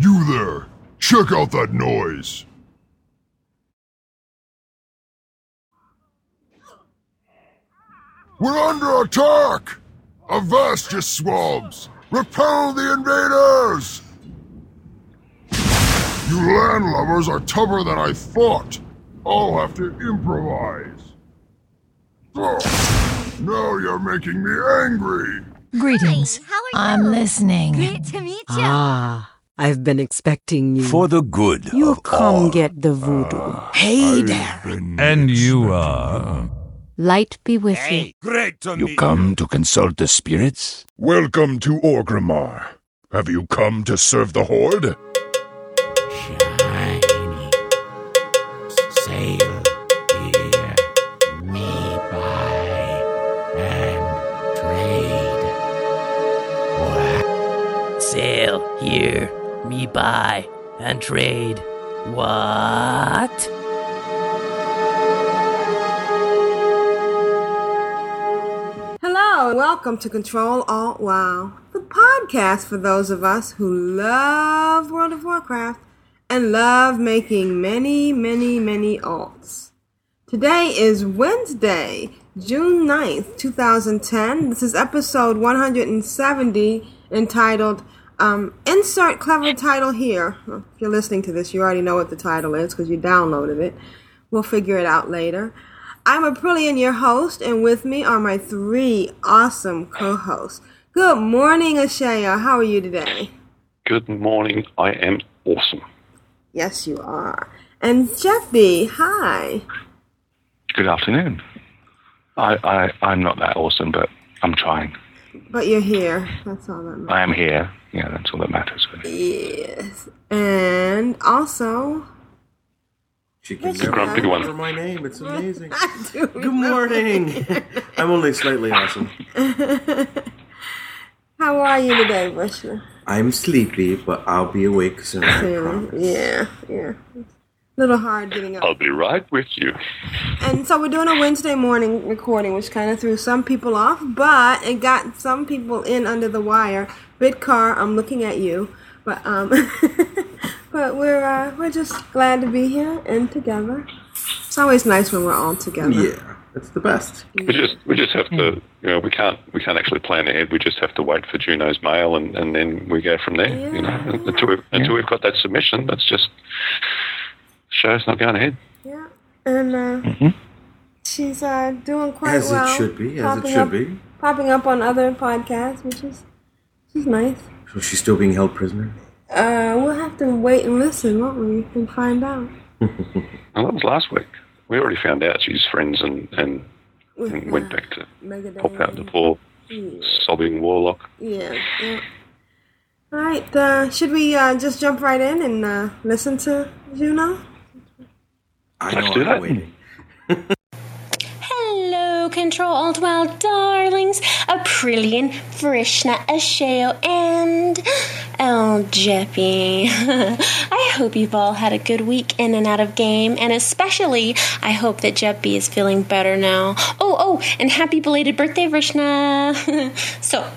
You there! Check out that noise! We're under attack! Avast, you swabs! Repel the invaders! You landlubbers are tougher than I thought. I'll have to improvise. Ugh. Now you're making me angry. Greetings. How are you? I'm you? listening. Great to meet you. Ah, I've been expecting you. For the good you of come all. get the voodoo. hey there. And you are. Light be with you. Great to You come to consult the spirits? Welcome to Orgrimmar. Have you come to serve the Horde? Shiny. Sail here. Me buy and trade. What? Sail here, buy and trade. What? Hello, and welcome to Control Alt WoW, the podcast for those of us who love World of Warcraft and love making many, many, many alts. Today is Wednesday, June 9th, 2010. This is episode 170 entitled um, Insert Clever Title Here. Well, If you're listening to this, you already know what the title is because you downloaded it. We'll figure it out later. I'm Aprillian, your host, and with me are my three awesome co-hosts. Good morning, Ashayo. How are you today? Good morning. I am awesome. Yes, you are. And Jeffy, hi. Good afternoon. I, I, I'm not that awesome, but I'm trying. But you're here. That's all that matters. I am here. Yeah, that's all that matters. Really. Yes. And also, She can Yes, you never one. remember my name. It's amazing. Good morning. I'm only slightly awesome. How are you today, Bushra? I'm sleepy, but I'll be awake soon. I. Yeah, yeah. A little hard getting up. I'll be right with you. And so we're doing a Wednesday morning recording, which kind of threw some people off, but it got some people in under the wire. Bitcar, I'm looking at you, but um, but we're uh, we're just glad to be here and together. It's always nice when we're all together. Yeah, it's the best. We just we just have to you know we can't we can't actually plan ahead. We just have to wait for Juno's mail and, and then we go from there. You know until we've, until we've got that submission. That's just show's not going ahead. Yeah, and uh, Mm-hmm. she's uh, doing quite As well. it should be. As it popping should up, be. Popping up on other podcasts, which is she's nice. So she's still being held prisoner. Uh, we'll have to wait and listen, won't we, and find out. Well, that was last week. We already found out she's friends and and, With, and went uh, back to Megadeth. pop out the poor sobbing warlock. Yeah, yeah. All right. Uh, should we uh, just jump right in and uh, listen to Juno? I Let's know do I'm that. waiting. Hello, Control Alt WoW darlings. Aprillian, Vrishna, Ashayo, and El Jeppy. I hope you've all had a good week in and out of game, and especially I hope that Jeppy is feeling better now. Oh, oh, and happy belated birthday, Vrishna. so,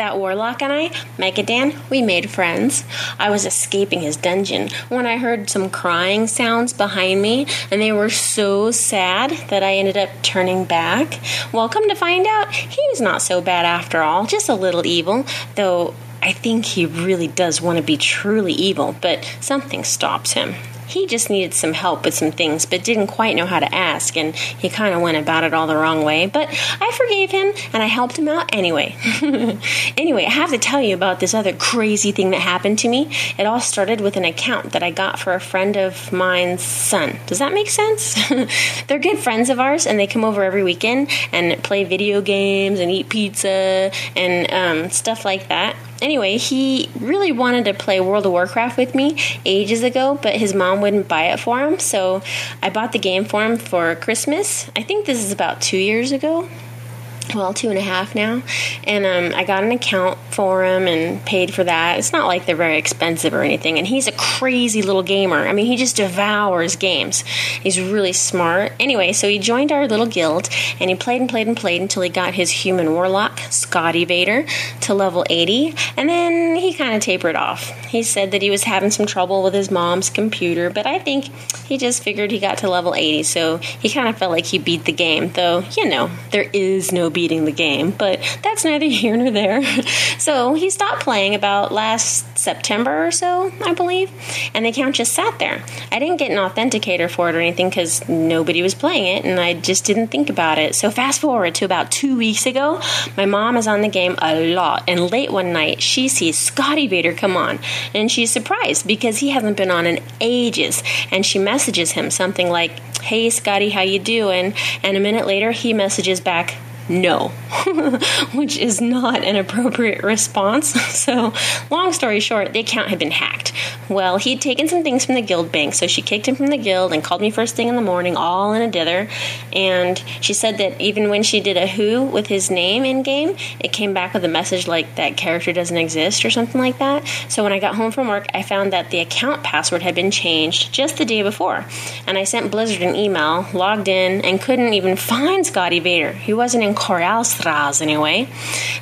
that warlock and I, Megadan, we made friends. I was escaping his dungeon when I heard some crying sounds behind me, and they were so sad that I ended up turning back. Well, come to find out, he was not so bad after all, just a little evil, though I think he really does want to be truly evil, but something stops him. He just needed some help with some things, but didn't quite know how to ask, and he kind of went about it all the wrong way. But I forgave him, and I helped him out anyway. anyway, I have to tell you about this other crazy thing that happened to me. It all started with an account that I got for a friend of mine's son. Does that make sense? They're good friends of ours, and they come over every weekend and play video games and eat pizza and um, stuff like that. Anyway, he really wanted to play World of Warcraft with me ages ago, but his mom wouldn't buy it for him, so I bought the game for him for Christmas. I think this is about two years ago. Well, two and a half now. And um, I got an account for him and paid for that. It's not like they're very expensive or anything. And he's a crazy little gamer. I mean, he just devours games. He's really smart. Anyway, so he joined our little guild and he played and played and played until he got his human warlock, Scotty Vader, to level 80. And then he kind of tapered off. He said that he was having some trouble with his mom's computer, but I think he just figured he got to level 80. So he kind of felt like he beat the game, though, you know, there is no beating the game, but that's neither here nor there. So he stopped playing about last September or so, I believe, and the account just sat there. I didn't get an authenticator for it or anything because nobody was playing it, and I just didn't think about it. So fast forward to about two weeks ago, my mom is on the game a lot, and late one night she sees Scotty Vader come on, and she's surprised because he hasn't been on in ages, and she messages him something like, "Hey Scotty, how you doing?" And a minute later, he messages back, no, which is not an appropriate response. So, long story short, the account had been hacked. Well, he'd taken some things from the guild bank, so she kicked him from the guild and called me first thing in the morning, all in a dither. And she said that even when she did a who with his name in game, it came back with a message like that character doesn't exist or something like that. So, when I got home from work, I found that the account password had been changed just the day before. And I sent Blizzard an email, logged in, and couldn't even find Scotty Vader. He wasn't in Korialstrasz anyway.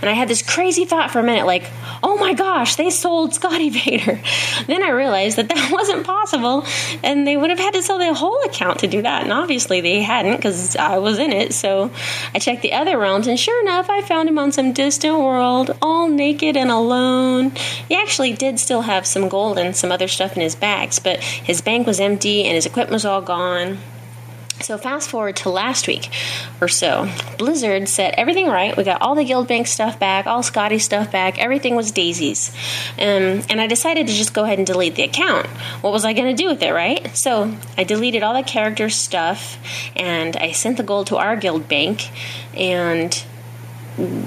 And I had this crazy thought for a minute like, oh my gosh, they sold Scotty Vader. Then I realized that that wasn't possible, and they would have had to sell their whole account to do that. And obviously they hadn't because I was in it. So I checked the other realms, and sure enough, I found him on some distant world, all naked and alone. He actually did still have some gold and some other stuff in his bags, but his bank was empty and his equipment was all gone. So fast forward to last week or so, Blizzard set everything right. We got all the Guild Bank stuff back, all Scotty stuff back. Everything was daisies, um, and I decided to just go ahead and delete the account. What was I going to do with it, right? So I deleted all the character stuff, and I sent the gold to our Guild Bank, and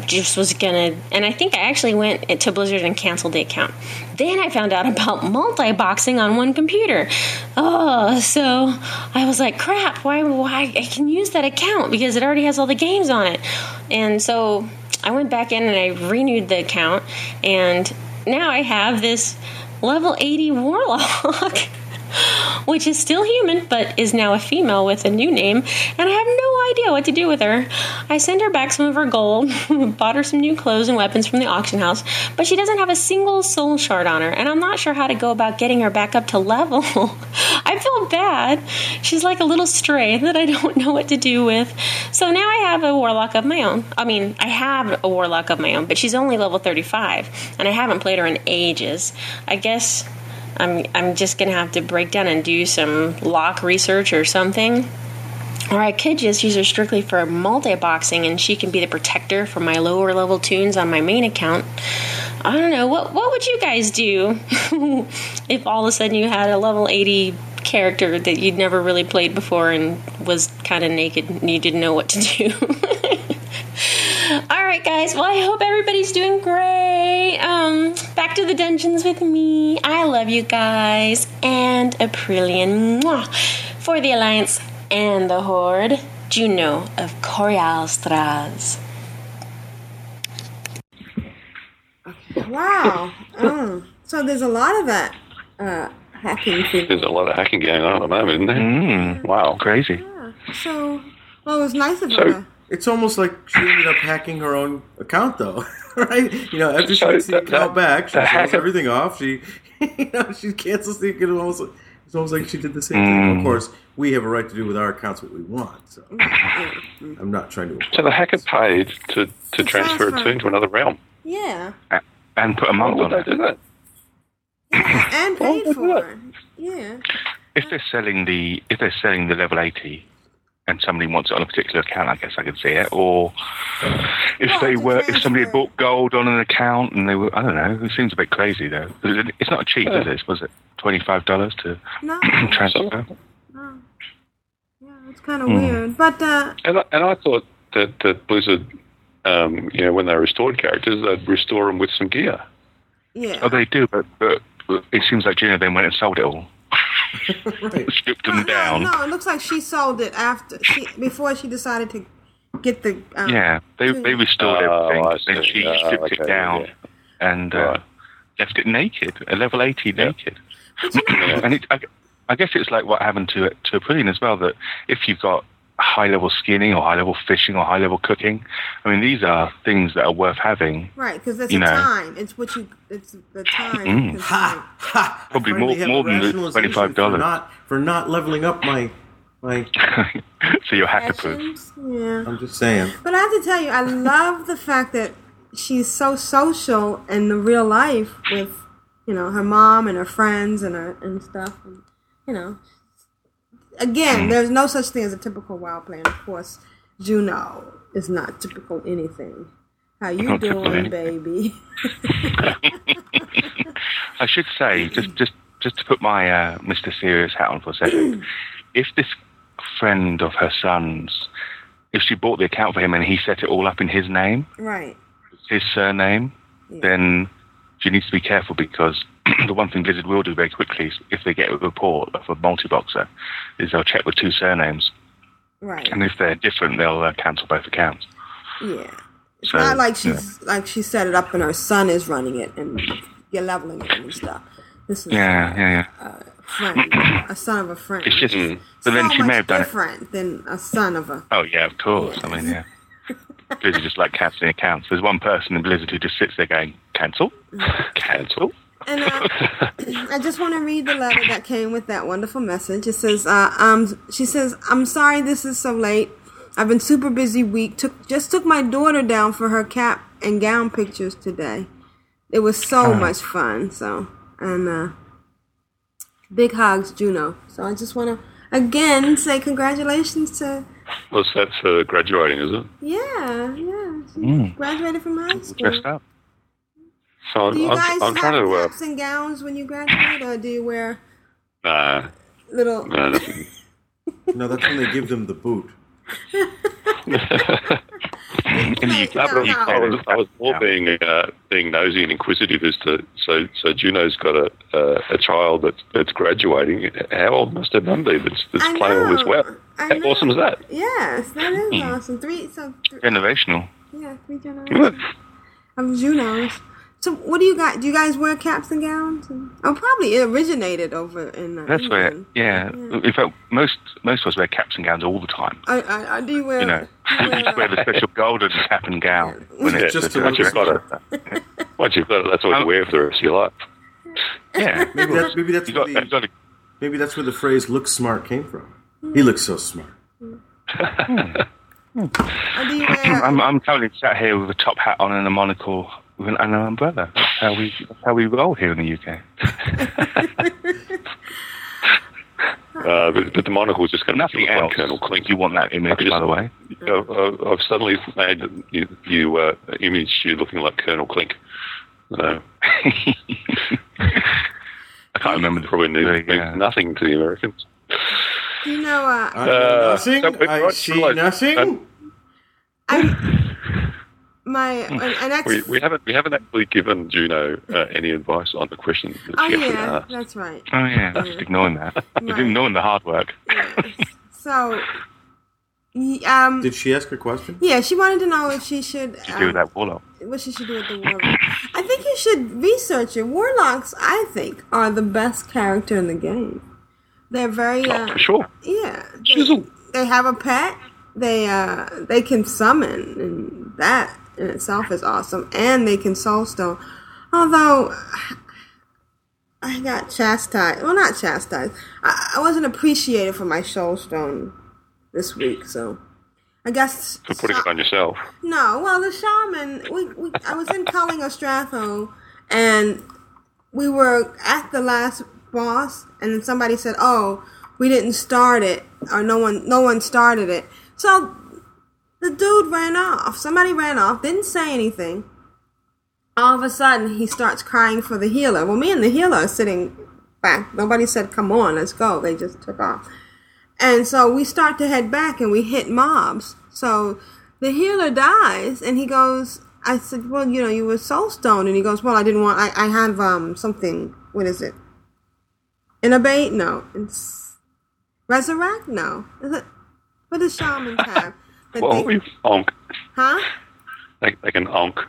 just was gonna and i think i actually went to blizzard and canceled the account then i found out about multi-boxing on one computer. Oh so i was like crap why why i can use that account because it already has all the games on it. And so i went back in and i renewed the account and now i have this level 80 warlock which is still human but is now a female with a new name, and I have no idea what to do with her. I sent her back some of her gold, bought her some new clothes and weapons from the auction house, but she doesn't have a single soul shard on her, and I'm not sure how to go about getting her back up to level. I feel bad. She's like a little stray that I don't know what to do with. So now I have a warlock of my own. I mean, I have a warlock of my own, but she's only level 35, and I haven't played her in ages. I guess I'm I'm just gonna have to break down and do some lock research or something. Or I could just use her strictly for multi boxing and she can be the protector for my lower level tunes on my main account. I don't know. What what would you guys do if all of a sudden you had a level 80 character that you'd never really played before and was kind of naked and you didn't know what to do? All right, guys. Well, I hope everybody's doing great. Um, back to the dungeons with me. I love you guys and Aprillian Mwah. for the Alliance and the Horde. Juno of Korialstrasz. Wow. Oh, so there's a lot of that uh, hacking thing. There's a lot of hacking going on at the moment, isn't there? Mm, Wow. crazy. So, well, it was nice of So- her. It's almost like she ended up hacking her own account, though, right? You know, after she So gets the account back, she that turns everything off. She, you know, she cancels the account. Almost, it's almost like she did the same thing. Of Mm. course, we have a right to do with our accounts what we want. So mm, mm, mm. I'm not trying to. So the hacker paid to, to transfer a transfer. tune to another realm. Yeah. And put a Why month would on it. do that? And Why paid would they do for it. Yeah. If they're selling the if they're selling the level eighty, and somebody wants it on a particular account, I guess I could see it. Or if Well, they were if somebody had bought gold on an account and they were I don't know. It seems a bit crazy though. It's not cheap, is it? Was it twenty five dollars to No. transfer? no. Yeah, it's kind of Hmm. weird. But, uh, And I, and I thought that, that Blizzard, um, you know, when they restored characters, they'd restore them with some gear. yeah. Oh, they do, but, but it seems like Juno then went and sold it all, right. stripped No, them no, down. No, it looks like she sold it after she before she decided to get the um, yeah, they to- they restored Oh, everything. I Then she Ah, stripped okay, it down yeah. and uh, left it naked, a level 80 naked. and it, I, I guess it's like what happened to to Aprillian as well. That if you've got high level skinning or high level fishing or high level cooking, I mean these are things that are worth having. Right, because it's you know. time. It's what you. It's the time. Mm. constraint. Ha! Probably more- more than $25. For not, for not leveling up my. my so you're hacker proof. Yeah. I'm just saying. But I have to tell you, I love the fact that she's so social in the real life with, you know, her mom and her friends and her and stuff. And, you know, again, there's no such thing as a typical WoW player. Of course, Juno is not typical anything. How you doing, baby? I should say, just just just to put my uh, Mr. Serious hat on for a second, if this friend of her son's, if she bought the account for him and he set it all up in his name, right. his surname, then she needs to be careful because the one thing Blizzard will do very quickly is if they get a report of a multi-boxer, is they'll check with two surnames, Right. and if they're different, they'll uh, cancel both accounts. Yeah. It's So, not like yeah. she's like she set it up and her son is running it and you're leveling it and stuff. This is Yeah, yeah, yeah. a friend, a son of a friend. It's just, but mm. then she may have done it. different than a son of a. Oh yeah, of course. I mean, yeah. Blizzard just like cancelling accounts. There's one person in Blizzard who just sits there going, cancel, mm. cancel. And uh, I just want to read the letter that came with that wonderful message. It says, uh, um, she says, I'm sorry this is so late. I've been super busy week. Took just took my daughter down for her cap and gown pictures today. It was so Oh. much fun. So and uh, big hugs, Juno. So I just want to again say congratulations to Well, so that's uh, graduating, is it? yeah, yeah. She Mm. graduated from high school. Dressed up. So I'm, Do you I'm, guys I'm trying have to. Uh, caps and gowns when you graduate, or do you wear nah, little? no. No, that's when they give them the boot. In the UK, I was, I was, I was more being uh, being nosy and inquisitive as to so so Juno's got a a, a child that's that's graduating. How old must her mum be that's, that's I playing all this know, well? How know. awesome is that? Yes, that is Hmm. awesome. Three, so th- Generational. yeah, three generations of Junos. So, what do you guys? Do you guys wear caps and gowns? Oh, probably it originated over in. Uh, That's where, England. yeah. In fact, most most of us wear caps and gowns all the time. I, I, I do wear. You know, we just wear the special golden cap and gown. When Yeah, it's just the to once you've got direction. it. Once you've got it, that's what you um, wear for the rest of your life. Yeah. Maybe that's maybe that's You where got- the, you got to- maybe that's where the phrase "look smart" came from. He hmm. looks so smart. Hmm. Or do hmm. wear? I'm, I'm currently sat here with a top hat on and a monocle with an, and an umbrella. That's how we that's how we roll here in the UK. Uh, but, but the monocle is just going to Nothing look like else. Colonel Klink. You want that image, just- by the way. I've, I've I've suddenly made you, you uh, image you looking like Colonel Klink. So, I can't remember the probably means, Really, yeah. nothing to the Americans. You know? Uh, I know Uh, nothing. so we- I see realize- nothing. My an, an ex. We, we haven't we haven't actually given Juno uh, any advice on the question that oh she actually yeah, asked. that's right. Oh yeah, just ignoring that. Just Right. ignoring the hard work. So, um, Did she ask her question? yeah, she wanted to know if she should. To do with um, that warlock. what she should do with the warlock. I think you should research it. Warlocks, I think, are the best character in the game. They're very uh, For sure. yeah. They, they have a pet. They uh they can summon, and that in itself is awesome. And they can soulstone. Although I got chastised. Well, not chastised. I, I wasn't appreciated for my soulstone this week, so I guess For putting it on yourself. no, well, the shaman. We, we I was in Culling of Stratholme, and we were at the last boss, and then somebody said, "Oh, we didn't start it, or no one, no one started it." So the dude ran off. Somebody ran off, didn't say anything. All of a sudden, he starts crying for the healer. Well, me and the healer are sitting back. Nobody said, "Come on, let's go." They just took off. And so we start to head back and we hit mobs. So the healer dies and he goes, I said, well, you know, you were soul soulstone. And he goes, well, I didn't want, I, I have um something, what is it? Innovate? No. It's resurrect? No. Is it, what does shamans have? But Well, they- we've ankh. huh? They, they can ankh.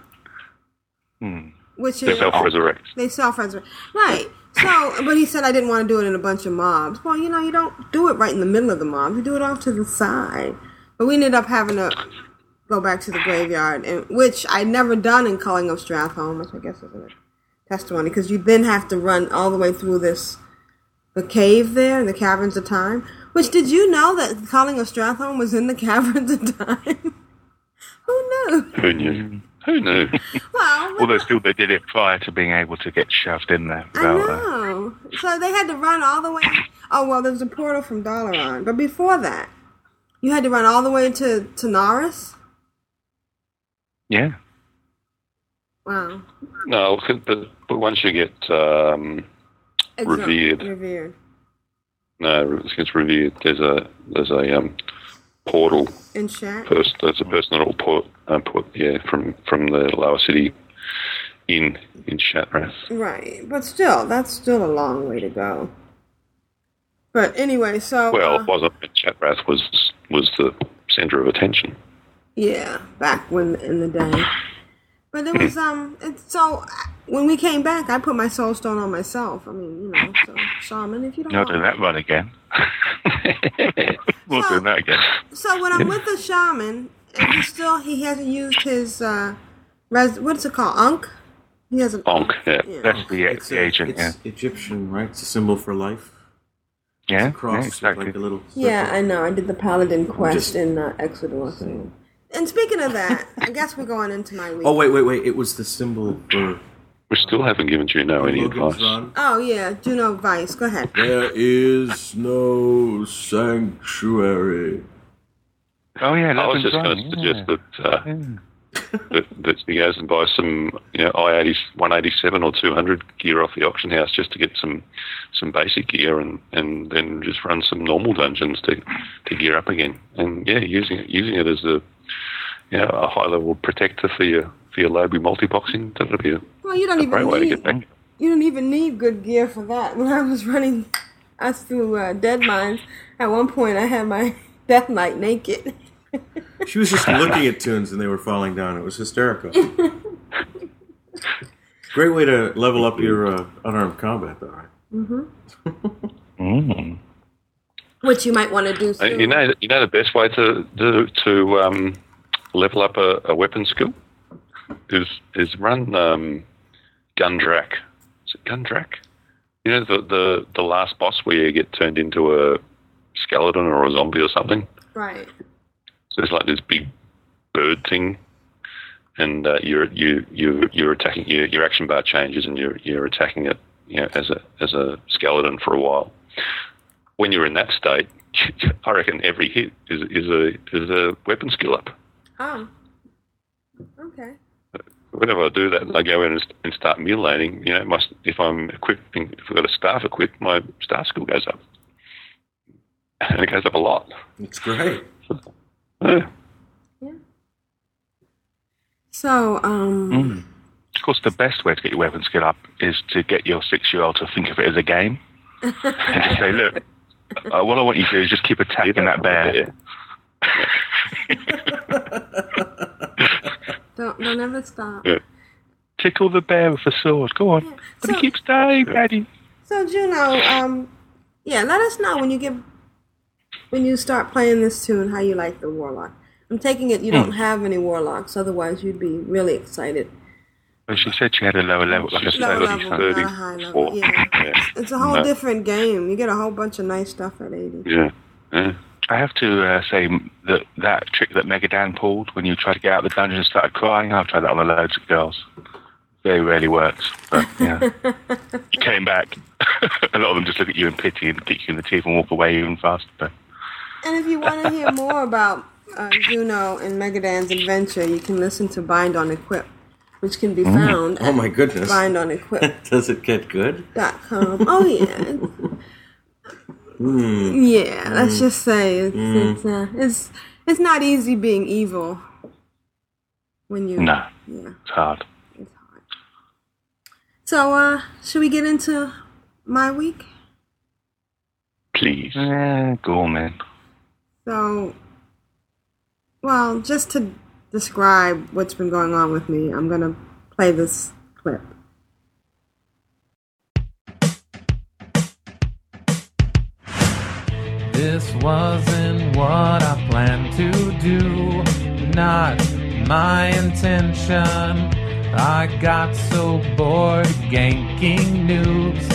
Hmm. Which They is self-resurrect. They self resurrect. Right. So, but he said I didn't want to do it in a bunch of mobs. Well, you know, you don't do it right in the middle of the mob. You do it off to the side. But we ended up having to go back to the graveyard, and which I'd never done in Culling of Stratholme, which I guess is a testimony, because you then have to run all the way through this the cave there, the caverns of time. Which did you know that Culling of Stratholme was in the caverns of time? Who knew? Who knew? Who knew? Well, Although still they did it prior to being able to get shoved in there. I uh, know. So they had to run all the way. Oh well, there was a portal from Dalaran, but before that, you had to run all the way to to Tanaris. yeah. Wow. No, but, but once you get um, revered, Revered. No, it gets revered. There's a there's a um, portal. In Shat. First, there's a person that will put, uh, put yeah from from the lower city in in Shattrath. Right, but still, that's still a long way to go. But anyway, so Well, uh, it wasn't. Shattrath was was the center of attention. yeah, back when in the day. But it was um, it's so when we came back, I put my soul stone on myself. I mean, you know, so shaman, if you don't Not want doing that one again. Not doing that again. So when I'm with the shaman, and he still he hasn't used his uh, res- what's it called? Ankh. He has an Ankh, yeah. That's the, It's, the a- agent, it's yeah. Egyptian, right? It's a symbol for life. Yeah, It's a cross, yeah, exactly. like a little. Yeah. I know. I did the paladin quest Just- in uh, Exodar. And speaking of that, I guess we're going into my week. Oh wait, wait, wait! It was the symbol for We still haven't given Juno any advice. Run. Oh yeah, do Juno Vice. Go ahead. There is no sanctuary. Oh yeah, I was just going to yeah. suggest that, uh, that that he goes and buys some, you know, I eighty one eighty seven or two hundred gear off the auction house just to get some some basic gear and and then just run some normal dungeons to to gear up again. And yeah, using it using it as a you know a high level protector for your for your Lobby multiboxing. That'd be a, Well, you don't a great even way to need get back. you don't even need good gear for that. When I was running us through uh, Deadmines, at one point I had my Death Knight naked. She was just looking at tunes and they were falling down. It was hysterical. Great way to level up your uh, unarmed combat, though, right? hmm Mm. Which you might want to do Uh, soon. You know, you know the best way to to, to um, level up a, a weapon skill is is run um, Gundrak. Is it Gundrak? You know the, the the last boss where you get turned into a skeleton or a zombie or something. Right. So it's like this big bird thing, and uh, you're you you you're attacking your your action bar changes, and you're you're attacking it you know as a as a skeleton for a while. When you're in that state, I reckon every hit is is a is a weapon skill up. Oh. Okay. Whenever I do that, I go in and, and start mutilating. You know, my, if I'm equipping, if I've got a staff equipped, my staff skill goes up, and it goes up a lot. It's great. Yeah. So, um, Mm. Of course, the best way to get your weapon skill up is to get your six-year-old to think of it as a game and to say, "Look, uh, what I want you to do is just keep attacking that bear." don't don't ever stop. Yeah. Tickle the bear with a sword. Go on, but So- he keeps dying, Daddy. So Juno, um, yeah, let us know when you get when you start playing this tune how you like the warlock. I'm taking it you Hmm. don't have any warlocks, otherwise you'd be really excited. But she said she had a lower level, like a Lower thirty level, something. not a high level. Yeah, it's a whole No. different game. You get a whole bunch of nice stuff at 80. Yeah. yeah. I have to uh, say that that trick that Megadan pulled when you tried to get out of the dungeon and started crying, I've tried that on a loads of girls. Very rarely works, but yeah. you came back. a lot of them just look at you in pity and kick you in the teeth and walk away even faster. And if you want to hear more about uh, Juno and Megadan's adventure, you can listen to Bind on Equip, which can be found Oh my goodness. Bind on Equip. Does it get good? dot com. Oh yeah, Hmm. yeah. Let's Mm. just say it's Mm. it's, uh, it's it's not easy being evil when you No, yeah. it's hard. So uh, should we get into my week? Please. Yeah, go on, man. So well, just to describe what's been going on with me, I'm gonna play this clip. This wasn't what I planned to do, not my intention. I got so bored ganking noobs,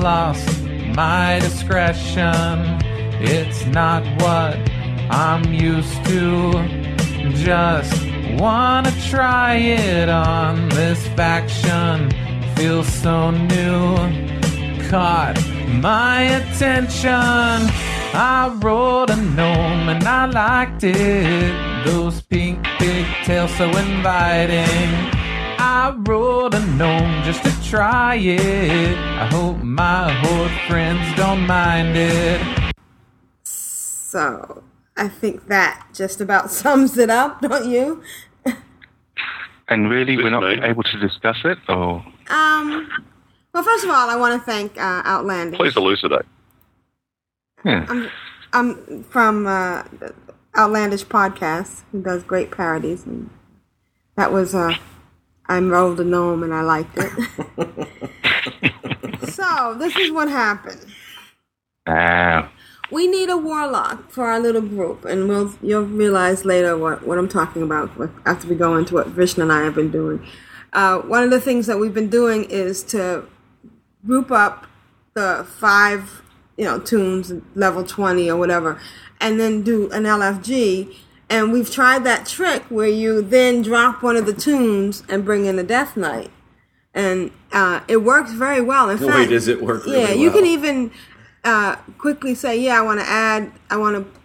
lost my discretion. It's not what I'm used to, just wanna try it on. This faction feels so new caught my attention. I rolled a gnome and I liked it. Those pink pigtails so inviting. I rolled a gnome just to try it. I hope my horde friends don't mind it. So, I think that just about sums it up, don't you? And really, we're not able to discuss it, or Um, well, first of all, I want to thank uh, Outlandish. Please elucidate. I'm, I'm from uh, Outlandish Podcast, who does great parodies, and that was uh, I rolled a gnome and I liked it. so this is what happened. Ah, We need a warlock for our little group, and we'll you'll realize later what, what I'm talking about after we go into what Vrishna and I have been doing. Uh, one of the things that we've been doing is to group up the five, you know, tunes, level 20 or whatever, and then do an LFG. And we've tried that trick where you then drop one of the tunes and bring in a Death Knight. And uh, it works very well. In Boy, fact, does it work Yeah, really you can even uh, quickly say, yeah, I want to add, I want to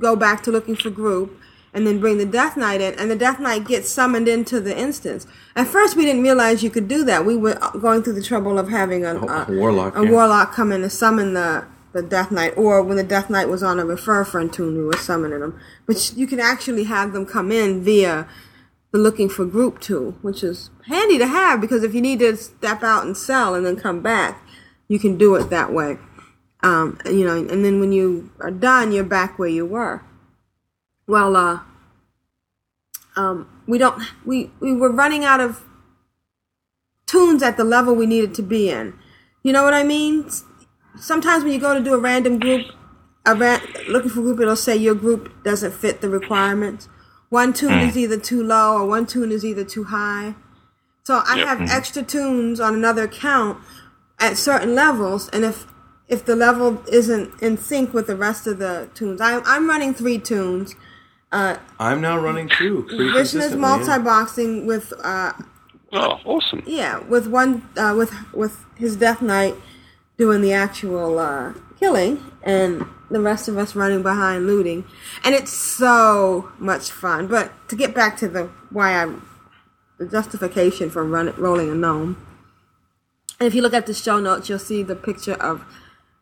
go back to looking for group, and then bring the Death Knight in, and the Death Knight gets summoned into the instance. At first, we didn't realize you could do that. We were going through the trouble of having a, A- a, a warlock, a yeah. warlock come in to summon the the Death Knight, or when the Death Knight was on a refer tune, we were summoning them. But you can actually have them come in via the looking for group tool, which is handy to have because if you need to step out and sell and then come back, you can do it that way. Um, you know, and then when you are done, you're back where you were. Well, uh, um, we don't, we, we were running out of tunes at the level we needed to be in. You know what I mean? Sometimes when you go to do a random group, a ran- looking for group, it'll say your group doesn't fit the requirements. One tune is either too low or one tune is either too high. So I Yep. have Mhm. extra tunes on another account at certain levels, and if if the level isn't in sync with the rest of the tunes, I'm I'm running three tunes. Uh, I'm now running two. pretty Vrishna's consistently, yeah. multi-boxing with uh, Oh, awesome. yeah, with one uh, with with his Death Knight doing the actual uh, killing, and the rest of us running behind looting, and it's so much fun. But to get back to the why I'm the justification for run, rolling a gnome, and if you look at the show notes, you'll see the picture of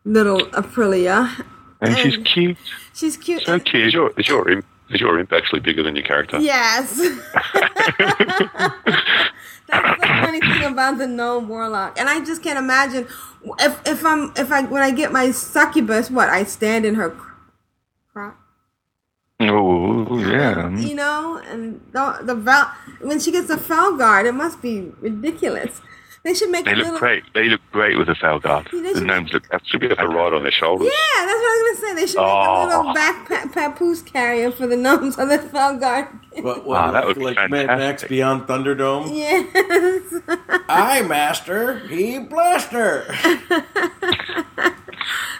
little Aprilia. and she's cute. She's cute. So cute. Is your, is, your imp, is your imp actually bigger than your character? Yes. That's the funny thing about the gnome warlock, and I just can't imagine if if I'm if I when I get my succubus, what I stand in her crop, Oh, yeah. you know, and the the val- when she gets a felguard, it must be ridiculous. They should make They a look little. great. They look great with the felguard. Yeah, The should- gnomes look Should be able to ride on their shoulders. Yeah, that's what I was gonna say. They should make Oh. a little back pa- papoose carrier for the gnomes on the felguard. What, what, Wow, that would be like Mad Max fantastic. Beyond Thunderdome? Yes. I master, he blaster.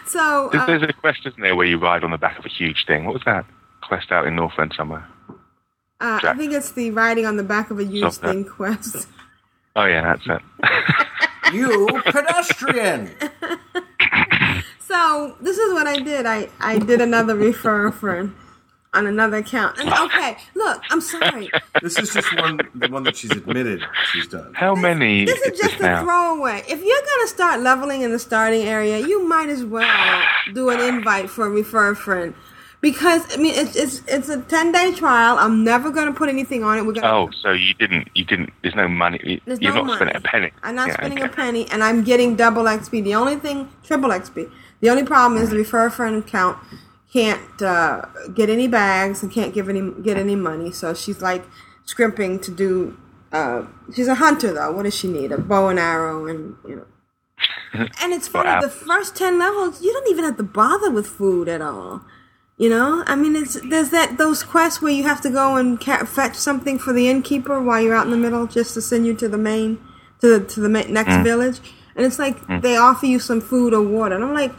so There's, uh, there's a quest, isn't there, where you ride on the back of a huge thing? What was that? Quest out in Northrend somewhere. uh, I think it's the riding on the back of a huge Stop that. thing quest. Oh, yeah, that's it. you pedestrian. So this is what I did. I I did another refer for on another account. And okay, look, I'm sorry. This is just one, the one that she's admitted she's done. How many This is just a now? throwaway. If you're gonna start leveling in the starting area, you might as well do an invite for a refer friend. Because I mean, it's it's it's a ten day trial. I'm never gonna put anything on it. We're gonna. Oh, so you didn't, you didn't, there's no money. There's You're no not spending a penny. I'm not Yeah, spending okay. a penny, and I'm getting double XP. The only thing, triple XP. The only problem is the refer friend count can't uh, get any bags and can't give any get any money. So she's like scrimping to do. Uh, she's a hunter though. What does she need? A bow and arrow, and you know. And it's funny. Wow. The first ten levels, you don't even have to bother with food at all. You know, I mean, it's there's that those quests where you have to go and ca- fetch something for the innkeeper while you're out in the middle, just to send you to the main to the to the ma- next Mm. village. And it's like Mm. they offer you some food or water, and I'm like,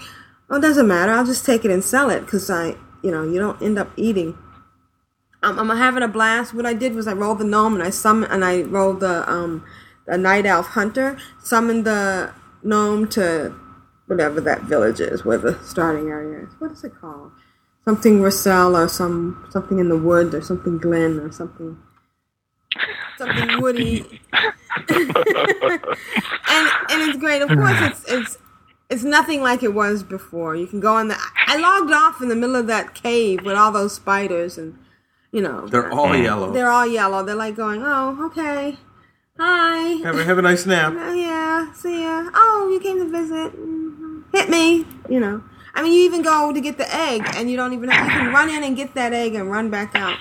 oh, it doesn't matter. I'll just take it and sell it because I, you know, you don't end up eating. Um, I'm having a blast. What I did was I rolled the gnome and I summoned and I rolled the um the night elf hunter, summoned the gnome to whatever that village is, where the starting area is. What is it called? Something Russell or some something in the wood or something Glen or something something woody. and and it's great. Of course, it's it's it's nothing like it was before. You can go in the. I logged off in the middle of that cave with all those spiders, and you know They're all yellow. They're all yellow. They're like going, "Oh, okay, hi, Have a, have a nice nap. Yeah, see ya. Oh, you came to visit. Mhm. Hit me, you know." I mean, you even go to get the egg, and you don't even have, you can run in and get that egg and run back out.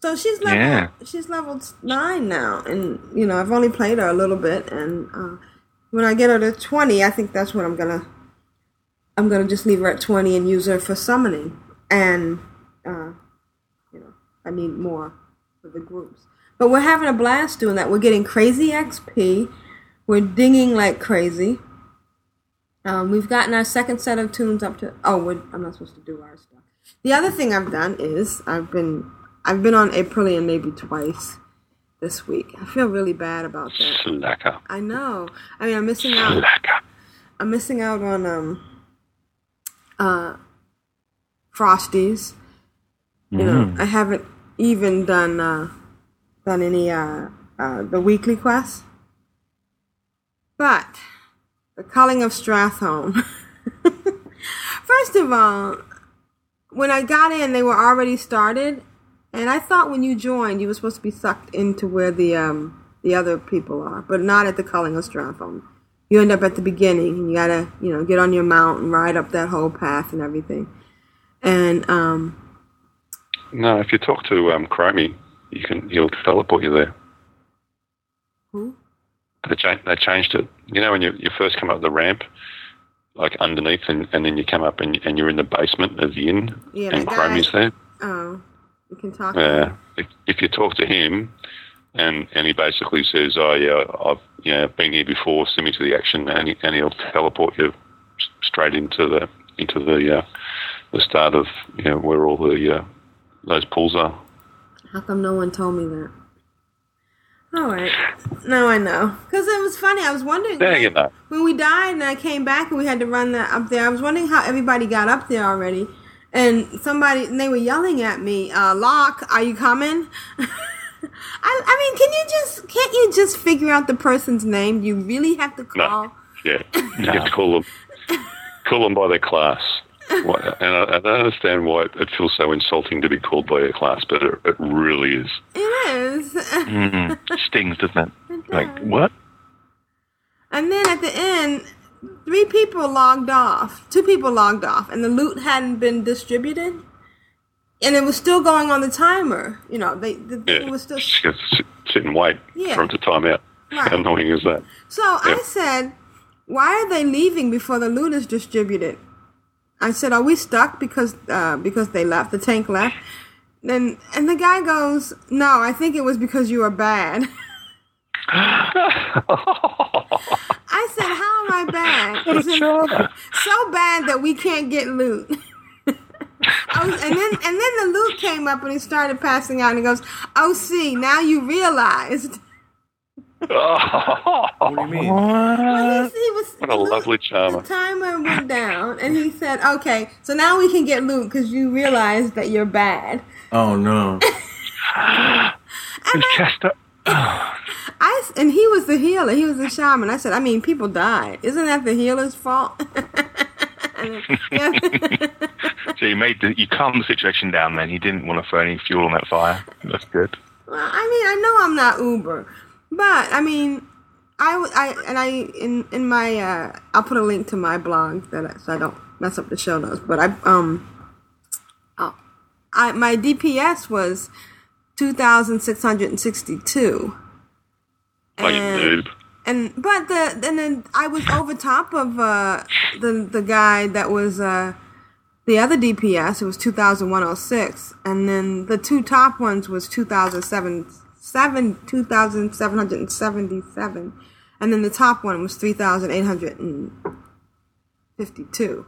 So she's level Yeah. she's level nine now, and you know I've only played her a little bit, and uh, when I get her to twenty, I think that's what I'm gonna I'm gonna just leave her at twenty and use her for summoning, and uh, you know I need more for the groups. But we're having a blast doing that. We're getting crazy XP. We're dinging like crazy. Um, we've gotten our second set of tunes up to. Oh, I'm not supposed to do our stuff. The other thing I've done is I've been I've been on Aprillian maybe twice this week. I feel really bad about that. Slacker. I know. I mean, I'm missing out. Slacker. I'm missing out on um uh Frosties. You know, Mm. I haven't even done uh done any uh uh the weekly quests. But the culling of Stratholme. First of all, when I got in, they were already started, and I thought when you joined, you were supposed to be sucked into where the um the other people are, but not at the culling of Stratholme. You end up at the beginning, and you gotta you know get on your mount and ride up that whole path and everything. And um, No, if you talk to um, Chromie, you can he'll teleport you there. Who? They, cha- they changed it. You know when you, you first come up the ramp, like underneath, and, and then you come up and, and you're in the basement of the inn, Yeah, and Chromie's there. oh, you can talk. Yeah. If, if you talk to him, and and he basically says, "Oh yeah, I've you know, been here before. Send me to the action," and, he, and he'll teleport you straight into the into the uh, the start of you know where all the uh, those pools are. How come no one told me that? All right, now I know. Because it was funny. I was wondering There you go. when we died and I came back and we had to run that up there. I was wondering how everybody got up there already. And somebody, and they were yelling at me, uh, Locke, are you coming? I, I mean, can you just, can't you just figure out the person's name? You really have to call. No, yeah, you have to call them call them by their class. And I, I don't understand why it feels so insulting to be called by a class, but it, it really is. It is. Mm, stings, doesn't it? Like what? And then at the end, three people logged off. Two people logged off, and the loot hadn't been distributed. And it was still going on the timer. You know, they the thing Yeah, was still. gotta sit, sit and wait Yeah. for them to time out. Right. How annoying is that? So I said, "Why are they leaving before the loot is distributed?" I said, "Are we stuck because uh, because they left? The tank left." Then and the guy goes, "No, I think it was because you were bad." I said, "How am I bad?" What a He said, charmer. so bad that we can't get loot. I was, and then and then the loot came up and he started passing out and he goes, "Oh, see, now you realized." What do you mean? Well, he, he was, What a lovely the timer went down and he said, "Okay, so now we can get Luke because you realize that you're bad." Oh no. Who's Chester? I s- and he was the healer. He was the shaman. I said, "I mean, people died. Isn't that the healer's fault?" And then- yeah. So you made the you calmed the situation down. Then you didn't want to throw any fuel on that fire. That's good. Well, I mean, I know I'm not Uber, but I mean, I, I- and I in in my uh, I'll put a link to my blog that I, so I don't mess up the show notes. But I um Oh, I my DPS was two thousand six hundred and sixty-two. Like noob. And but the and then I was over top of uh the the guy that was uh the other DPS. It was two thousand one hundred six, and then the two top ones was two thousand seven seven two thousand seven hundred and seventy seven, and then the top one was three thousand eight hundred and fifty two.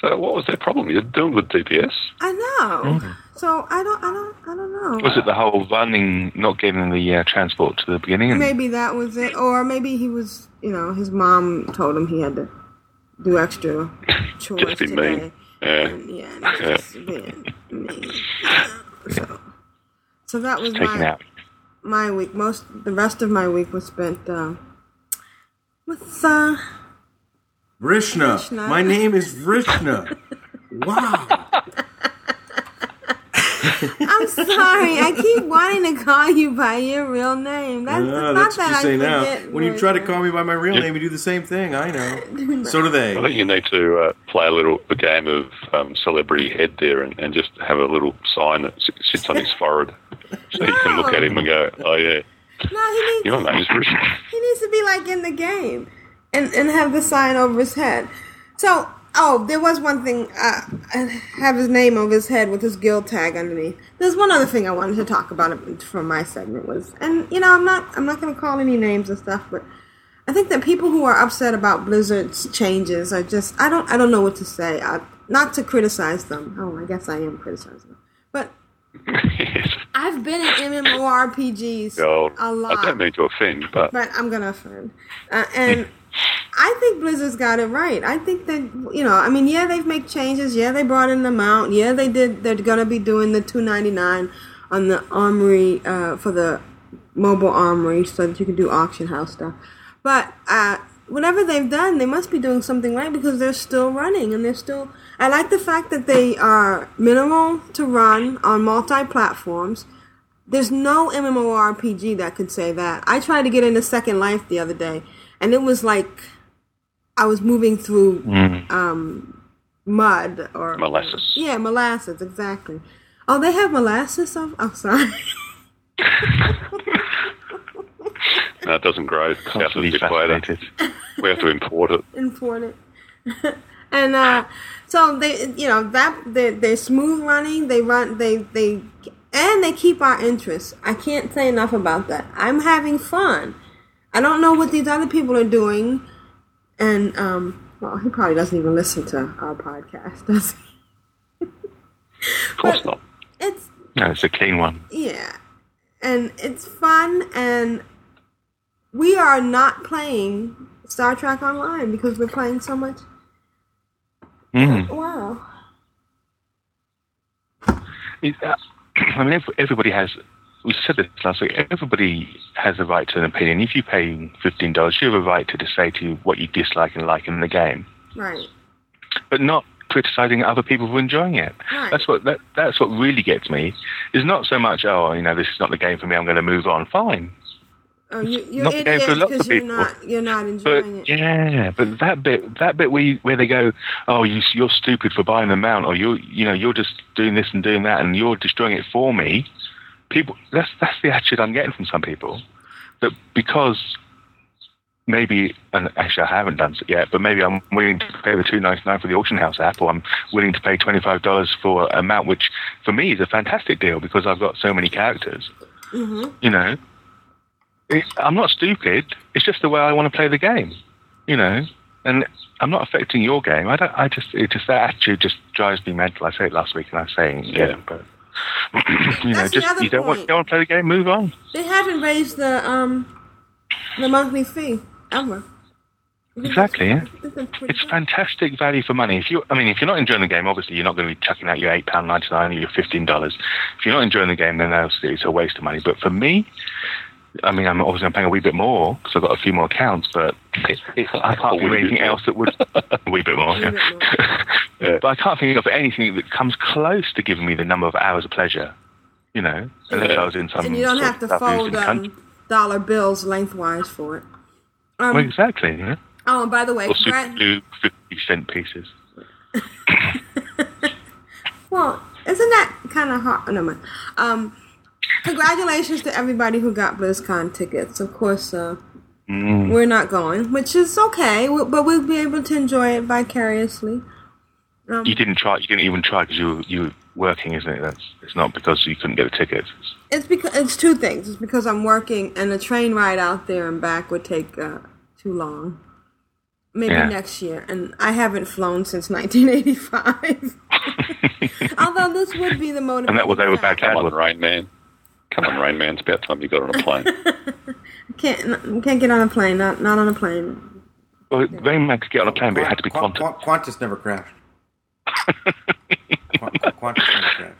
So what was their problem? You're doing with DPS. I know. So I don't I don't I don't know. Was it the whole running, not getting the uh, transport to the beginning? And Maybe that was it, or maybe he was, you know, his mom told him he had to do extra chores Just be today. mean. Yeah. And, yeah, and Yeah. just being mean. So, so that was taking my out. My week. Most the rest of my week was spent uh, with uh, Vrishna. Vrishna. My name is Vrishna. wow. I'm sorry. I keep wanting to call you by your real name. That's, not that's that what you I say now. When you try to call me by my real name, you do the same thing. I know. So do they. I think you need to uh, play a little a game of um, celebrity head there, and, and just have a little sign that sits on his forehead, so you can look at him and go, "Oh yeah, No, he needs your name is Bruce." He needs to be like in the game and, and have the sign over his head. So, oh, there was one thing. Uh, have his name over his head with his guild tag underneath. There's one other thing I wanted to talk about from my segment was, and you know, I'm not I'm not going to call any names and stuff, but I think that people who are upset about Blizzard's changes are just I don't I don't know what to say. I, not to criticize them. Oh, I guess I am criticizing them, but. I've been in MMORPGs Oh, a lot I don't mean to offend, but but I'm gonna offend. Uh, and I think Blizzard's got it right. I think that you know, I mean, yeah, they've made changes. Yeah, they brought in the mount. Yeah, they did. They're gonna be doing the 2.99 on the armory uh, for the mobile armory, so that you can do auction house stuff. But uh, whatever they've done, they must be doing something right because they're still running and they're still. I like the fact that they are minimal to run on multi platforms. There's no MMORPG that could say that. I tried to get into Second Life the other day, and it was like I was moving through um, mud or Molasses. Yeah, molasses, exactly. Oh, they have molasses. Oh, oh sorry. no, it doesn't grow south of the Constantly We have to import it. Import it. and uh, so they, you know, that they they're smooth running. They run. They they and they keep our interest. I can't say enough about that. I'm having fun. I don't know what these other people are doing, and um, well, he probably doesn't even listen to our podcast, does he? Of course not. It's No, it's a clean one. yeah, and it's fun, and we are not playing Star Trek Online because we're playing so much. Mm. Wow. Uh, I mean, everybody has. We said this last week. Everybody has a right to an opinion. If you pay fifteen dollars, you have a right to just say to you what you dislike and like in the game, Right. but not criticizing other people for enjoying it. Right. That's what that, that's what really gets me. Is not so much oh you know this is not the game for me. I'm going to move on. Fine. Oh, you, you're Not the game for idiots lots of because you're not you're not But enjoying it. yeah, but that bit, that bit where you, where they go, oh, you, you're stupid for buying the mount, or you're, you know, you're just doing this and doing that, and you're destroying it for me. People, that's that's the attitude I'm getting from some people. That because maybe, and actually I haven't done it yet, but maybe I'm willing to pay the two ninety nine for the auction house app, or I'm willing to pay twenty five dollars for a mount, which for me is a fantastic deal because I've got so many characters. Mm-hmm. You know, it, I'm not stupid. It's just the way I want to play the game. You know, and I'm not affecting your game. I don't. I just. It just that attitude just drives me mental. I said it last week, and I say it again, but you know, That's just you don't want point. you don't want play the game. Move on. They haven't raised the um the monthly fee ever. Exactly. Yeah. This is pretty It's fantastic value for money. If you, I mean, if you're not enjoying the game, obviously you're not going to be chucking out your eight pound ninety nine or your fifteen dollars. If you're not enjoying the game, then obviously it's a waste of money. But for me, I mean, I'm obviously I'm paying a wee bit more because I've got a few more accounts, but it, it, I can't think of anything else that would a wee bit more. Yeah. But I can't think of anything that comes close to giving me the number of hours of pleasure. You know, unless I was in some. and you don't have to fold um, dollar bills lengthwise for it. Um, well, exactly. Yeah. oh, and by the way, Or super Brad, fifty cent pieces. well, Isn't that kind of hard? No, man. Um, congratulations to everybody who got BlizzCon tickets. Of course, uh, Mm. we're not going, which is okay, but we'll be able to enjoy it vicariously. Um, You didn't try. You didn't even try because you were, you were working, isn't it? That's it's not because you couldn't get a ticket. It's because it's two things. It's because I'm working, and the train ride out there and back would take uh, too long. Maybe Yeah. next year, and I haven't flown since 1985. Although this would be the motive. And that was over back Come on, Rain Man. Come on, Rain Man. It's about time you got on a plane. Can't can't get on a plane. Not not on a plane. Well, Rain Man could get on a plane, but it had to be Qu- quantum. Qu- Qantas never crashed. Qu- Qantas never crashed.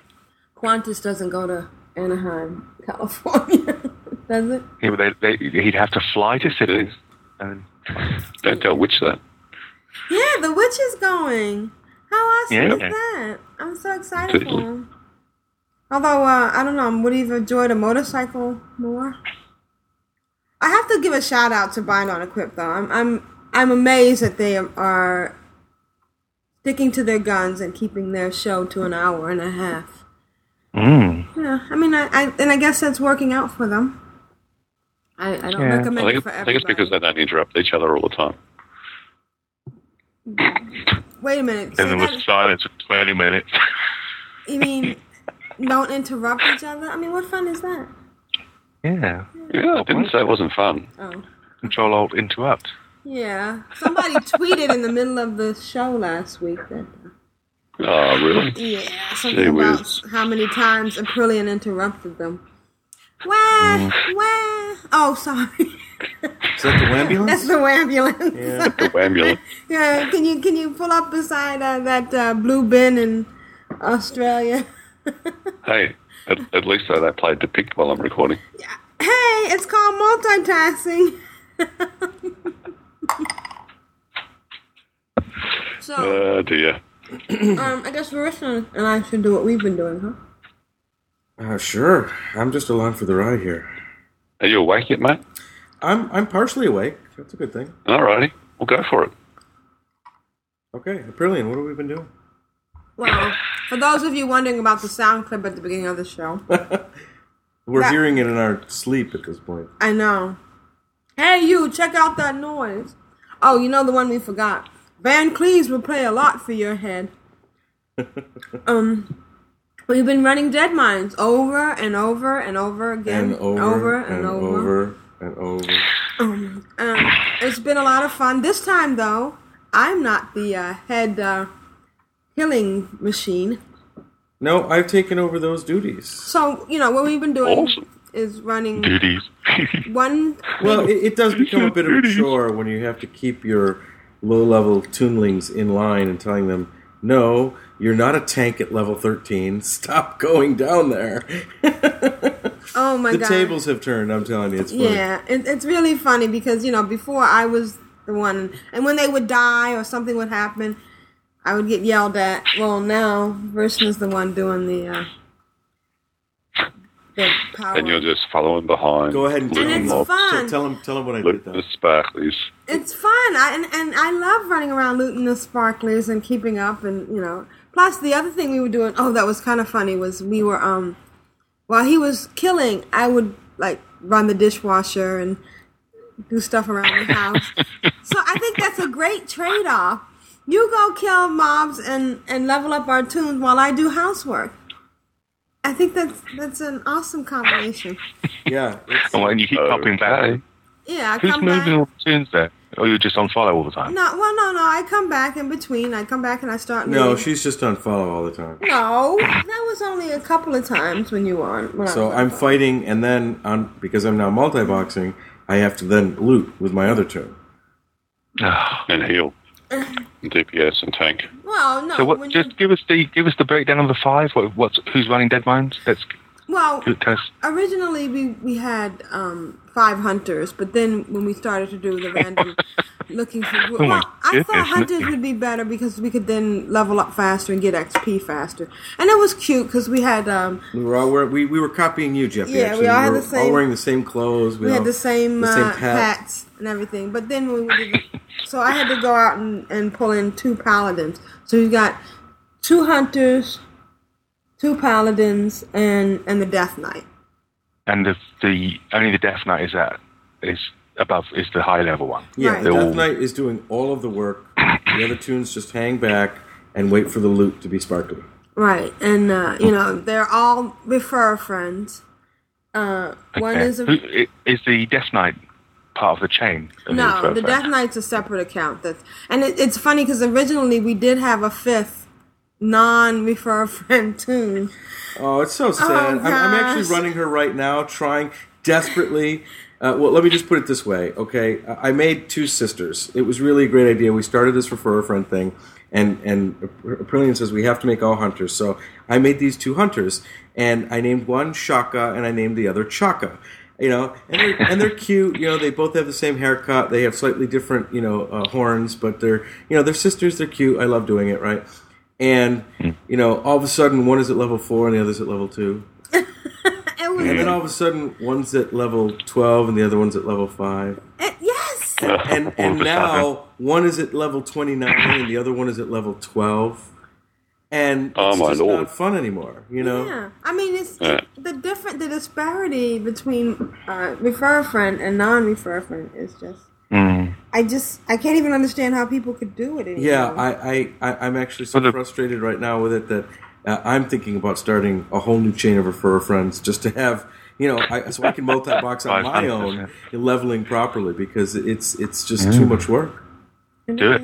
Qantas doesn't go to Anaheim, California, does it? Yeah, but they, they, he'd have to fly to cities. And Don't tell which that. Yeah, the witch is going. How awesome Yeah. is that? I'm so excited for him. Although uh, I don't know, would he have enjoyed a motorcycle more? I have to give a shout out to Bind on Equip though. I'm I'm I'm amazed that they are sticking to their guns and keeping their show to an hour and a half. Mm. Yeah, I mean, I, I and I guess that's working out for them. I, I don't I recommend think, it for I think it's because they don't interrupt each other all the time. Wait a minute. And then say there was that- silence for 20 minutes. You mean don't interrupt each other? I mean, what fun is that? yeah. Yeah, I didn't say it wasn't fun. Oh. Control Alt Interrupt. Yeah. Somebody tweeted in the middle of the show last week that Oh, really? yeah, something Gee about whiz. how many times Aprillian interrupted them. Wah, wah. Oh, sorry. Is that the ambulance? That's the ambulance. Yeah. The ambulance. yeah. Can you can you pull up beside uh, that uh, blue bin in Australia? Hey, at, at least though they played Depict while I'm recording. Yeah. Hey, it's called multitasking. so, Oh, dear. um, I guess Marissa and I should do what we've been doing, huh? Uh, sure. I'm just along for the ride here. Are you awake yet, mate? I'm I'm partially awake. That's a good thing. Alrighty, we'll go for it. Okay, Aprillian, what have we been doing? Well, for those of you wondering about the sound clip at the beginning of the show, We're That- hearing it in our sleep at this point. I know. Hey, you, check out that noise. Oh, you know the one we forgot. VanCleef's will play a lot for your head. um, we've been running Deadmines over and over and over again, And over, and, and over. over and over. Um, um, it's been a lot of fun. This time, though, I'm not the uh, head uh, killing machine. No, I've taken over those duties. So, you know, what we've been doing Awesome. is running Duties. one. Well, it, it does become a bit of a chore when you have to keep your low-level tunelings in line and telling them, "No, you're not a tank at level 13. Stop going down there." oh my the god! tables have turned. I'm telling you, it's funny. Yeah, it, it's really funny because you know before I was the one, and when they would die or something would happen, I would get yelled at. Well, now Vrishna is the one doing the uh, the power. And you're just following behind. Go ahead and tell And them. it's Tell- fun. Tell them. Tell them what I did. Look Though. the sparklies. It's fun, I, and and I love running around looting the sparklers and keeping up, and you know. Plus, the other thing we were doing, oh, that was kind of funny, was we were um, while he was killing, I would like run the dishwasher and do stuff around the house. so I think that's a great trade off. You go kill mobs and and level up our toons while I do housework. I think that's that's an awesome combination. Yeah. Oh, and you keep popping back. Yeah, I Who's come back. moving all the toons there? Or oh, you're just on follow all the time? No, well, no, no. I come back in between. I come back and I start. No, looting. she's just on follow all the time. No, that was only a couple of times when you were on. When So I'm fighting, and then on because I'm now multi-boxing, I have to then loot with my other toon. Ah. and heal. And DPS and tank. Well, no. so what? when Just give us the give us the breakdown of the five. What, what's who's running Deadmines? Let's well, tell originally we we had um, five hunters, but then when we started to do the random looking for, Oh my well, I thought hunters would be better because we could then level up faster and get XP faster, and it was cute because we had um, We were all wear, we, we were copying you, Jeppy. Yeah, actually. we all had the same- all wearing the same clothes. we all- had the same, the uh, hat. hats and everything. But then we did, the, so I had to go out and, and pull in two paladins. So you got two hunters, two paladins, and and the Death Knight. And the, the only the Death Knight is that is above is the high level one. Yeah, Right. the Death all- Knight is doing all of the work. The other toons just hang back and wait for the loot to be sparkly. Right, and uh, you know they're all refer friends. Uh, one Okay. is a Who, is the Death Knight part of the chain? of no, Refer the Death Knight's a separate account. That's and it, it's funny because originally we did have a fifth non-refer friend toon. Oh, it's so sad. I'm, I'm actually running her right now, trying desperately. Uh, well, let me just put it this way, okay? I I made two sisters. It was really a great idea. We started this refer a friend thing, and and Aprillian says we have to make all hunters. So I made these two hunters, and I named one Shaka, and I named the other Chaka. You know, and they're, and they're cute. You know, they both have the same haircut. They have slightly different, you know, uh, horns, but they're, you know, they're sisters. They're cute. I love doing it, right? And you know, all of a sudden, one is at level four and the other's at level two. And then all of a sudden, one's at level 12 and the other one's at level 5. it- yes, And, All and now, one is at level 29 and the other one is at level 12. And Oh, it's my just lord. not fun anymore, you know? yeah. I mean, it's Yeah. the different the disparity between uh, refer friend and non-refer friend is just. Mm. I just I can't even understand how people could do it anymore. Yeah, I, I, I, I'm actually so the- frustrated right now with it that uh, I'm thinking about starting a whole new chain of referrer friends just to have, you know, I, so I can multi-box on my own leveling properly because it's it's just Mm. too much work. Do it.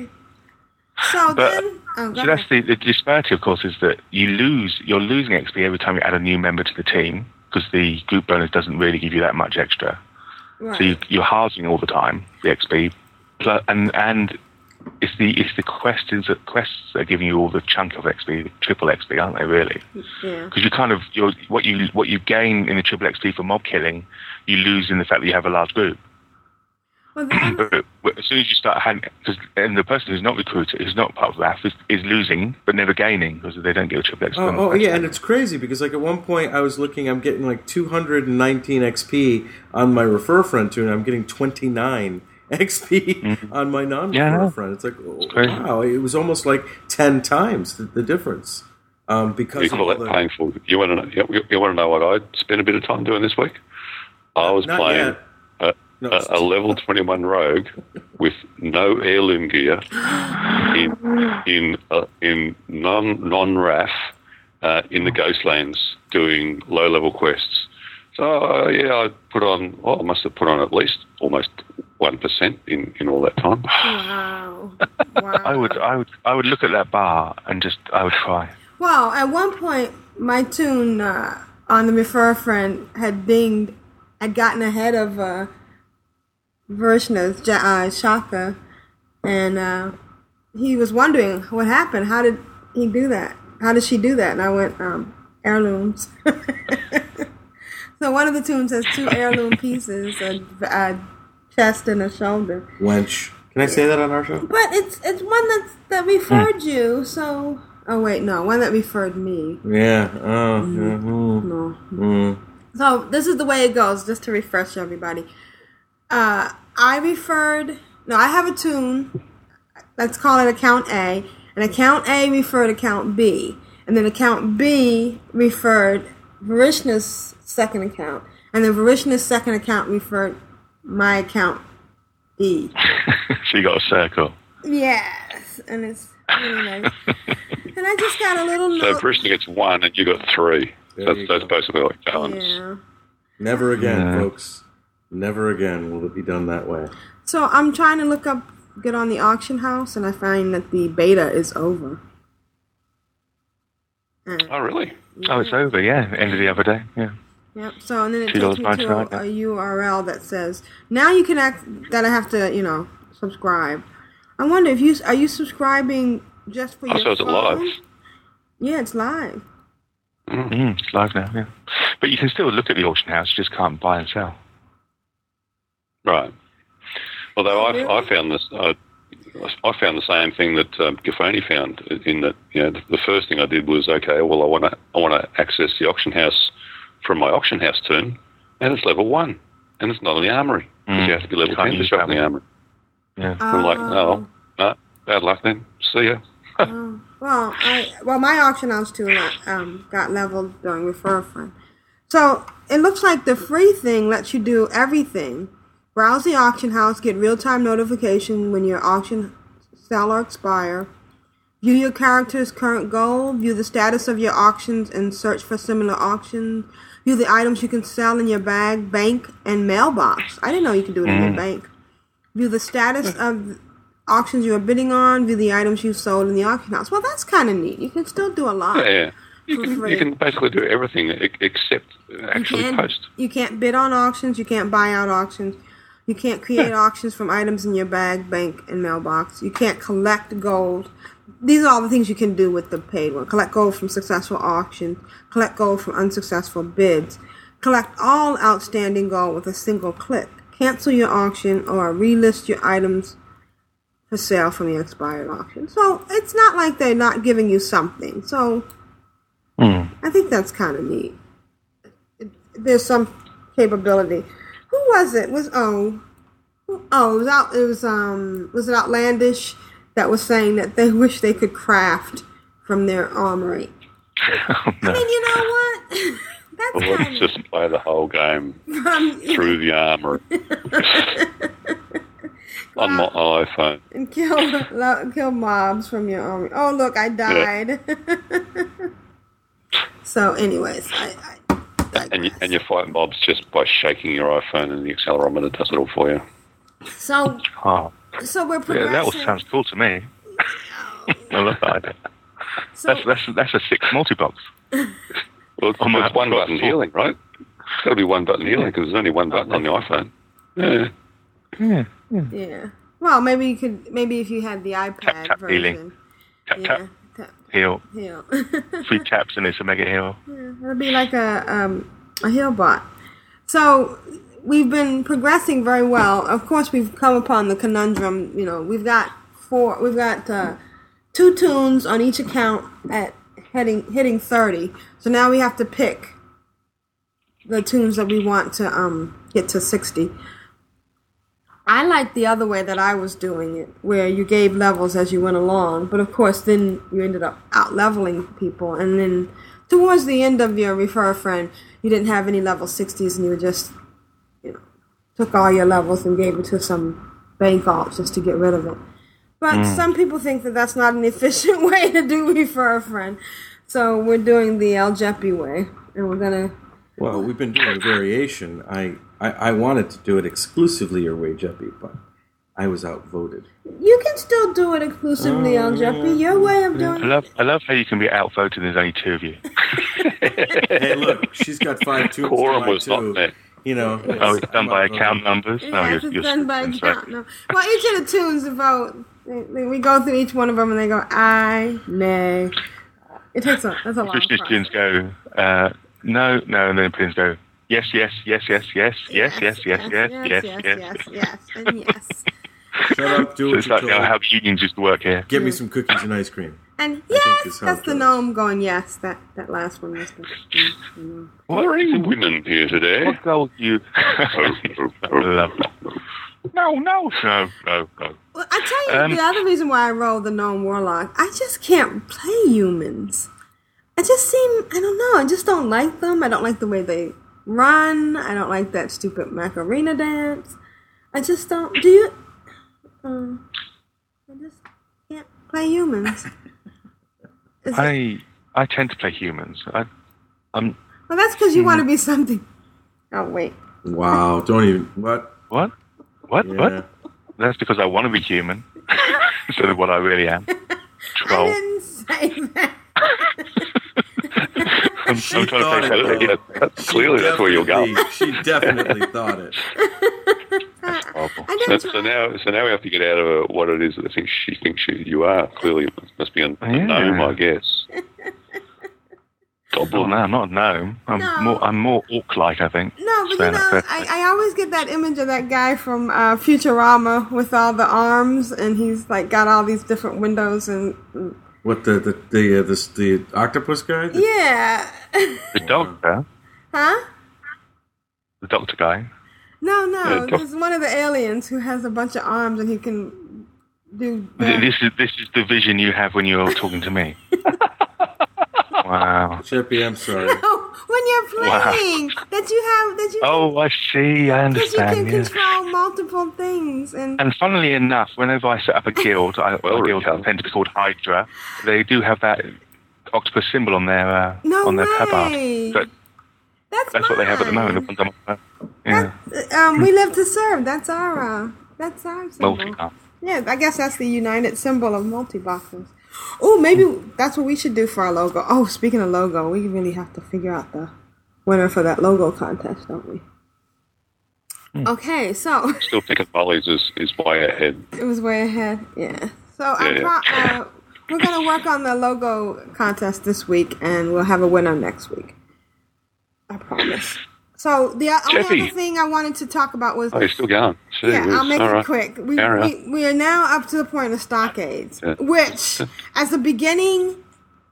So But- then, oh, So that's the, the disparity, of course, is that you lose. You're losing XP every time you add a new member to the team because the group bonus doesn't really give you that much extra. right. So you, you're halving all the time the XP, and and it's the it's the questions that quests that are giving you all the chunk of XP, triple XP, aren't they? Really? yeah. Because you kind of you're, what you what you gain in the triple XP for mob killing, you lose in the fact that you have a large group. Well, But but as soon as you start having, because and the person who's not recruited, who's not part of RAF, is, is losing but never gaining because they don't get a triple XP. Oh, oh yeah, and it's crazy because like at one point I was looking, I'm getting like 219 XP on my refer friend tune. And I'm getting 29 XP on my non-refer Mm-hmm. Yeah, I friend. It's like oh, crazy. wow, it was almost like 10 times the, the difference um, because You of call that the, painful. You want to know? You, you want to know what I spent a bit of time doing this week? I was Not playing yet. A, No, a, a level twenty-one rogue with no heirloom gear in in uh, in non non RAF uh, in the Ghostlands doing low level quests. So uh, yeah, I put on. Well, I must have put on at least almost one percent in in all that time. wow. Wow. I would I would I would look at that bar and just I would cry. Well, at one point, my toon uh, on the refer friend had dinged, had gotten ahead of uh, Vrishna's Ja- uh, Shaka, and uh, he was wondering what happened. How did he do that? How did she do that? And I went, um, heirlooms. so one of the toons has two heirloom pieces, a, a chest and a shoulder. wench. Can I say that on our show? But it's it's one that's, that referred you, so. Oh, wait, no, one that referred me. Yeah. Oh. yeah, mm, No. mm. So this is the way it goes, just to refresh everybody. Uh, I referred. No, I have a toon. Let's call it account A, and account A referred account B, and then account B referred Vrishna's second account, and then Vrishna's second account referred my account B. so you got a circle. Yes, and it's really nice. and I just got a little So Vrishna gets one, and you got three. There That's, you that's basically like balance. Yeah. Never again, Yeah. folks. Never again will it be done that way. So I'm trying to look up, get on the auction house, and I find that the beta is over. And, Oh, really? Oh, it's over. Yeah, end of the other day. Yeah. yep. So and then it takes me to a, a URL that says now you can act that I have to you know subscribe. I wonder if you are you subscribing just for Oh, your so is it live? Yeah, it's live. Mm, it's live now. Yeah. But you can still look at the auction house. You just can't buy and sell. Right. Although I, Really? I found this, uh, I found the same thing that um, Gaffoni found. In that, you know, the, the first thing I did was okay. Well, I want to, I want to access the auction house from my auction house turn, and it's level one, and it's not in the armory because Mm. you have to be level ten to use shop in the armory. Yeah. I'm like, Oh. no, no, bad luck then. See ya. Oh, well, I well my auction house too um, got leveled during referral a friend. So it looks like the free thing lets you do everything. Browse the auction house, get real time notification when your auction or expire. View your character's current goal. View the status of your auctions and search for similar auctions. View the items you can sell in your bag, bank, and mailbox. I didn't know you could do it in your Mm. bank. View the status of auctions you are bidding on. View the items you sold in the auction house. Well, that's kind of neat. You can still do a lot. Yeah. You can, free. you can basically do everything except actually can't, post. You can't bid on auctions. You can't buy out auctions. You can't create auctions from items in your bag, bank, and mailbox. You can't collect gold. These are all the things you can do with the paid one. Collect gold from successful auctions. Collect gold from unsuccessful bids. Collect all outstanding gold with a single click. Cancel your auction or relist your items for sale from your expired auction. So it's not like they're not giving you something. So Hmm. I think that's kind of neat. There's some capability. Who was it? Was oh, oh, it was out. It was um, was it outlandish that was saying that they wish they could craft from their armory. I mean, you know what? Or let's just play the whole game From through the armor on my iPhone. and kill lo- kill mobs from your army. Oh, look, I died. so, anyways, I, And you, and you fight mobs just by shaking your iPhone and the accelerometer does it all for you. so Oh, so we're yeah, progressing. that all sounds cool to me. I love that idea. that's, that's, that's a six multi-box. Well, it's, it's one button healing, right? It's got to be one button healing because there's only one button on the iPhone. Yeah. Yeah. Yeah. Well, maybe you could. Maybe if you had the iPad tap version. healing. Tap, yeah. tap, Heal. Heal. Three taps and it's a mega heal. Yeah, it'll be like a um, a hill bot. So we've been progressing very well. Of course, we've come upon the conundrum. You know, we've got four. We've got uh, two toons on each account at heading hitting thirty. So now we have to pick the toons that we want to um get to sixty. I like the other way that I was doing it, where you gave levels as you went along, but of course then you ended up out leveling people, and then towards the end of your refer a friend, you didn't have any level sixties, and you just, you know, took all your levels and gave it to some bank alt just to get rid of it. But Mm. some people think that that's not an efficient way to do refer a friend, so we're doing the El Jeppy way, and we're gonna Well, we've been doing a variation. I, I, I wanted to do it exclusively your way, Jeppy, but I was outvoted. You can still do it exclusively on Jeopardy. Your way of I doing love, I love how you can be outvoted and there's only two of you. hey, look, she's got five toons. Quorum to my was not two. You know, Oh, it's done by account numbers? Yeah, No, it's you're, you're done by that's right. account. No. Well, each of the toons vote. They- they- We go through each one of them and they go I, nay. It takes a that's a long Christian process. students go, uh, no, no, and then opinions go, yes, yes, yes, yes, yes, yes, yes, yes, yes, yes, yes, yes, yes, yes, and yes. Shut up, do So what it's you're like you know, told. how the unions used to work here. Get me some cookies and ice cream. And think yes, is how that's it the goes. gnome going yes. That that last one was the. mm, Three women here today. What goal you? Love that. No, no, no, no, no. Well, I tell you, Um, the other reason why I rolled the gnome warlock, I just can't play humans. I just seem, I don't know, I just don't like them. I don't like the way they run. I don't like that stupid Macarena dance. I just don't. Do you? Um, I just can't play humans. Is it- I I tend to play humans. I, I'm well, that's because you Hmm. want to be something. Oh wait. Wow, don't even. What? what? What? Yeah. What? That's because I want to be human instead of what I really am. I Troll. didn't say that. I'm, She I'm trying thought to it, though. yeah, that's clearly that's where you'll go. definitely- She definitely thought it. Horrible. I So, so now, so now we have to get out of uh, what it is that I think she thinks you, you are. Clearly, it must be a, a Yeah. gnome, I guess. Well, no, I'm not a gnome. I'm No. more I'm more orc-like, I think. No, but you know. I, I always get that image of that guy from uh, Futurama with all the arms, and he's like got all these different windows, and and- What the the the uh, this, the octopus guy? The- yeah, The doctor, huh? the doctor guy. No, no, Yeah, doc- there's one of the aliens who has a bunch of arms, and he can do. Th- This is this is the vision you have when you're talking to me. wow. Chippy, I'm sorry. when you're Wow. playing, that you have that you Oh, I see. I because you can understand. Yes. control multiple things and. And funnily enough, whenever I set up a guild, I, Well, a guild Ricardo. tend to be called Hydra. They do have that octopus symbol on their uh, No on their way. tabard. But That's, that's what they have at the moment. the ones I'm on. Yeah, Um, we live to serve. That's our. Uh, that's our symbol. multi-cast. Yeah, I guess that's the united symbol of multi-boxers. Oh, maybe that's what we should do for our logo. Oh, speaking of logo, we really have to figure out the winner for that logo contest, don't we? Hmm. Okay, so Still thinking Molly's is, is way ahead. it was way ahead. Yeah. So I'm Yeah, pro- uh, we're gonna work on the logo contest this week, and we'll have a winner next week. I promise. So the o- only Jeppy. other thing I wanted to talk about was Oh, you're still going. Yeah. I'll make it right. quick. We, we we are now up to the point of stockades, Yeah. which, as the beginning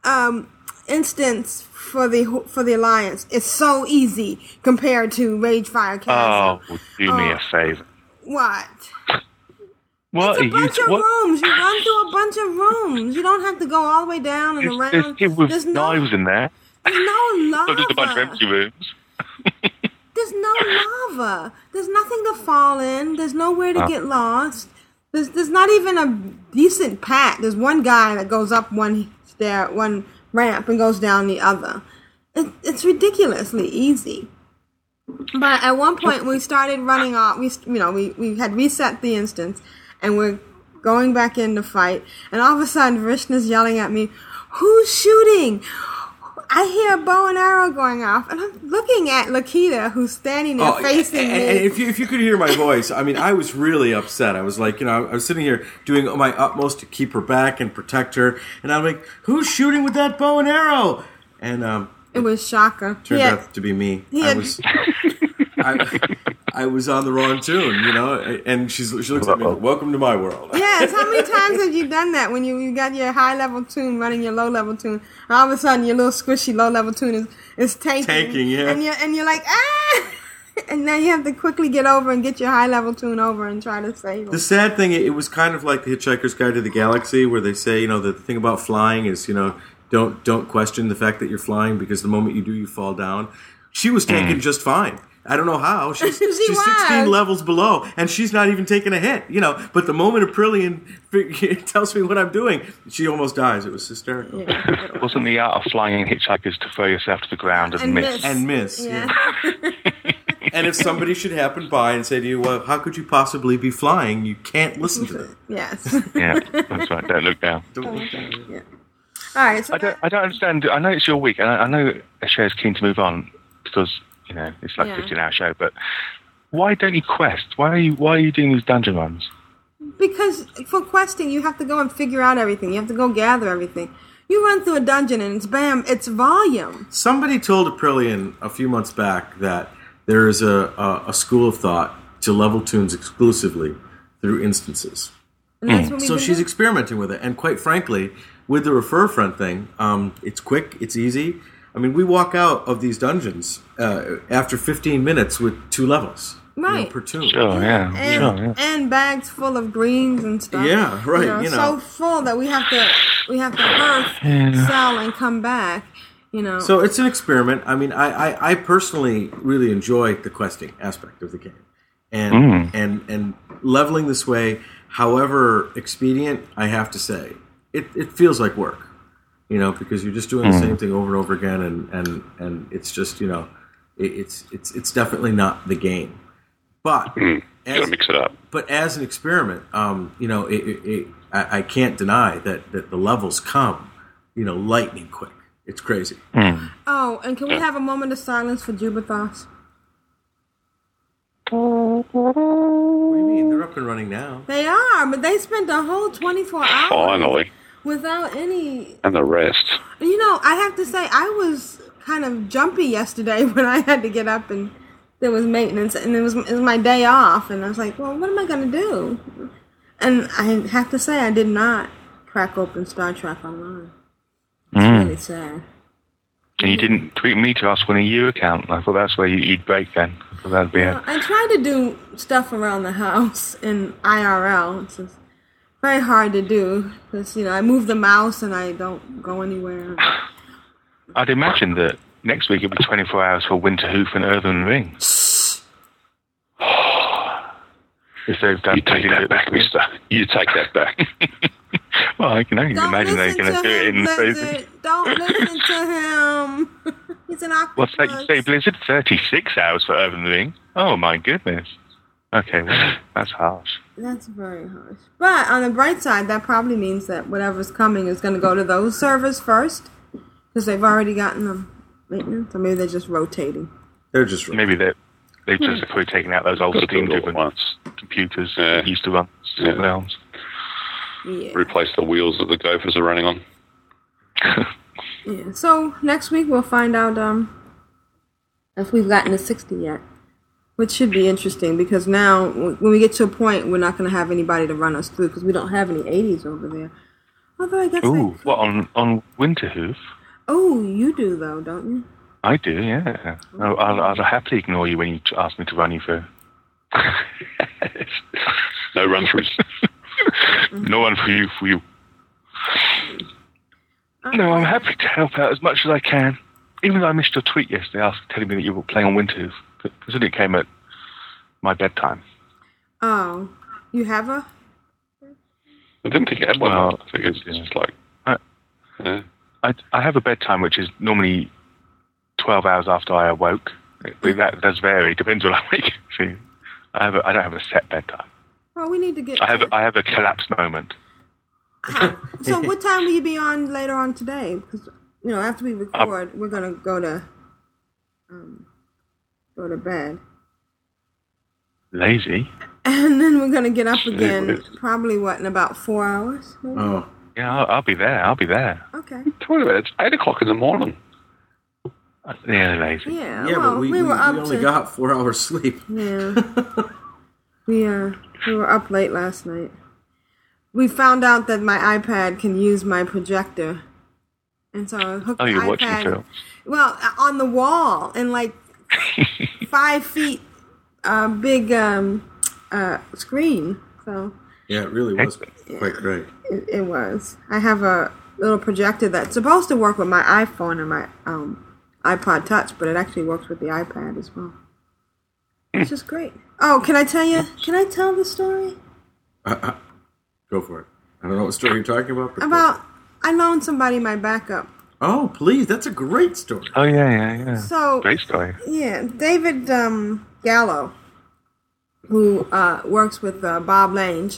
um, instance for the for the alliance, is so easy compared to Ragefire Chasm. Oh, do me Oh. a favor. What? What are a bunch T- of what? rooms. You run through a bunch of rooms. You don't have to go all the way down and There's, around. there's with There's no, knives in there. there's no Not just a bunch of lava. empty rooms. There's no lava. There's nothing to fall in. There's nowhere to Oh. get lost. There's there's not even a decent path. There's one guy that goes up one stair, one ramp, and goes down the other. It, it's ridiculously easy. But at one point, we started running off. We you know we we had reset the instance, and we're going back in to fight. And all of a sudden, Vrishna's yelling at me, "Who's shooting?" I hear a bow and arrow going off, and I'm looking at Lakita, who's standing there facing Oh, and, me. and if you if you could hear my voice, I mean, I was really upset. I was like, you know, I was sitting here doing my utmost to keep her back and protect her, and I'm like, who's shooting with that bow and arrow? And um, it was Shaka. turned had- out to be me. he had- was. I, I was on the wrong toon, you know, and she's she looks at me. Welcome to my world. Yes, how many times have you done that when you, you got your high level toon running your low level toon, and all of a sudden your little squishy low level toon is, is tanking, Tanking, yeah. and you're and you're like ah, and now you have to quickly get over and get your high level toon over and try to save them. The sad thing, it was kind of like the Hitchhiker's Guide to the Galaxy, where they say, you know, the thing about flying is, you know, don't don't question the fact that you're flying because the moment you do, you fall down. She was taken just fine. I don't know how. She's, She she's was. 16 levels below, and she's not even taking a hit, you know. But the moment Aprillian fig- tells me what I'm doing, she almost dies. It was hysterical. Wasn't the art of flying hitchhikers to throw yourself to the ground and, And miss? miss. And miss. Yeah. And if somebody should happen by and say to you, well, how could you possibly be flying? You can't listen to them. yes. Yeah, that's right. Don't look down. Don't look down. yeah. All right. So I don't. I don't understand. I know it's your week, and I, I know Asher is keen to move on because you know it's like Yeah. fifteen-hour show. But why don't you quest? Why are you? Why are you doing these dungeon runs? Because for questing, you have to go and figure out everything. You have to go gather everything. You run through a dungeon and it's bam, it's volume. Somebody told Aprillian a few months back that there is a, a, a school of thought to level toons exclusively through instances. And that's what So she's doing. experimenting with it. And quite frankly, with the refer front thing, um, it's quick, it's easy. I mean, we walk out of these dungeons uh, after 15 minutes with two levels you know, Right. per toon. Sure, yeah, and, sure, yeah. and bags full of greens and stuff. Yeah, right, You know, you so full that we have to we have to earth, sell, and come back. You know. So it's an experiment. I mean, I, I, I personally really enjoy the questing aspect of the game, and Mm. and and leveling this way, however expedient, I have to say, it, it feels like work, you know, because you're just doing the Mm. same thing over and over again, and and and it's just you know, it, it's it's it's definitely not the game, but. Mm. as- mix it up. but as an experiment, um, you know, it, it, it, I, I can't deny that, that the levels come, you know, lightning quick. It's crazy. oh, and can we have a moment of silence for Jubei'Thos? What do you mean? They're up and running now. They are, but they spent a whole twenty four hours Finally. Without any. And the rest. You know, I have to say, I was kind of jumpy yesterday when I had to get up and there was maintenance, and it was it was my day off, and I was like, well, what am I gonna do? And I have to say, I did not crack open Star Trek Online. It's Mm. really sad. And you didn't tweet me to ask when a U account. I thought that's where you, you'd break then. So that'd be it. I tried to do stuff around the house in IRL. It's just very hard to do because you know I move the mouse and I don't go anywhere. I'd imagine that next week it'll be 24 hours for Winterhoof and Earthen Ring. if they've done You take that back, Mister. You take that back. well, I can only Don't imagine they're listen going to to do it him, in Blizzard. Don't listen to him. He's an octopus. What's that you say, Blizzard? 36 hours for Earthen Ring? Oh, my goodness. Okay, well, that's harsh. That's very harsh. But on the bright side, that probably means that whatever's coming is going to go to those servers first because they've already gotten them maintenance, or maybe they're just rotating. They're just Maybe they they've just probably taken out those old Gotta do it all at Steam-driven once. computers that used to run Yeah. Yeah. Replace the wheels that the Gophers are running on. Yeah. So next week we'll find out um if we've gotten to sixty yet, which should be interesting because now when we get to a point, we're not going to have anybody to run us through because we don't have any eighties over there. Although I guess. Ooh, what on on Winterhoof? Oh, you do though, don't you? I do, yeah. I'll, I'll, I'll happily ignore you when you ask me to run you through. No run throughs. Mm-hmm. no one for you, for you. No, I'm happy to help out as much as I can. Even though I missed your tweet yesterday asking, telling me that you were playing on Winterhoof, because it came at my bedtime. Oh, you have a. I didn't think it had one. Well, I think it's, it's just like. I, Yeah. I, I have a bedtime which is normally 12 hours after I awoke. But that does vary, depends on the week. See, I, have a, I don't have a set bedtime. Well, we need to get. I have, I have a collapse moment. so what time will you be on later on today? Because you know after we record, we're gonna go to um, go to bed, Lazy? and then we're gonna get up again. Probably what in about four hours. maybe? Oh. Yeah, I'll, I'll be there. I'll be there. Okay. Talking about it, it's 8 o'clock in the morning. Yeah, lazy. Yeah. Yeah, well, but we, we, we, were we up only to, got four hours sleep. Yeah. we uh we were up late last night. We found out that my iPad can use my projector, and so I hooked Oh, the you're iPad. watching. Well, uh, on the wall and like five feet uh, big um, uh, screen. So Yeah, it really was quite great. it, it was. I have a little projector that's supposed to work with my iPhone and my um, iPod Touch, but it actually works with the iPad as well. It's just great. Oh, can I tell you? Can I tell the story Go for it. I don't know what story you're talking about. But about? I loaned somebody my backup. Oh, please. That's a great story. Oh, yeah, yeah, yeah. So Great story. Yeah, David um, Gallo, who uh, works with uh, Bob Lange.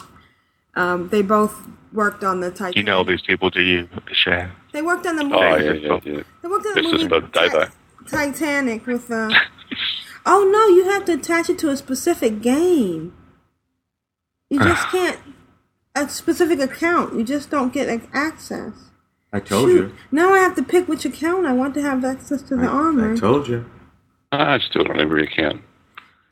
Um, they both worked on the Titanic. You know these people, do you, Share? They worked on the movie. Oh, yeah, yeah, yeah. They worked on the This movie is. Titanic with. Uh, oh no, you have to attach it to a specific game. You just can't a specific account. You just don't get ac- access. I told Shoot. you. Now I have to pick which account I want to have access to the armor. I told you. I just do it on every account.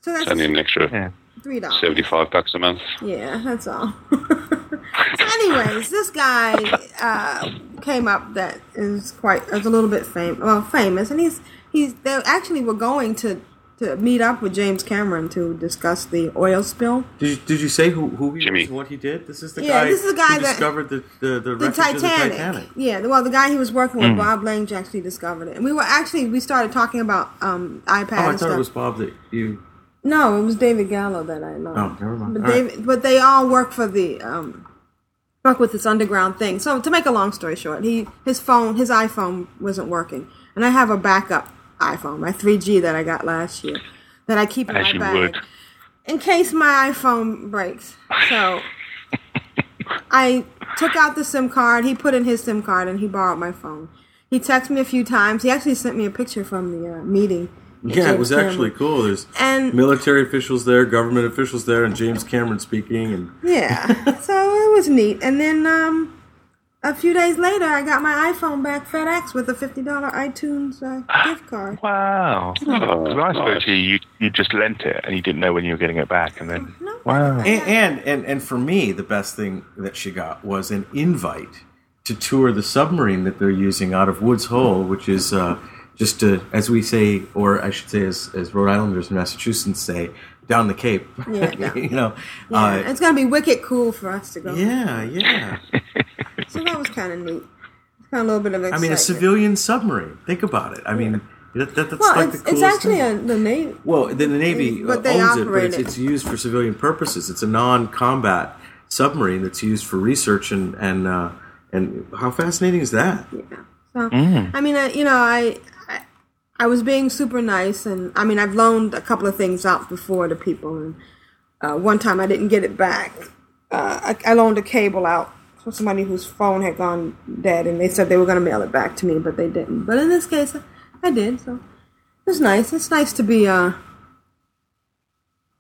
So It's that's only an extra three dollars. 75 bucks a month. Yeah, that's all. so anyways, this guy uh, came up that is quite is a little bit famous. Well, famous, and he's he's they actually were going to to meet up with James Cameron to discuss the oil spill. Did you, did you say who, who he Jimmy. was and what he did? This is the Yeah, guy, this is the guy who that- discovered the, the, the, The Titanic. the Titanic. Yeah, well, the guy he was working with, Mm. Bob Lange, actually discovered it, and we were actually we started talking about um, iPad Oh, I and thought stuff. it was Bob that you... No, it was David Gallo that I know. Oh, never mind. But All right. David, but they all work for the um, work with this underground thing. So to make a long story short, he his phone, his iPhone wasn't working, and I have a backup iPhone, my 3G that I got last year, that I keep in As my bag would. in case my iPhone breaks. So I took out the SIM card. He put in his SIM card, and he borrowed my phone. He texted me a few times. He actually sent me a picture from the uh, meeting. Yeah, it was Cameron. actually cool. There's And- military officials there, government officials there, and James Cameron speaking. And Yeah. so it was neat. And then um, a few days later, I got my iPhone back FedEx with a fifty dollar iTunes uh, gift card. Wow. Oh, Because when I spoke to you, you, you just lent it and you didn't know when you were getting it back. And then, wow. and, and and and for me, the best thing that she got was an invite to tour the submarine that they're using out of Woods Hole, which is uh, just a, as we say, or I should say, as, as Rhode Islanders and Massachusetts say, down the Cape. Yeah, yeah. you know, Yeah, uh, it's gonna be wicked cool for us to go. yeah, yeah. So that was kind of neat. Kind of a little bit of I mean, a civilian submarine. Think about it. I mean, that, that, that's Well, like it's, the it's actually thing. a, the Navy. Well, the, the Navy But uh, they owns it, but operate it's, it. it's used for civilian purposes. It's a non-combat submarine that's used for research and and uh, and how fascinating is that? Yeah. So, Mm. I mean, I, you know, I, I I was being super nice, and I mean, I've loaned a couple of things out before to people, and uh, one time I didn't get it back. Uh, I, I loaned a cable out for somebody whose phone had gone dead, and they said they were going to mail it back to me, but they didn't. But in this case, I, I did. So it was nice. It's nice to be uh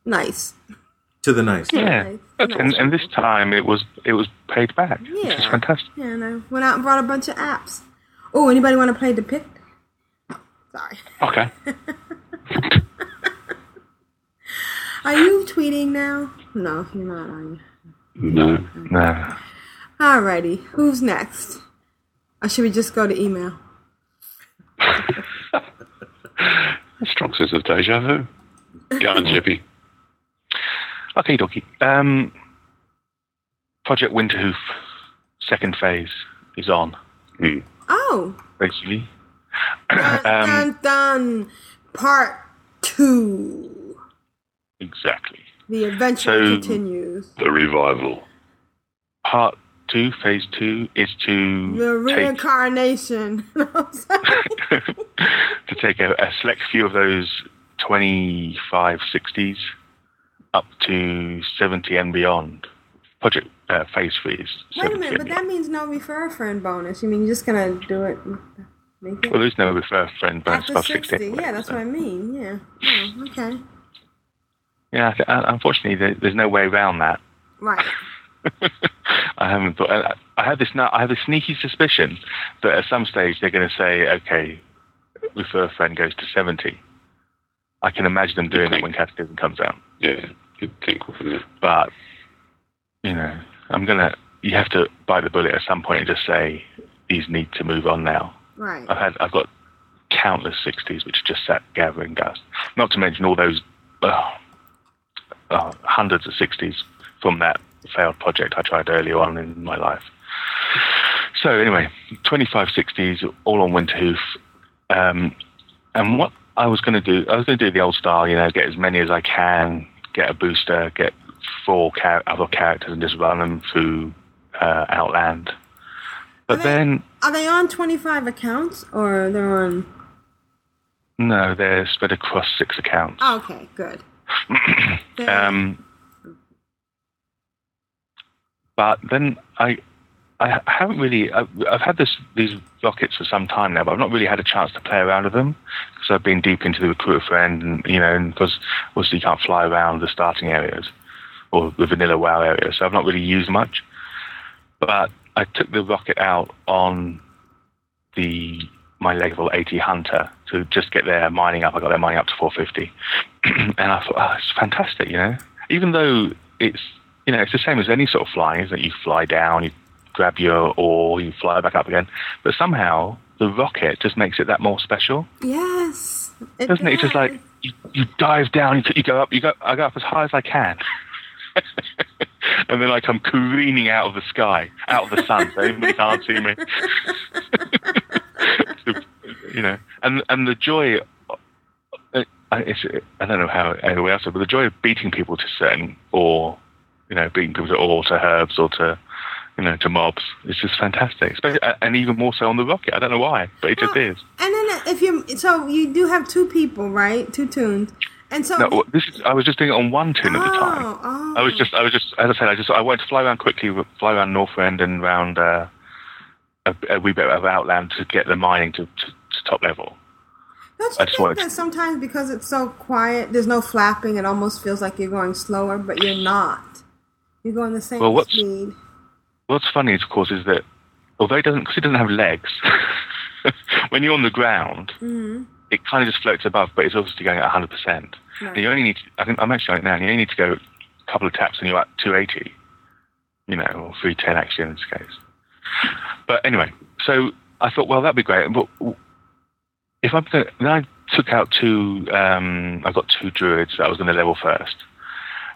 nice. To the nice. Yeah, and, and this time it was it was paid back, which is Yeah. fantastic. Yeah, and I went out and brought a bunch of apps. Oh, anybody want to play Depict? Sorry. Okay. Are you tweeting now? No, you're not, are you? No, no. Alrighty, who's next? Or should we just go to email? Strong sense of deja vu. Go on, Jeppy. Okay, dokie. Um, Project Winterhoof second phase is on, Oh, basically. Dun, um, dun, dun. Part two. exactly. The adventure So- continues. The revival. Part two, phase two, is to The take reincarnation. to take a, a select few of those 25 60s up to 70 and beyond. Project uh, phase three is Wait a minute, but that means no refer friend bonus. You mean you're just gonna do it? Make it Well, there's no refer friend bonus after above sixty? 60. Yeah, that's what I mean. Yeah. Oh, okay. Yeah, I th- unfortunately, there's no way around that. Right. I haven't thought. I, I have this now. I have a sneaky suspicion that at some stage they're going to say, "Okay, refer friend goes to 70." I can imagine them doing it when Cataclysm comes out. Yeah, you'd think, wouldn't you? But you know, I'm gonna. You have to bite the bullet at some point and just say these need to move on now. Right. I've had. I've got countless 60s which just sat gathering dust. Not to mention all those uh, uh, hundreds of 60s from that failed project I tried earlier on in my life. So anyway, 25 60s, all on Winterhoof. Um, and what I was going to do, I was going to do the old style, you know, get as many as I can, get a booster, get four char- other characters and just run them through uh, Outland. But then, Are they on twenty five accounts or they're on? no, they're spread across six accounts. Oh, okay, good. Um, but then I, I haven't really. I've, I've had this these rockets for some time now, but I've not really had a chance to play around with them because I've been deep into the recruiter friend, and you know, and because obviously you can't fly around the starting areas or the vanilla WoW area, so I've not really used much. But I took the rocket out on the my level 80 hunter to just get their mining up. I got their mining up to 450, and I thought, oh, it's fantastic, you know. Even though it's you know it's the same as any sort of flying, isn't it? You fly down, you grab your ore, you fly back up again, but somehow the rocket just makes it that more special, Yes. It doesn't it? It's just like you, you dive down, you, you go up, you go, I go up as high as I can. and then I come careening out of the sky, out of the sun, so everybody can't see me. you know, and and the joy. uh, It's, I don't know how anyone else, but the joy of beating people to certain, or you know, beating people to or to herbs or to, you know, to mobs. It's just fantastic, and even more so on the rocket. I don't know why, but it just is. And then if you so you do have two people, right? Two toons. And so No, this is. I was just doing it on one toon at the time. Oh, oh. I was just, I was just, as I said, I just, I wanted to fly around quickly, fly around Northrend and round uh, a, a wee bit of Outland to get the mining to, to, to top level. Don't I you just think that sometimes because it's so quiet, there's no flapping, it almost feels like you're going slower, but you're not. You're going the same Well, what's- speed. What's funny, of course, is that although it doesn't, because it doesn't have legs, when you're on the ground, Mm-hmm. It kind of just floats above, but it's obviously going at 100%. Right. You only need, to, I think, I'm actually on it now, and you only need to go a couple of taps and you're at 280, you know, or 310 actually in this case. But anyway, so I thought, well, that'd be great. But if I'm going to, then I took out two. Um, I got two druids that I was going to level first,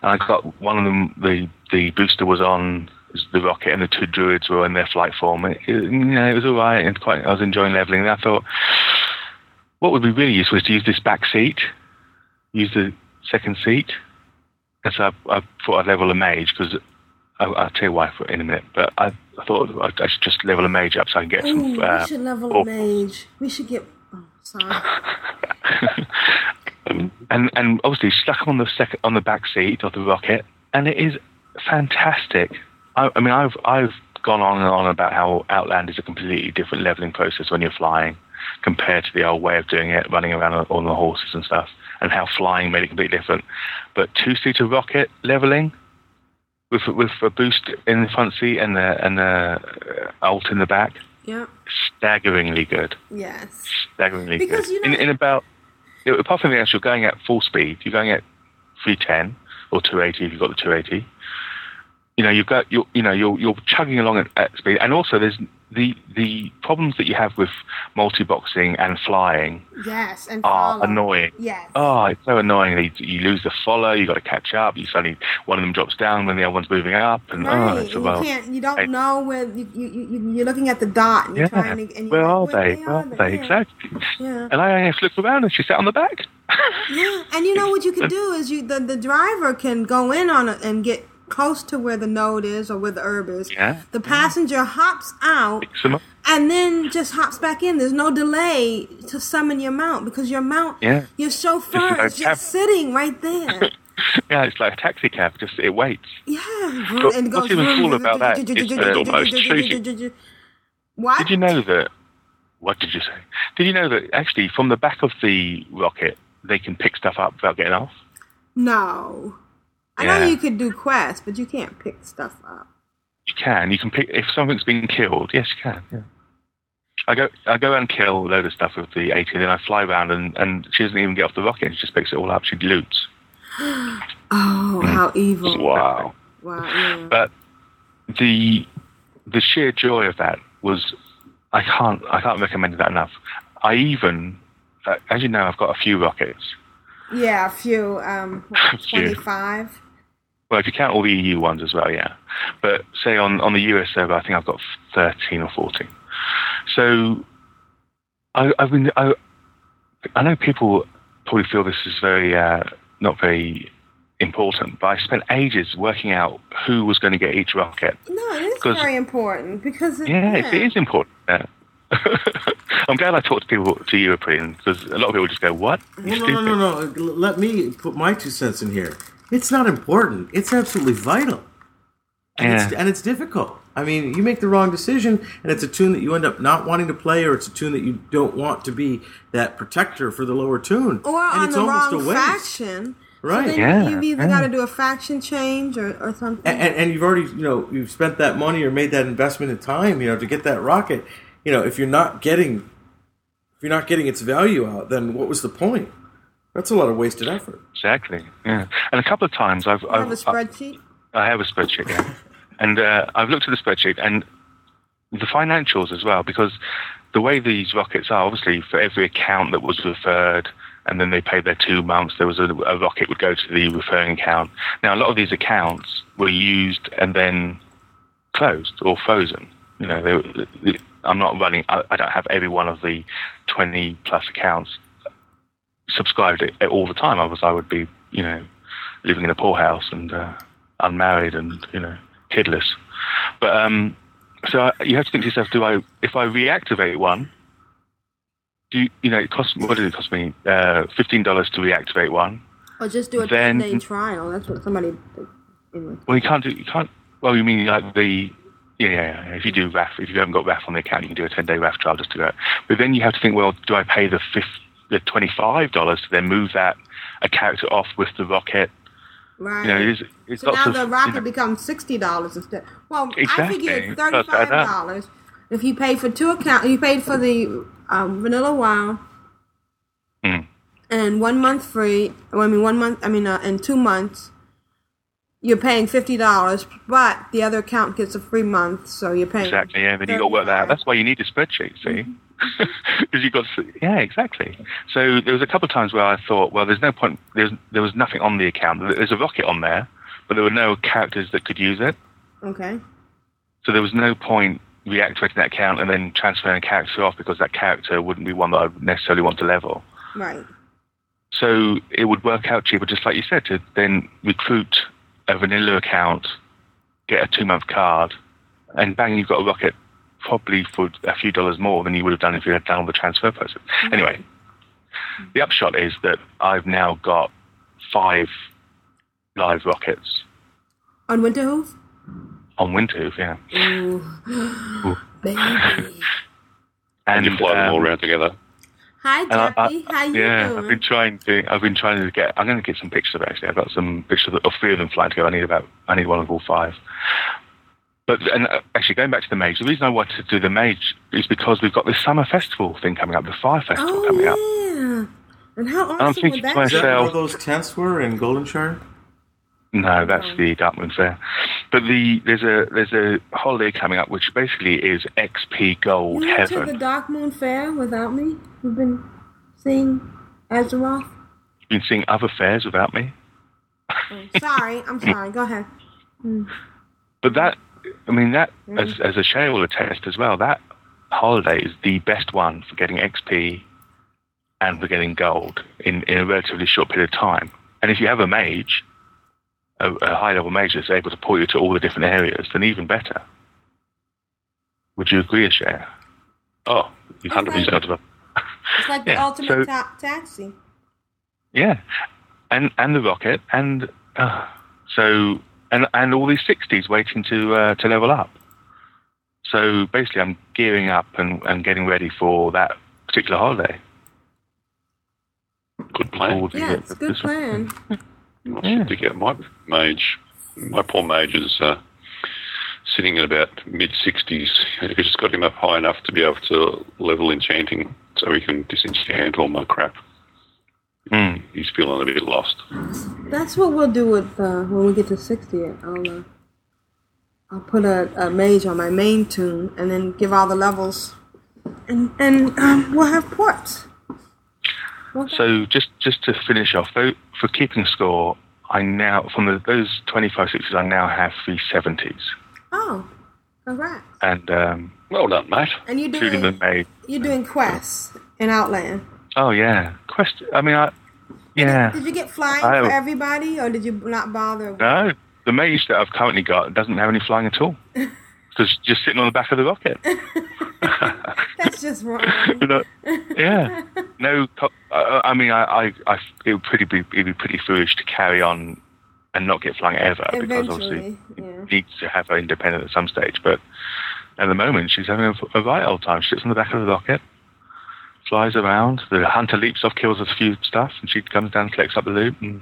and I got one of them. The the booster was on the rocket, and the two druids were in their flight form. It, it, you know, it was all right, and quite. I was enjoying leveling. And I thought, what would be really useful is to use this back seat, use the second seat, and so I, I thought I'd level a mage because. I'll, tell you why for in a minute, but I, I thought I, I should just level a mage up so I can get Ooh, some. Uh, we should level or- a mage. We should get. Oh, sorry. and and obviously stuck on the second on the back seat of the rocket, and it is fantastic. I, I mean, I've I've gone on and on about how Outland is a completely different leveling process when you're flying compared to the old way of doing it, running around on, on the horses and stuff, and how flying made it completely different. But two-seater rocket leveling with with a boost in the front seat and the and the uh, alt in the back, yeah. staggeringly good Yes. staggeringly Because, good. you know- in, in about, apart from the actual going at full speed, you're going at 310 or 280 if you've got the 280. You know, you've got you you know you're you're chugging along at, at speed, and also there's the the problems that you have with multi-boxing and flying Yes. And are follow. annoying. Yes. Oh, it's so annoying. You, you lose the follow. You got to catch up. You suddenly one of them drops down when the other one's moving up, and oh, it's a you can't. You don't know where you, you, you you're looking at the dot and you're Yeah, trying to. And where you're are like, they? Where Where are they? Yeah. Exactly. Yeah. And I have flipped around and she sat on the back. Yeah, and you know what you can do is you the, the driver can go in on it and get close to where the node is or where the herb is. Yeah. The passenger hops out and then just hops back in. There's no delay to summon your mount because your mount, Yeah. your chauffeur like is just sitting right there. Yeah, it's like a taxi cab. Just it waits. Yeah, But and what's goes. even cool about that is that- What? Did you know that? What did you say? Did you know that actually from the back of the rocket they can pick stuff up without getting off? No. I know you could do quests, but you can't pick stuff up. You can. You can pick if something's been killed. Yes, you can. Yeah. I go. I go and kill a load of stuff with the 80, then I fly around and, and she doesn't even get off the rocket. She just picks it all up. She loots. Oh, how evil! Wow. Wow. Yeah. But the the sheer joy of that was I can't I can't recommend that enough. I even uh, as you know I've got a few rockets. Yeah, a few. Um, A few. Twenty-five. Well, if you count all the EU ones as well, yeah. But say on, on the US server, I think I've got 13 or 14. So I, I've been, I, I know people probably feel this is very, uh, not very important, but I spent ages working out who was going to get each rocket. No, it is 'Cause- very important because it, Yeah, yeah. it is important. Yeah. I'm glad I talked to people, to European, because a lot of people just go, what? You No, no, no, no, no. Let me put my two cents in here. It's not important. It's absolutely vital. And, it's, and it's difficult. I mean, you make the wrong decision, and it's a toon that you end up not wanting to play, or it's a toon that you don't want to be that protector for the lower toon. Or and on it's the almost wrong a waste. faction. Right. So then Yeah, you've either yeah. got to do a faction change or, or something. and, and, and you've already you know you've spent that money or made that investment in time you know to get that rocket you know if you're not getting if you're not getting its value out then what was the point that's a lot of wasted effort Exactly. Yeah. And a couple of times I've, You I've have a spreadsheet. I have a spreadsheet, yeah. and uh, I've looked at the spreadsheet and the financials as well, because the way these rockets are, obviously, for every account that was referred, and then they paid their two months, there was a, a rocket would go to the referring account. Now, a lot of these accounts were used and then closed or frozen. You know, they, they, I'm not running. I, I don't have every one of the 20 plus accounts subscribed it, all the time. Otherwise, I would be, you know, living in a poorhouse and uh, unmarried and you know kidless. But um, so I, you have to think to yourself: Do I, if I reactivate one, do you, you know it costs? What did it cost me? Uh, Fifteen dollars to reactivate one. Or just do a Then- 10 day trial. That's what somebody. Anyway. Well, you can't do. You can't. Well, you mean like the. Yeah, yeah, yeah. If you do RAF, if you haven't got RAF on the account, you can do a 10 day RAF trial just to go. But then you have to think, well, do I pay the, the $25 to then move that a character off with the rocket? Right. You know, it is, it's so now of, the you rocket know- becomes sixty dollars instead. Well, I Exactly. figured thirty five dollars If you paid for two accounts, you paid for the um, Vanilla WoW, Mm. and one month free. Well, I mean, one month. I mean, uh, in two months, you're paying fifty dollars, but the other account gets a free month, so you're paying Exactly, yeah. Then you got to work that out. That's why you need a spreadsheet, see? Mm-hmm. Because you got to, yeah, exactly. So there was a couple of times where I thought, well, there's no point. There's there was nothing on the account. There's a rocket on there, but there were no characters that could use it. Okay. So there was no point reactivating that account and then transferring a character off because that character wouldn't be one that I would necessarily want to level. Right. So it would work out cheaper, just like you said, to then recruit a vanilla account, get a two month card, and bang, you've got a rocket probably for a few dollars more than you would have done if you had done the transfer process. Anyway, the upshot is that I've now got five live rockets On Winterhoof? on Winterhoof, yeah. Ooh. Baby. And you fly them all um, around together. Hi, And I- I- How you yeah, doing? I've been trying to. I've been trying to get. I'm going to get some pictures of it, actually. I've got some pictures of, of three of them flying together. I need about. I need one of all five. But and uh, actually, going back to the mage, the reason I wanted to do the mage is because we've got this summer festival thing coming up, the fire festival oh coming up. yeah. And how I'm awesome thinking would to that Is that be? where myself- those tents were in Goldshire? No, that's the Darkmoon Faire. But the there's a there's a holiday coming up which basically is XP Gold You went to the Darkmoon Faire without me? You've been seeing Azeroth? You've been seeing other fairs without me. Oh, sorry, I'm sorry. Go ahead. Mm. But that, I mean, that, Mm. as, as a Shay will attest as well, that holiday is the best one for getting XP and for getting gold in, in a relatively short period of time. And if you have a mage, a, a high level mage that's able to pull you to all the different areas, then even better. Would you agree, Shay? Oh, It's 100%. like- It's like the Yeah, ultimate so- ta- taxi. Yeah, and and the rocket, and uh, so and and all these sixties waiting to uh, to level up. So basically, I'm gearing up and, and getting ready for that particular holiday. Good plan. All the- Yeah, it's a good this- plan. Yeah. to get my mage. My poor mage is uh, sitting at about mid 60s. I just got him up high enough to be able to level enchanting so he can disenchant all my crap. Mm. He's feeling a bit lost. That's what we'll do with uh, when we get to sixty. I'll uh, I'll put a, a mage on my main toon and then give all the levels, and and um, we'll have ports. So just just to finish off, though, for keeping score, I now from the, those twenty five sixes, I now have three seventies, Oh, congrats! and um, Well done, mate. And you're doing you're doing quests in Outland. Oh yeah, quest. I mean, I yeah. Did you get flying I- for everybody, or did you not bother? No, the mage that I've currently got doesn't have any flying at all. Because just sitting on the back of the rocket. That's just wrong. You know, yeah. No, I mean, I, I, I, it would pretty be, it'd be pretty foolish to carry on and not get flying ever because obviously Eventually, yeah. needs to have her independent at some stage. But at the moment, she's having a, a right old time. She sits on the back of the rocket, flies around. The hunter leaps off, kills a few stuff, and she comes down, collects up the loot, and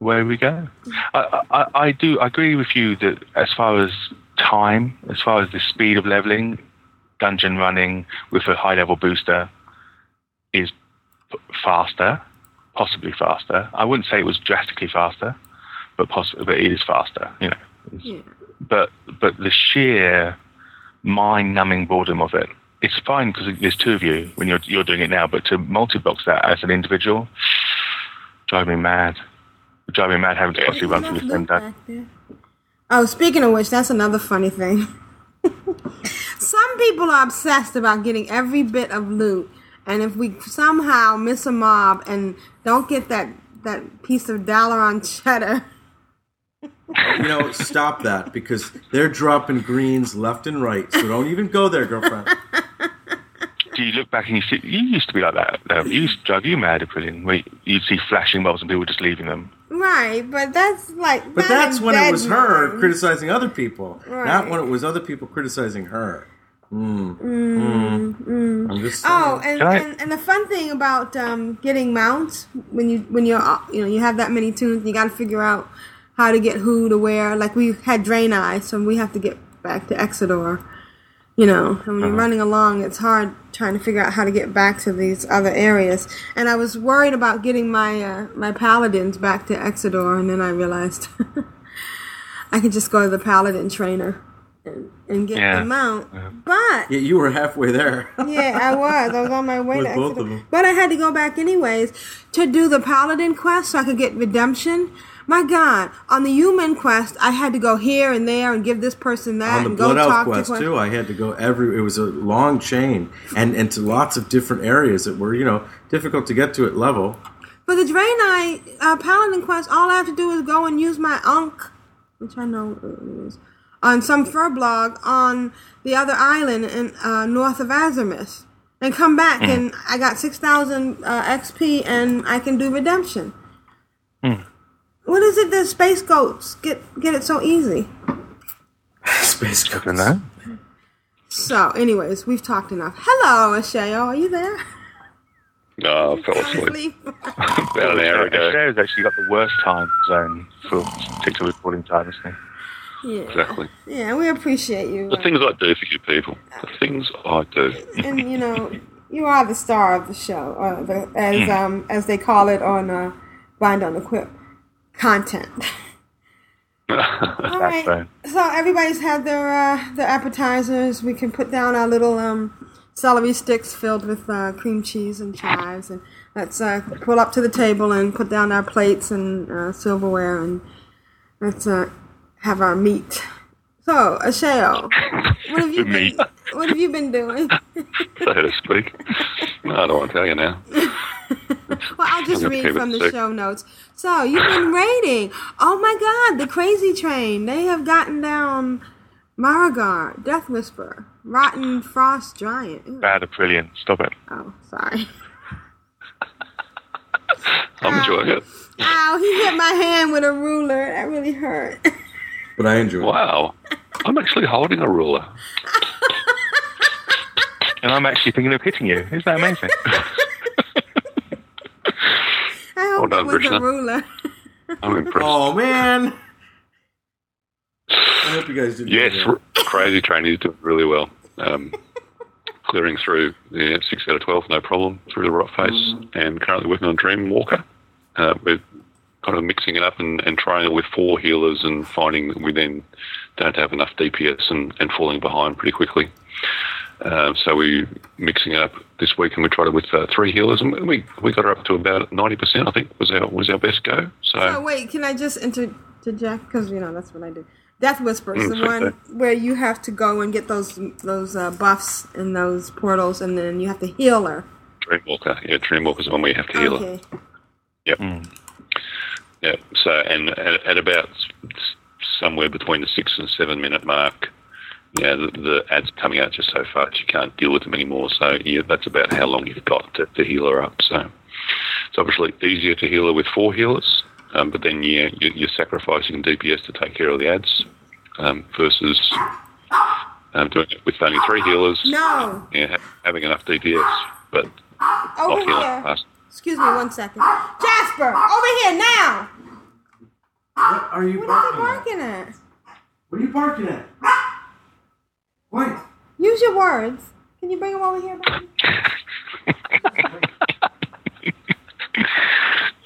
away we go. I, I, I do agree with you that as far as time, as far as the speed of leveling, dungeon running with a high level booster is faster, possibly faster. I wouldn't say it was drastically faster, but possibly, but it is faster. You know, Yeah. but but the sheer mind-numbing boredom of it. It's fine because there's two of you when you're you're doing it now, but to multi-box that as an individual, drive me mad. Drive me mad having to constantly run through the same dungeon. Oh, speaking of which, that's another funny thing. Some people are obsessed about getting every bit of loot, and if we somehow miss a mob and don't get that that piece of dollar on cheddar, You know, stop that because they're dropping greens left and right. So don't even go there, girlfriend. Do you look back and you see you used to be like that? Um, you used to drive you mad, Aprillian, where you'd see flashing bulbs and people just leaving them. right? But that's like. But that's when it was dead her mind. criticizing other people, not when it was other people criticizing her. Mm. Mm, mm. I'm just saying. Oh, and, I- and, and the fun thing about um, getting mounts when you when you're you know you have that many toons, you got to figure out how to get who to where. Like we had Draenei, so we have to get back to Exodar. You know, and when you're Uh-huh. running along, it's hard trying to figure out how to get back to these other areas. And I was worried about getting my uh, my paladins back to Exodar, and then I realized I could just go to the paladin trainer and, and get Yeah. the mount. But Yeah, you were halfway there. yeah, I was. I was on my way With to both of them. But I had to go back anyways to do the paladin quest so I could get redemption. My God, on the human quest, I had to go here and there and give this person that On the and go Blood Elf talk quest to too, I had to go every. It was a long chain, and and to lots of different areas that were you know difficult to get to at level. For the Draenei uh, Paladin quest, all I have to do is go and use my ankh, which I know it is, on some furbolg on the other island in uh, north of Azuremyst, and come back, Hmm. and I got 6,000 uh, XP, and I can do redemption. Hmm. What is it that space goats get get it so easy? Space goats. know. So, anyways, we've talked enough. Hello, Ashayo, are you there? No, I fell asleep about an hour ago. Australia's actually got the worst time zone for TikTok recording time, isn't Yeah. Exactly. Yeah, we appreciate you. The uh, things I do for you people. The things I do. and you know, you are the star of the show, uh, the, as um as they call it on uh, Bind on the Quip, content. All right. Backbone. So everybody's had their uh, their appetizers. We can put down our little um, celery sticks filled with uh, cream cheese and chives, and let's uh, pull up to the table and put down our plates and uh, silverware, and let's uh, have our meat. So, Ashayo, what have you been, what have you been doing? so to speak. No, I don't want to tell you now. Well, I'll just read from the sick. show notes. So, you've been raiding. Oh my god, the crazy train. They have gotten down Marrowgar, Death Whisper, Rotting Frost Giant. Ew. Bad Aprillian. Stop it. Oh, sorry. I'm enjoying it. Ow, he hit my hand with a ruler. That really hurt. But I enjoy. Wow. I'm actually holding a ruler. And I'm actually thinking of hitting you. Isn't that amazing? I hope Well done, it was a ruler. I'm impressed. Oh man! I hope you guys did. Yes, Crazy Train is doing really well. Um, clearing through yeah, 6 out of 12, no problem, through the Rotface, and currently working on Dreamwalker. Uh, we're kind of mixing it up and, and trying it with four healers and finding that we then don't have enough DPS and, and falling behind pretty quickly. Um, so we're mixing it up this week, and we tried it with uh, three healers, and we we got her up to about ninety percent. I think was our was our best go. So Oh, wait, can I just interject? Because, you know, that's what I do. Deathwhisper is Mm, the same one where you have to go and get those those uh, buffs and those portals, and then you have to heal her. Dreamwalker, yeah, Dreamwalker's the one where you have to heal her. Okay. Yep. Yep. So, and at, at about somewhere between the six and seven minute mark, yeah, the, the ads coming out just so fast you can't deal with them anymore. So, yeah, that's about how long you've got to, to heal her up. So, it's obviously easier to heal her with four healers, um, but then yeah, you, you're sacrificing DPS to take care of the ads um, versus um, doing it with only three healers. No. Yeah, ha- having enough DPS, but Over not healing here. fast. Excuse me one second. Jasper, over here now. What are you What are you barking at? barking at? What are you barking at? What? Use your words. Can you bring them over here? baby?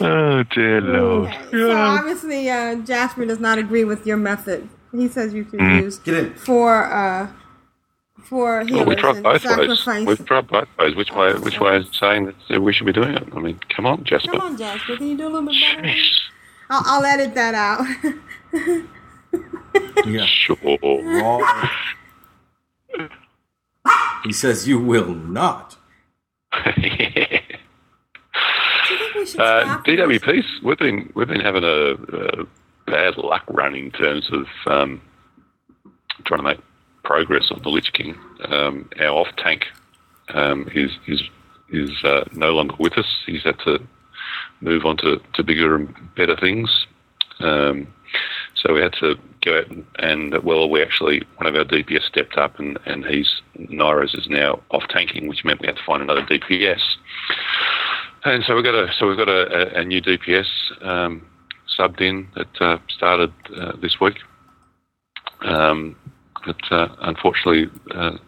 Oh, dear Lord. So obviously, uh, Jasper does not agree with your method. He says you should Mm. use Get in. four uh, four Well, healers we tried and both ways. We've tried both ways. Which way? Which way is saying that we should be doing it? I mean, come on, Jasper. Come on, Jasper. Can you do a little bit better? I'll, I'll edit that out. Yeah. Sure. He says you will not. Do you think we uh, DWPs, we've been we've been having a, a bad luck run in terms of um, trying to make progress on the Lich King. Um, our off tank um, is is is uh, no longer with us. He's had to move on to, to bigger and better things. Um, so we had to go out and, and well, we actually one of our DPS stepped up, and and he's Nyros is now off tanking, which meant we had to find another DPS. And so we've got a so we've got a, a, a new DPS um, subbed in that uh, started uh, this week. Um, but uh, unfortunately, uh,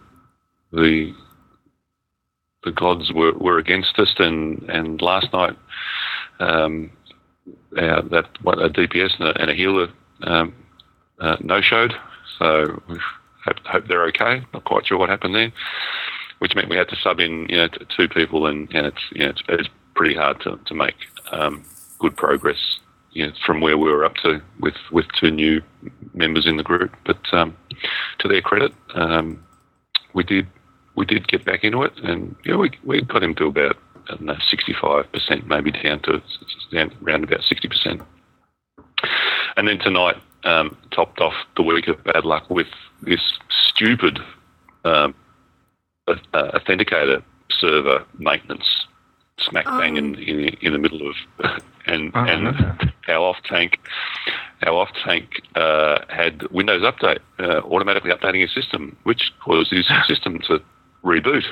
the the gods were, were against us, and and last night um, that what a DPS and a, and a healer um, uh, no showed. So we hope, hope they're okay. Not quite sure what happened there, which meant we had to sub in you know two people, and know, it's you know, it's, it's pretty hard to to make um, good progress. You know, from where we were up to with, with two new members in the group, but um, to their credit, um, we did we did get back into it, and we we got him to about I don't know sixty five percent, maybe down to around about sixty percent. And then tonight um, topped off the week of bad luck with this stupid um, uh, authenticator server maintenance smack bang in, in in the middle of and Oh, and no. our off tank our off tank uh, had Windows Update uh, automatically updating his system, which caused his system to reboot.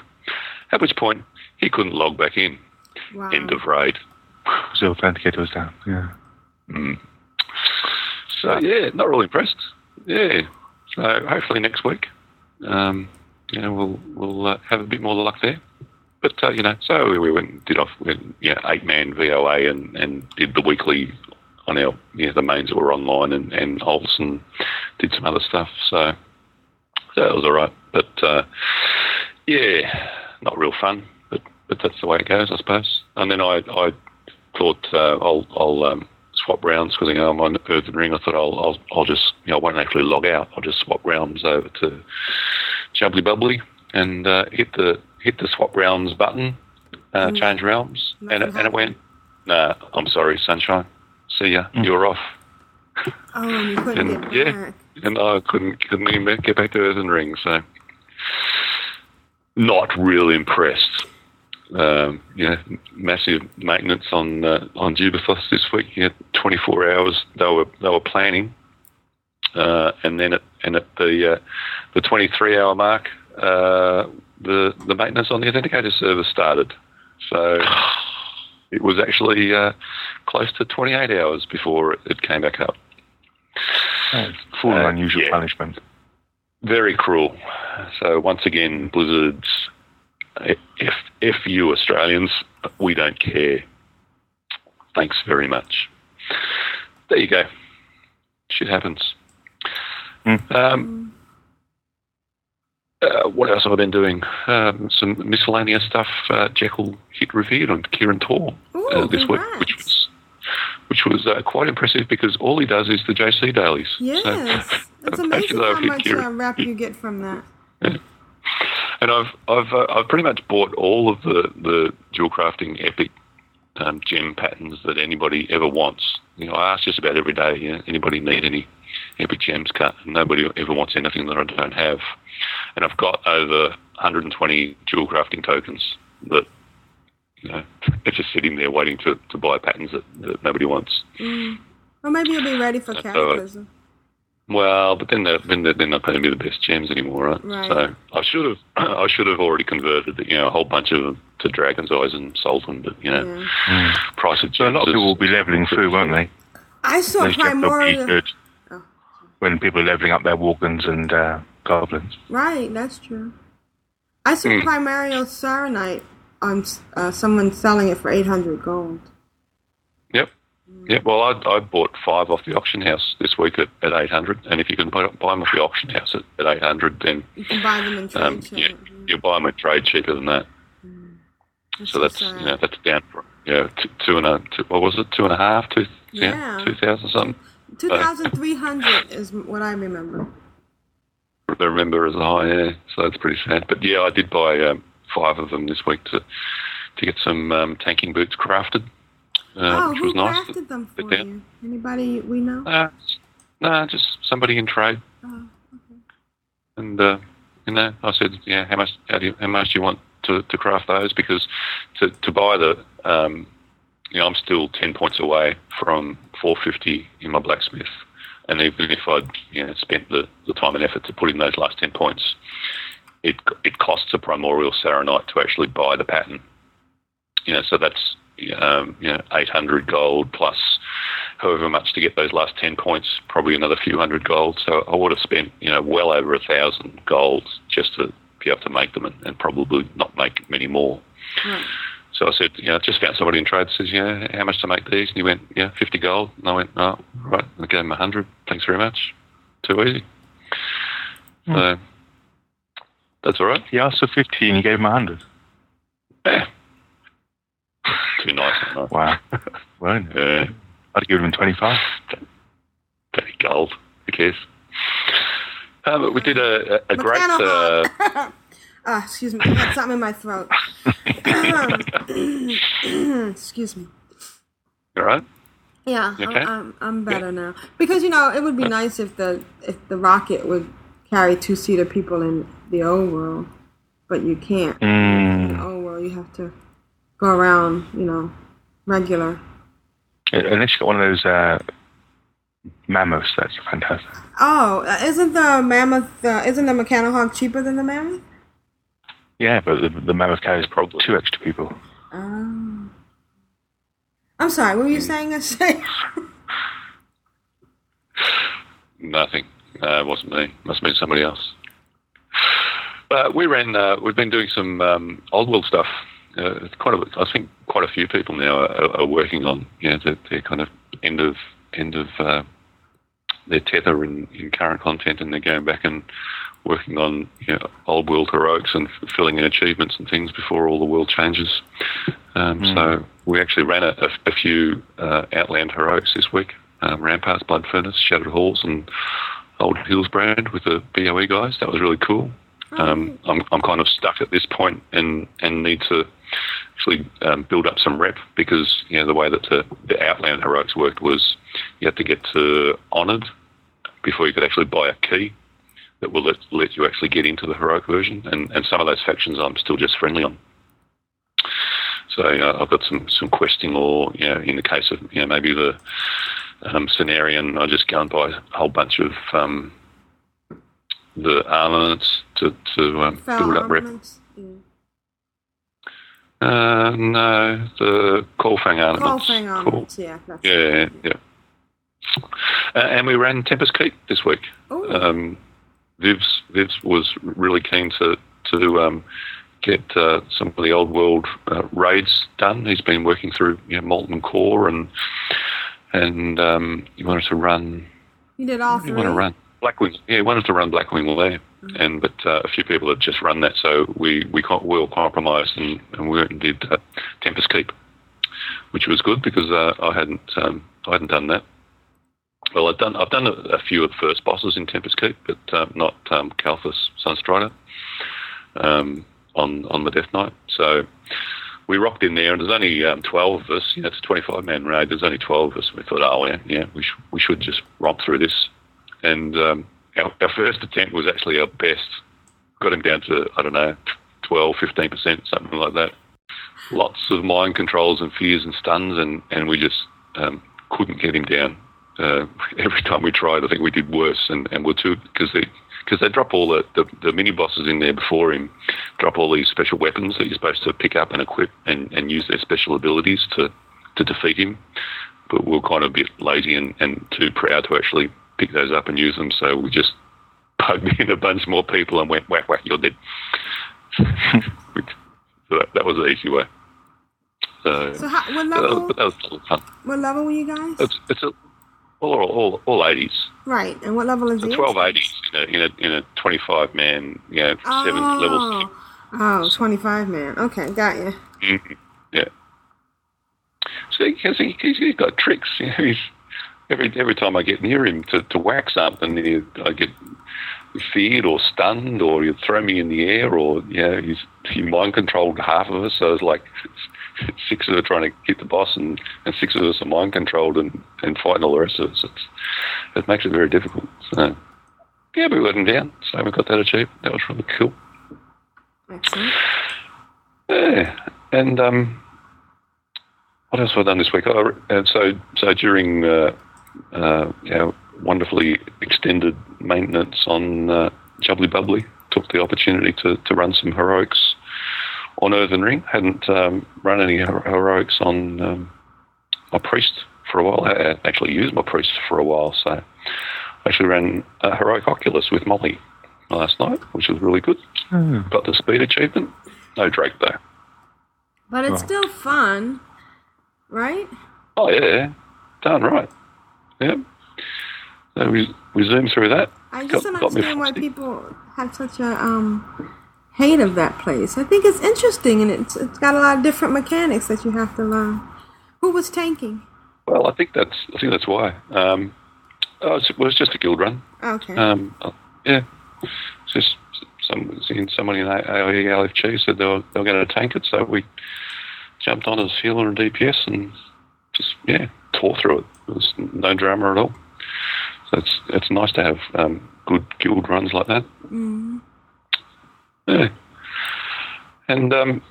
At which point he couldn't log back in. Wow. End of raid. So authenticator was down. Yeah. Mm. So yeah, not really impressed. Yeah. So hopefully next week, um, you know, we'll we'll uh, have a bit more luck there. But uh, you know, so we went and did off with you know, eight man VOA and, and did the weekly on our know, the mains that were online and and Olsen did some other stuff. So so it was all right. But uh, yeah, not real fun. But but that's the way it goes, I suppose. And then I I thought uh, I'll I'll um, swap rounds because you know I'm on Earthen Ring. I thought I'll I'll I'll just you know I won't actually log out. I'll just swap rounds over to Jubbly Bubbly and uh, hit the hit the swap rounds button, uh, Mm. change realms, and it, Nothing and it went. Nah, I'm sorry, sunshine. See ya. You're off. Oh, and you couldn't And get yeah, and I couldn't couldn't even get back to Earthen Ring, so not really impressed. Um, you know, massive maintenance on uh, on Jubei'Thos this week. You know, 24 hours they were they were planning, uh, and then at and at the uh, the 23 hour mark, uh, the the maintenance on the authenticator server started. So it was actually uh, close to 28 hours before it, came back up. Full of Uh, unusual yeah. punishment. Very cruel. So once again, Blizzard's if if you Australians, we don't care. Thanks very much. There you go. Shit happens. Um, uh, what else have I been doing? Um, some miscellaneous stuff. Uh, Jekyll hit revered on Kirin Tor uh, this week, which was which was uh, quite impressive because all he does is the JC dailies. Yes. So, It's amazing how much Kirin- uh, rep you get from that. And I've I've uh, I've pretty much bought all of the the dual crafting epic um, gem patterns that anybody ever wants. You know, I ask just about every day. You know, anybody need any epic gems cut? And nobody ever wants anything that I don't have. And I've got over 120 dual crafting tokens that you know are just sitting there waiting to, to buy patterns that, that nobody wants. Mm. Or maybe you'll be ready for right. Cataclysm. Well, but then they're, then they're they're not going to be the best gems anymore, right? Right. So I should have I should have already converted you know a whole bunch of them to Dragon's Eyes and Sultan, but you know price of gems. So a lot of people will be leveling through, won't they? I saw Those Jekyll Primordial. T-shirts. When people are leveling up their Worgens and uh, Goblins. Right, that's true. I saw Hmm. Primordial Saronite on uh, someone selling it for 800 gold. Yep. Yep. Well, I, I bought five off the auction house this week at, at 800, and if you can buy, buy them off the auction house at, at 800, then You can buy them in trade. um, you, you buy them at trade cheaper than that. so that's you know that's down for you know two, two and a two, what was it two and a half two Yeah. two thousand something. 2,300 is what I remember. I remember as a high, yeah. So that's pretty sad. But yeah, I did buy um, five of them this week to to get some um, tanking boots crafted, uh, oh, which who was nice. crafted them for you? Anybody we know? Uh, no, just somebody in trade. Oh, okay. And uh, you know, I said, yeah, how much? How, do you, how much do you want to, to craft those? Because to to buy the, um, you know, I'm still ten points away from 450 in my blacksmith, and even if I'd you know spent the, the time and effort to put in those last ten points, it it costs a primordial saronite to actually buy the pattern. You know, so that's um, you know 800 gold plus however much to get those last 10 points, probably another few hundred gold. So I would have spent, you know, well over a thousand gold just to be able to make them and, and probably not make many more. So I said, you know, just found somebody in trade says, you know, how much to make these? And he went, yeah, 50 gold. And I went, oh, right. And I gave him 100. Thanks very much. too easy. So that's all right. He asked for 50 and you gave him 100. Yeah. Too nice. Huh? Wow. well, Yeah. I'd give him 25. Bloody gold. Who cares? Um, but we did a, a, a great. Uh, McCann- Ah, excuse me. I had something in my throat. excuse me. all right. Yeah, You I'm, okay? I'm, I'm better now. Because you know, it would be nice if the if the rocket would carry two seater people in the old world, but you can't. In the Mm. old world, you have to go around, you know, regular. Unless you got one of those uh, mammoths, that's fantastic. Oh, uh, isn't the mammoth? Uh, isn't the mechanical cheaper than the mammoth? Yeah, but the, the mammoth carries probably two extra people. Oh. I'm sorry. What were you saying? I say. Nothing. Uh, it wasn't me. Must have been somebody else. But we ran. Uh, we've been doing some um, old world stuff. Uh, it's quite a, I think quite a few people now are, are working on you know, their, their kind of end of end of uh, their tether in, in current content, and they're going back and working on you know, old world heroics and filling in achievements and things before all the world changes. Um, So we actually ran a, a, a few uh, Outland heroics this week: um, Ramparts, Blood Furnace, Shattered Halls, and Old Hillsbrad with the BOE guys. That was really cool. Um, I'm, I'm kind of stuck at this point and, and need to actually um, build up some rep because you know the way that the, the Outland heroics worked was you had to get to honoured before you could actually buy a key that will let, let you actually get into the heroic version, and, and some of those factions I'm still just friendly on. So uh, I've got some, some questing, or you know, in the case of you know maybe the um, Cenarion, I just go and buy a whole bunch of um, the armaments to to um, build up rep. Uh, no, the Coilfang armaments. Coilfang Cool. armaments. Yeah. That's Yeah, yeah. Uh, and we ran Tempest Keep this week. Ooh. Um, Viv's Viv's was really keen to to um, get uh, some of the old world uh, raids done. He's been working through you know, Molten Core and and um, he wanted to run. You did all He three. wanted to run Blackwing. Yeah, he wanted to run Blackwing Lair. And but uh, a few people had just run that, so we we, co- we all compromised and, and we went and did uh, Tempest Keep, which was good because uh, I hadn't um, I hadn't done that. Well, I've done I've done a, a few of the first bosses in Tempest Keep, but uh, not um, Kael'thas Sunstrider um, on on the Death Knight. So we rocked in there, and there's only um, twelve of us. You know, it's a 25 man raid. There's only 12 of us. We thought, oh yeah, yeah, we sh- we should just romp through this. And um, our, our first attempt was actually our best. Got him down to I don't know, 12, 15 percent, something like that. Lots of mind controls and fears and stuns, and and we just um, couldn't get him down. Uh, every time we tried, I think we did worse, and, and we're too because they because they drop all the, the, the mini bosses in there before him, drop all these special weapons that you're supposed to pick up and equip and, and use their special abilities to, to defeat him. But we're kind of a bit lazy and, and too proud to actually pick those up and use them, so we just plugged in a bunch more people and went whack whack, you're dead. so that, that was the easy way. So, So how, what level? that was a lot of fun. What level were you guys? It's it's a, all all all 80s. Right. And what level is it? 1280s in a in a in a 25 man, you know, seven oh. levels. Oh, 25 man. Okay, got you. Mhm. Yeah. So he, he's, he's got tricks. You know, he's every every time I get near him to, to whack something, he, I get feared or stunned, or he'll throw me in the air, or you know, he's he mind controlled half of us. So it's like six of us trying to hit the boss, and, and six of us are mind controlled and, and fighting all the rest of us. It's, it makes it very difficult. So yeah, we let him down. So we got that achieved. That was really cool. Excellent. Yeah, and um, what else have I done this week? Oh, and so, so during uh, uh, our wonderfully extended maintenance on uh, Jubbly Bubbly, took the opportunity to, to run some heroics on Earthen Ring. Hadn't um, run any heroics on um, my priest for a while. I I actually used my priest for a while, so I actually ran a heroic Oculus with Molly last night, which was really good. Got the speed achievement. No Drake though. But it's Right. still fun, right? Oh yeah, darn right. Yeah. So we we zoomed through that. I just don't Got- me understand why people have such a um, hate of that place. I think it's interesting and it's it's got a lot of different mechanics that you have to learn. Who was tanking? Well, I think that's I think that's why. Um, oh, it was just a guild run. Okay. Um, uh, yeah, it's just some somebody in AOE LFG said they were they were going to tank it, so we jumped on as healer and DPS and just yeah tore through it. There was no drama at all. So it's it's nice to have um, good guild runs like that. Mm. Yeah. And um,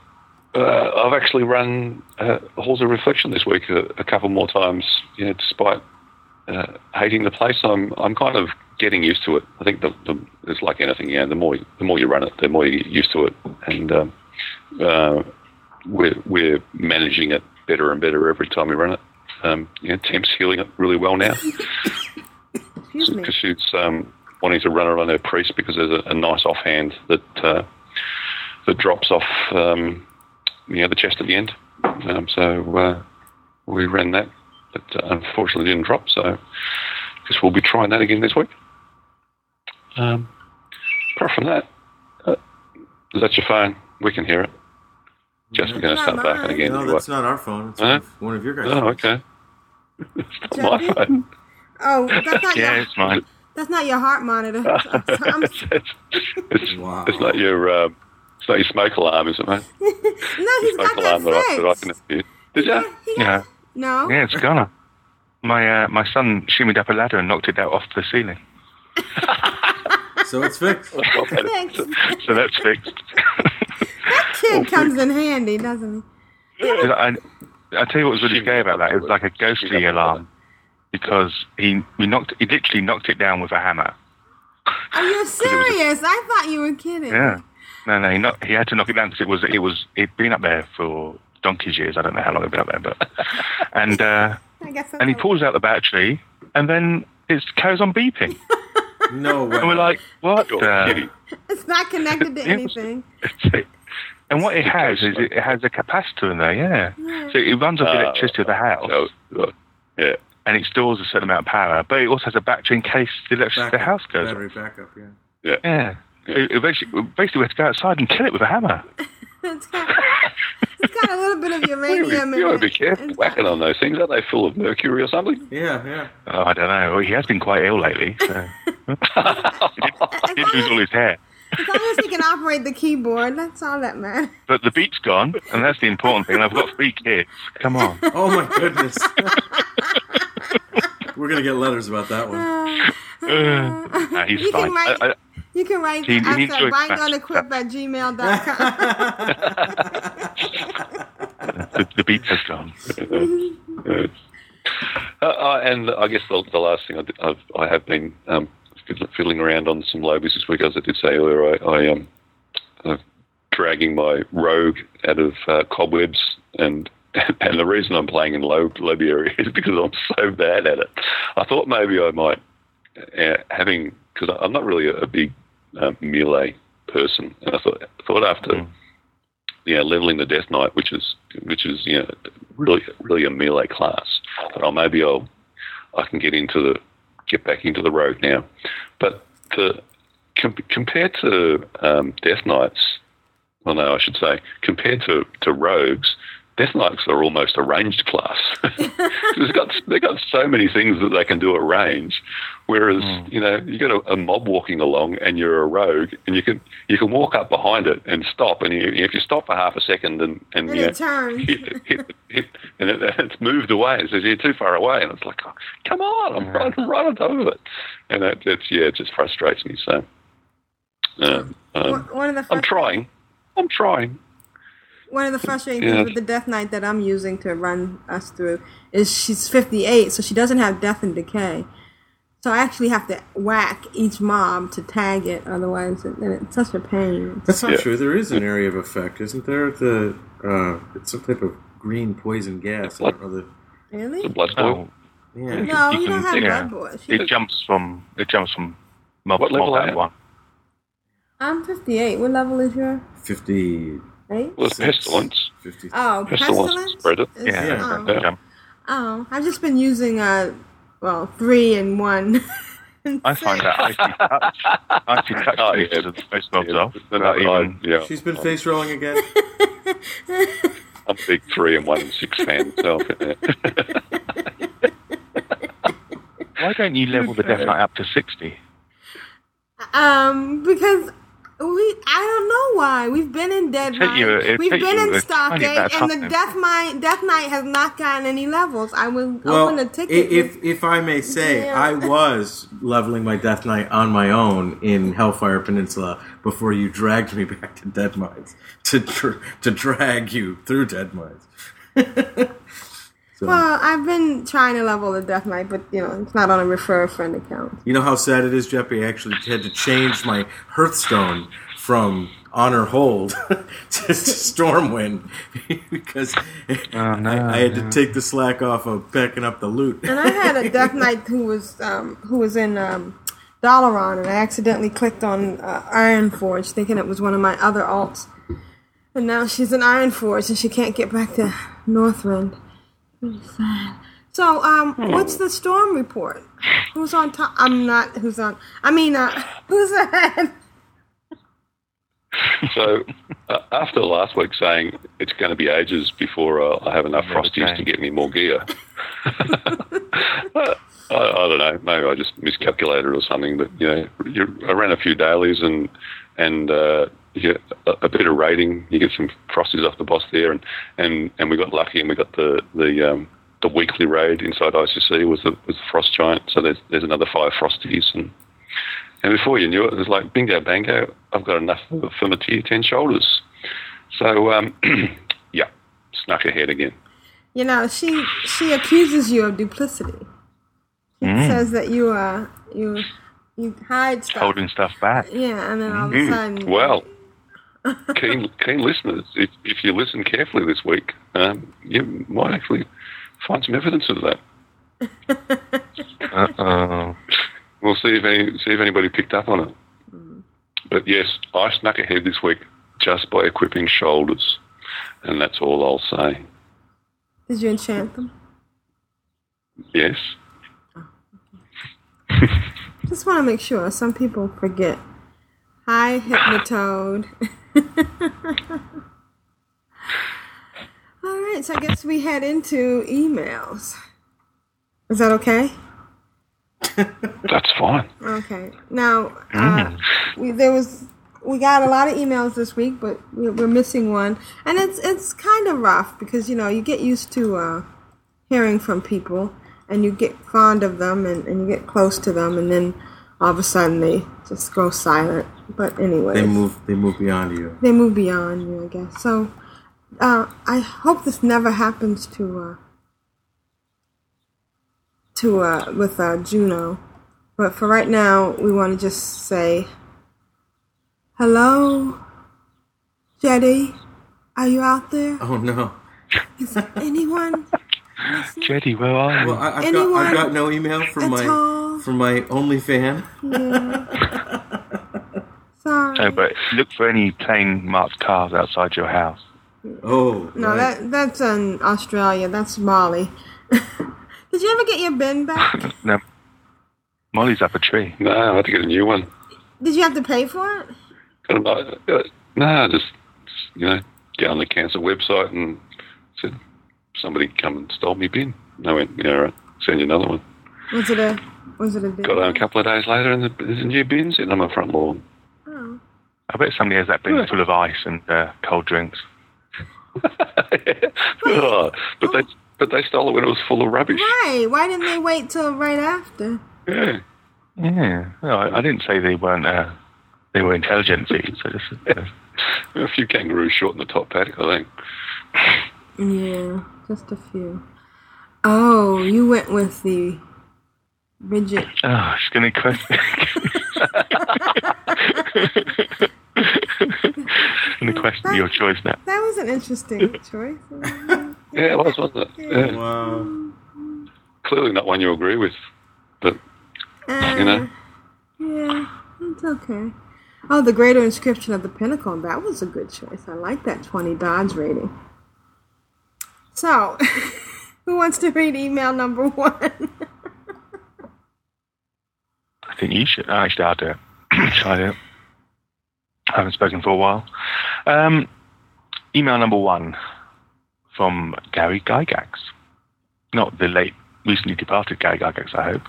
uh, I've actually run uh, Halls of Reflection this week a, a couple more times. You know, despite uh, hating the place, I'm I'm kind of getting used to it. I think the, the it's like anything. Know, the more the more you run it, the more you get used to it, and um, uh, we're we're managing it better and better every time we run it. Um, you know, Temp's healing it really well now Excuse me. because she's um, wanting to run around her priest because there's a, a nice offhand that uh, that drops off um, you know the chest at the end. Um, so uh, we ran that, but uh, unfortunately didn't drop. So I guess we'll be trying that again this week. Um, apart from that, uh, is that your phone? We can hear it. Just going to Not start backing mine. again. No, You that's what? not our phone. It's Huh? one of your guys. Oh, okay. It's not my phone. Oh, that's not Yeah, your, it's mine. That's not your heart monitor. I'm- it's, it's not your uh, it's not your smoke alarm, is it, mate? no, he's smoke got that alarm that I, that I can hear. Did you? Yeah. No. Yeah, it's gone. My uh, my son shimmied up a ladder and knocked it out off the ceiling. So it's fixed. Thanks. So that's fixed. That kid comes in handy, doesn't he? I, I tell you what was really scary about that. It was like a ghostly alarm because he we knocked he literally knocked it down with a hammer. Are you serious? I thought you were kidding. Yeah. No, no, he, knocked, he had to knock it down because it was it was it'd been up there for donkey's years. I don't know how long it'd been up there, but and uh, I guess and he pulls out the battery and then it carries on beeping. No way. And we're like, what? the- It's not connected to anything. And what it has is it has a capacitor in there, yeah. So it runs off the Ah, electricity of the house. yeah. And it stores a certain amount of power, but it also has a battery in case the electricity of the house goes Battery off. backup, yeah. Yeah. Yeah. It- it basically, basically, we have to go outside and kill it with a hammer. It's got a little bit of uranium in You ought to it. be careful whacking on those things. Aren't they full of mercury or something? Yeah, yeah. Oh, I don't know. Well, he has been quite ill lately. So. he did lose all his hair. As long as he can operate the keyboard, that's all that matters. But the beat's gone, and that's the important thing. And I've got three kids. Come on. Oh my goodness. We're gonna get letters about that one. Nah, he's You can write- I, I, You can write He- he us at enjoys bygoonequip at gmail.com. the, the beat has gone. Uh, uh, and I guess the, the last thing I, did, I've, I have been um, fiddling- around on some lowbies this week, as I did say earlier. I, I um, uh, dragging my rogue out of uh, cobwebs, and and the reason I'm playing in low lobby area is because I'm so bad at it. I thought maybe I might uh, having because I'm not really a, a big um, melee person, and I thought thought after you know, leveling the Death Knight, which is which is you know really really a melee class. But oh, maybe I'll I can get into the get back into the rogue now. But the com- compared to um, Death Knights, well, no, I should say compared to to rogues. Death Knights are almost a ranged class. they've got they've got so many things that they can do at range, whereas you know you got a, a mob walking along and you're a rogue and you can you can walk up behind it and stop and you, if you stop for half a second and and, And you know, turns. hit, hit, hit, and it, it's moved away. It says you're too far away, and it's like, oh, come on, I'm right, right on top of it, and it, it's yeah, it just frustrates me. So, um, um, One- one of the I'm trying, I'm trying one of the frustrating yeah. things with the Death Knight that I'm using to run us through is she's 58, so she doesn't have Death and Decay. So I actually have to whack each mob to tag it, otherwise, it, it's such a pain. That's not yeah. true. There is an area of effect, isn't there? The uh, it's some type of green poison gas. Blood. Really? The blood oh. Yeah. No, you, don't have yeah. blood boil. It jumps from it jumps from mob, what level mob one. I'm 58. What level is your? 50 right? Well, pestilence. Oh, pestilence. pestilence? Oh. Yeah. yeah. Oh. oh, I've just been using uh, well, three and one. I find that icy touch. oh, yeah, the face melts yeah, off. Even, yeah. She's been face rolling again. I'm big three and one and six fan myself. Why don't you level the Death up to sixty? Um, because we I don't know why we've been in Dead It'll you- we've been in a tiny bit Stargate, of and the. Death Knight Death Knight has not gotten any levels. I will Well, open a i- ticket. if if I may say, Yeah. I was leveling my Death Knight on my own in Hellfire Peninsula before you dragged me back to Deadmines to dr- to drag you through Deadmines. so, well, I've been trying to level the Death Knight, but you know it's not on a refer a friend account. you know how sad it is, Jeppy. I actually had to change my Hearthstone from Honor Hold to, to Stormwind because I, I had to take the slack off of picking up the loot. And I had a Death Knight who was um, who was in um, Dalaran, and I accidentally clicked on uh, Ironforge, thinking it was one of my other alts. And now she's in Ironforge, and she can't get back to Northrend. Really sad. So, um, what's the storm report? Who's on top? I'm not. Who's on? I mean, uh, who's ahead? so uh, after last week saying it's going to be ages before uh, I have enough frosties to get me more gear, I, I don't know. Maybe I just miscalculated or something. But you know, you, I ran a few dailies and and uh, you get a, a bit of rating. You get some frosties off the boss there, and, and, and we got lucky and we got the the um, the weekly raid inside ICC was the was the frost giant. So there's there's another five frosties and. And before you knew it, it was like bingo bango. I've got enough for, for my tier ten shoulders. So um, yeah, snuck ahead again. You know, she she accuses you of duplicity. She Mm. says that you uh you you hide stuff. Holding stuff back. Yeah, and then all of a Mm. sudden, Well, keen keen listeners, if, if you listen carefully this week, um, you might actually find some evidence of that. Uh-oh. We'll see if any see if anybody picked up on it. But yes, I snuck ahead this week just by equipping shoulders, and that's all I'll say. did you enchant them? Yes. Just want to make sure. Some people forget. Hi, Hypnotoad. All right, so I guess we head into emails. Is that okay? That's fine. Okay. Now, uh, we, there was we got a lot of emails this week, but we're, we're missing one, and it's it's kind of rough because you know you get used to uh, hearing from people, and you get fond of them, and, and you get close to them, and then all of a sudden they just go silent. But anyway, They move. They move beyond you. they move beyond you, I guess. So, uh, I hope this never happens to uh, to uh, with uh, Juuno. But for right now, we want to just say, "Hello, Jetty. Are you out there? Oh no. Is there anyone? Jetty, where are you? Well, I, I've, got, Anyone I've got no email from at my all? from my only fan. Yeah. Sorry. No, but look for any plain marked cars outside your house. Oh No, right. that that's in Australia. That's Molly. Did you ever get your bin back? No, Molly's up a tree. No, I had to get a new one. Did you have to pay for it? Got a- uh, No, just, just you know, get on the cancer website and said somebody come and stole me bin. And I went, yeah, all right, send you another one. Was it a was it a bin? Got home a couple of days later and there's a new bin sitting on my front lawn. Oh. I bet somebody has that bin full of ice and uh, cold drinks. Oh, but they but they stole it when it was full of rubbish. Right. Why didn't they wait till right after? Yeah. Yeah. No, I, I didn't say they weren't. Uh, they were intelligent thieves. I just, uh, A few kangaroos short in the top paddock, I think. Yeah, just a few. Oh, you went with the rigid. oh, she's to question. going to question your choice now. That was an interesting choice. Yeah, it was, wasn't it? Yeah. Wow. Clearly not one you agree with, but you know. Uh, yeah, it's okay. Oh, the Greater Inscription of the Pinnacle. That was a good choice. I like that 20 Dodge rating. So, who wants to read email number one? I think think you should. Actually, I'll do it. Shall I do it? I haven't spoken for a while. Um, email number one from Gary Gygax. Not the late, recently departed Gary Gygax, I hope.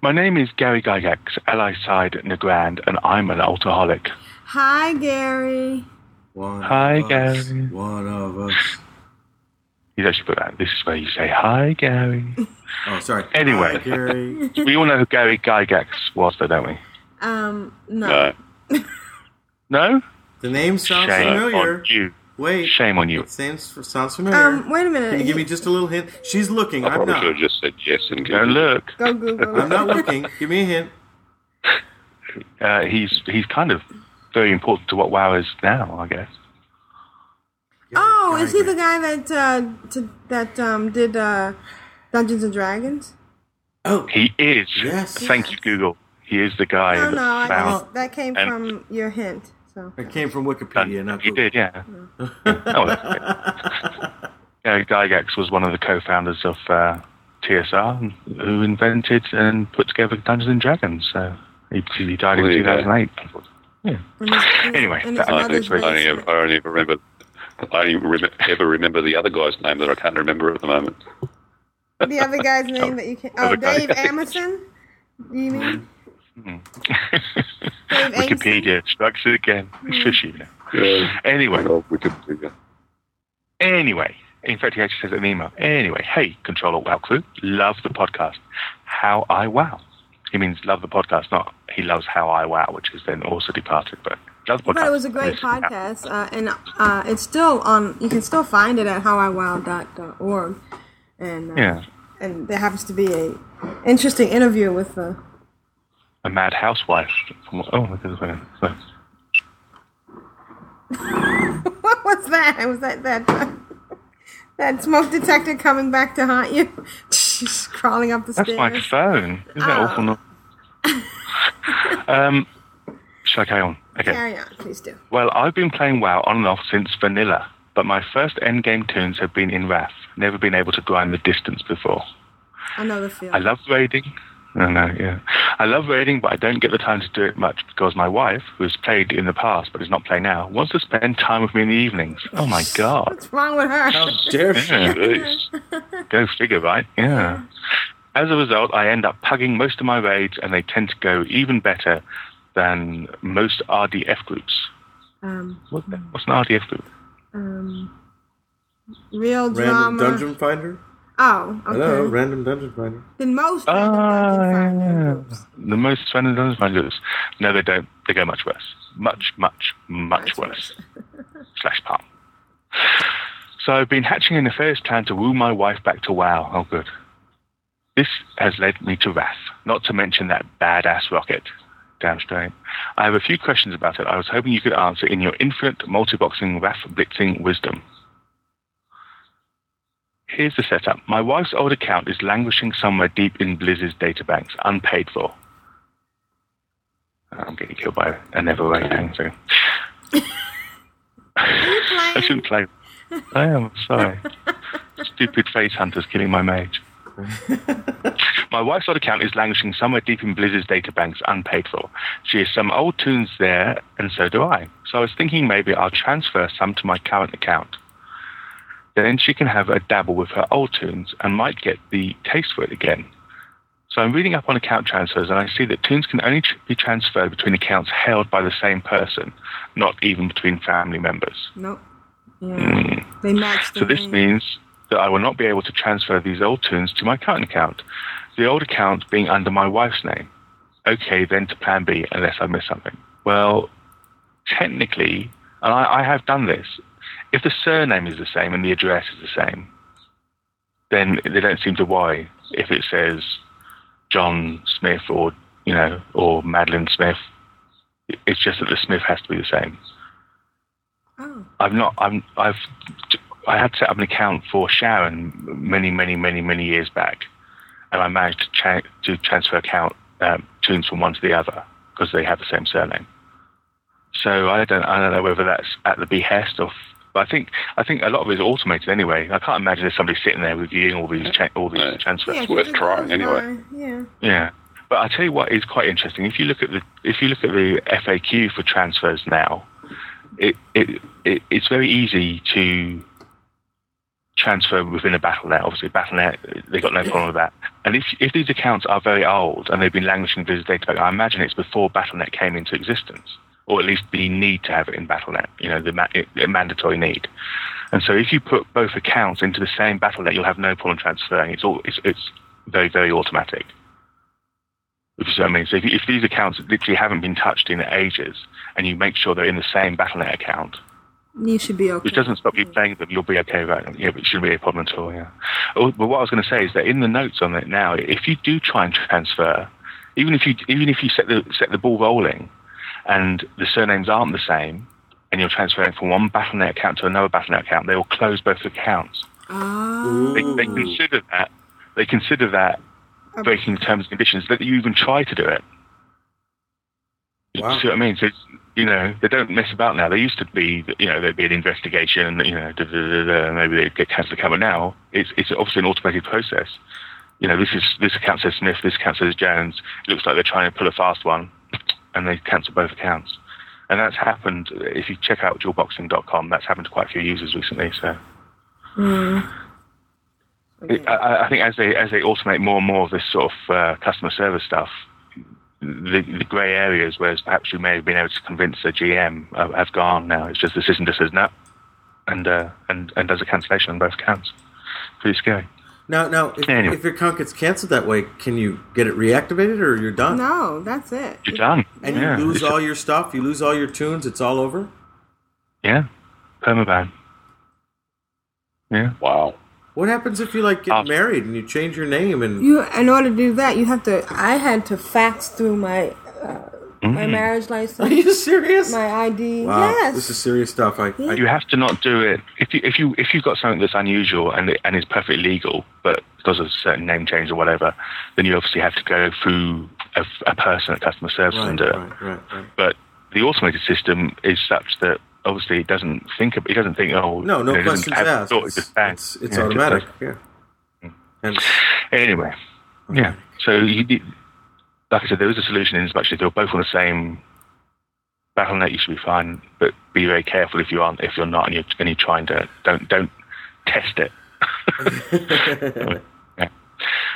My name is Gary Gygax, Ally Side Nagrand, and I'm an altaholic. Hi, Gary. One Hi, of us, Gary. One of us. He's actually put that. This is where you say, Hi, Gary. Oh, sorry. Anyway. Hi, Gary. we all know who Gary Gygax was, though, don't we? Um, no. No. No? The name sounds Shame familiar. on you. Wait. Shame on you. It sounds, sounds familiar. Um, wait a minute. Can you give me just a little hint? She's looking. I I'm probably not. should have just said yes and Go go. look. Go Google. I'm not looking. Give me a hint. Uh, he's he's kind of very important to what WoW is now, I guess. Oh, is he the guy that uh, to, that um did uh Dungeons and Dragons? Oh, He is. Yes. Thank you, Google. He is the guy No, that no, I found. just, that came and- from your hint. So It came from Wikipedia, not You Google. did, yeah. oh, that's great. Gary Gygax was one of the co-founders of uh, TSR, who invented and put together Dungeons and Dragons. So he, he died in There you go. 2008. Yeah. And his- and- Anyway, and his that- I mother's only, I only, basement. I only remember. I only rem- ever remember the other guy's name that I can't remember at the moment. the other guy's name that you can. Oh, Other guy. Dave Arneson. Do you mean? Mm-hmm. Dave Wikipedia strikes it again. Mm. It's fishy, you know. Yeah. Anyway, Oh, Wikipedia. Anyway, in fact, he actually says it in an email. Anyway, hey, Control Alt Wow crew, love the podcast. How I wow. He means love the podcast, not he loves How I Wow, which is then also departed, but love the podcast. But it was a great podcast, uh, and uh, it's still on. You can still find it at howiwow.org, and uh, Yeah, and there happens to be a interesting interview with uh, a mad housewife. From, oh, look at this one. What was that? Was that that that smoke detector coming back to haunt you? She's crawling up the That's stairs. my phone. Isn't that Oh. awful? Um, shall I carry on? Okay. Carry on, please do. Well, I've been playing WoW on and off since vanilla, but my first endgame toons have been in Wrath. Never been able to grind the distance before. I know the feeling. I love raiding. I know, yeah. I love raiding, but I don't get the time to do it much because my wife, who's played in the past but is not playing now, wants to spend time with me in the evenings. Oh my god. What's wrong with her? How dare she? Yeah. Go figure, right? Yeah. As a result, I end up pugging most of my raids, and they tend to go even better than most RDF groups. Um, What, what's an RDF group? um, real Random. Dungeon Finder? Oh, okay. Hello, Random Dungeon Finder. Then most Ah, random Dungeon yeah. Finders. The most random dungeons finders. No, they don't. They go much worse. Much, much, much worse. Slash palm. So I've been hatching a nefarious plan to woo my wife back to WoW. Oh, good. This has led me to RAF, not to mention that badass rocket. Straight. I have a few questions about it. I was hoping you could answer in your infinite multi-boxing Wrath blitzing wisdom. Here's the setup. My wife's old account is languishing somewhere deep in Blizzard's databanks, unpaid for. I'm getting killed by a never hang so. I shouldn't play. I am sorry. Stupid face hunters killing my mage. my wife's old account is languishing somewhere deep in Blizzard's databanks, unpaid for. She has some old toons there, and so do I. So I was thinking maybe I'll transfer some to my current account. Then she can have a dabble with her old toons and might get the taste for it again. So I'm reading up on account transfers, and I see that toons can only be transferred between accounts held by the same person, not even between family members. Nope. Yeah. Hmm. They match the So this means that I will not be able to transfer these old toons to my current account, the old account being under my wife's name. Okay, then to plan B, unless I miss something. Well, technically, and I, I have done this, if the surname is the same and the address is the same, then they don't seem to worry if it says John Smith or, you know, or Madeline Smith. It's just that the Smith has to be the same. Oh. I've not. I'm. I've. I had set up an account for Sharon many, many, many, many years back, and I managed to, cha- to transfer account um, toons from one to the other because they have the same surname. So I don't. I don't know whether that's at the behest of. But I think. I think a lot of it is automated anyway. I can't imagine there's somebody sitting there reviewing all these cha- all these transfers. Yeah, worth trying anyway. Yeah. Yeah. But I tell you what is quite interesting. If you look at the if you look at the FAQ for transfers now, it, it, it it's very easy to transfer within a BattleNet. Obviously, BattleNet they've got no problem with that. And if if these accounts are very old and they've been languishing in Blizzard database, I imagine it's before BattleNet came into existence, or at least the need to have it in BattleNet. You know, the ma- a mandatory need. And so, if you put both accounts into the same BattleNet, you'll have no problem transferring. It's all it's, it's very very automatic. If you see what I mean. So if, if these accounts literally haven't been touched in ages, and you make sure they're in the same BattleNet account, You should be okay. which doesn't stop you playing them, you'll be okay with that. Yeah, but it shouldn't be a problem at all. Yeah. Oh, but what I was going to say is that in the notes on it now, if you do try and transfer, even if you even if you set the set the ball rolling, and the surnames aren't the same, and you're transferring from one BattleNet account to another BattleNet account, they will close both accounts. Ah. They, they consider that they consider that breaking terms and conditions that you even try to do it. You Wow. see what I mean? So it's, you know they don't mess about now. They used to be, you know, there'd be an investigation, you know, da, da, da, maybe they'd get cancelled the account. But now it's it's obviously an automated process. You know, this is this account says Smith, this account says Jones. It looks like they're trying to pull a fast one, and they cancel both accounts. And that's happened. If you check out dualboxing.com, that's happened to quite a few users recently. So. Mm. It- I, I think as they as they automate more and more of this sort of uh, customer service stuff, the, the grey areas, whereas perhaps you may have been able to convince a GM, uh, have gone now. It's just the system just says no, and uh, and and does a cancellation on both counts. Pretty scary. Now, now, if, Anyway. if your account gets canceled that way, can you get it reactivated, or you're done? No, that's it. You're done. And yeah. you lose all your stuff. You lose all your toons. It's all over. Yeah. Permaban. Yeah. Wow. What happens if you like get married and you change your name and You, in order to do that, you have to. I had to fax through my uh, my Mm. marriage license. Are you serious? My ID. Wow, yes. this is serious stuff. I, I You have to not do it if you if you if you've got something that's unusual and it, and is perfectly legal, but because of a certain name change or whatever, then you obviously have to go through a, a person at customer service right, and do it. right, right, right. But the automated system is such that obviously it doesn't think of, it doesn't think oh No, no you know, questions asked. thought, It's, it's, it's Yeah, automatic. Yeah. And Anyway, yeah. So you like I said, there is a solution in as much as they're both on the same BattleNet. You should be fine, but be very careful if you aren't. If you're not, and you're, and you're trying to don't don't test it. yeah.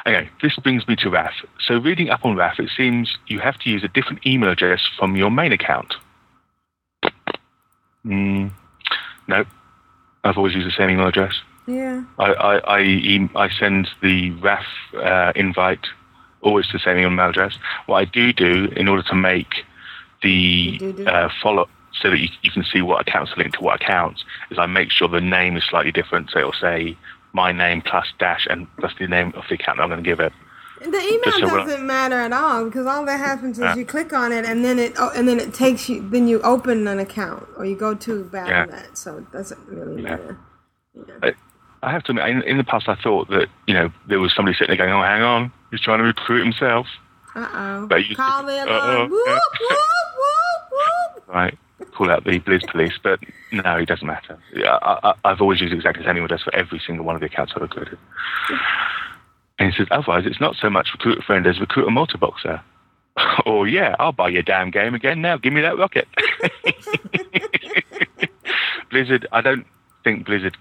Okay, this brings me to RAF. So reading up on RAF, it seems you have to use a different email address from your main account. Mm, no, I've always used the same email address. yeah. I I I, I send the RAF uh, invite always to the same email address. What I do do in order to make the do do. uh, follow so that you, you can see what accounts are linked to what accounts is I make sure the name is slightly different. So it'll say my name plus dash and plus the name of the account I'm going to give it. The email Just so we're not- doesn't matter at all because all that happens is Yeah. you click on it and then it oh, and then it takes you then you open an account or you go to Yeah. Battle.net, so it doesn't really Yeah. matter. I, I have to admit, in, in the past, I thought that you know there was somebody sitting there going, "Oh, hang on, he's trying to recruit himself." Uh oh. Call the alarm. Whoop, whoop, whoop, whoop. right? Call out the Blizz police, but no, it doesn't matter. Yeah, I, I, I've always used exactly the same email address for every single one of the accounts I've recruited. And he says, otherwise, it's not so much recruit a friend as recruit a multiboxer. or oh, yeah, I'll buy your damn game again now. Give me that rocket. Blizzard, I don't think Blizzard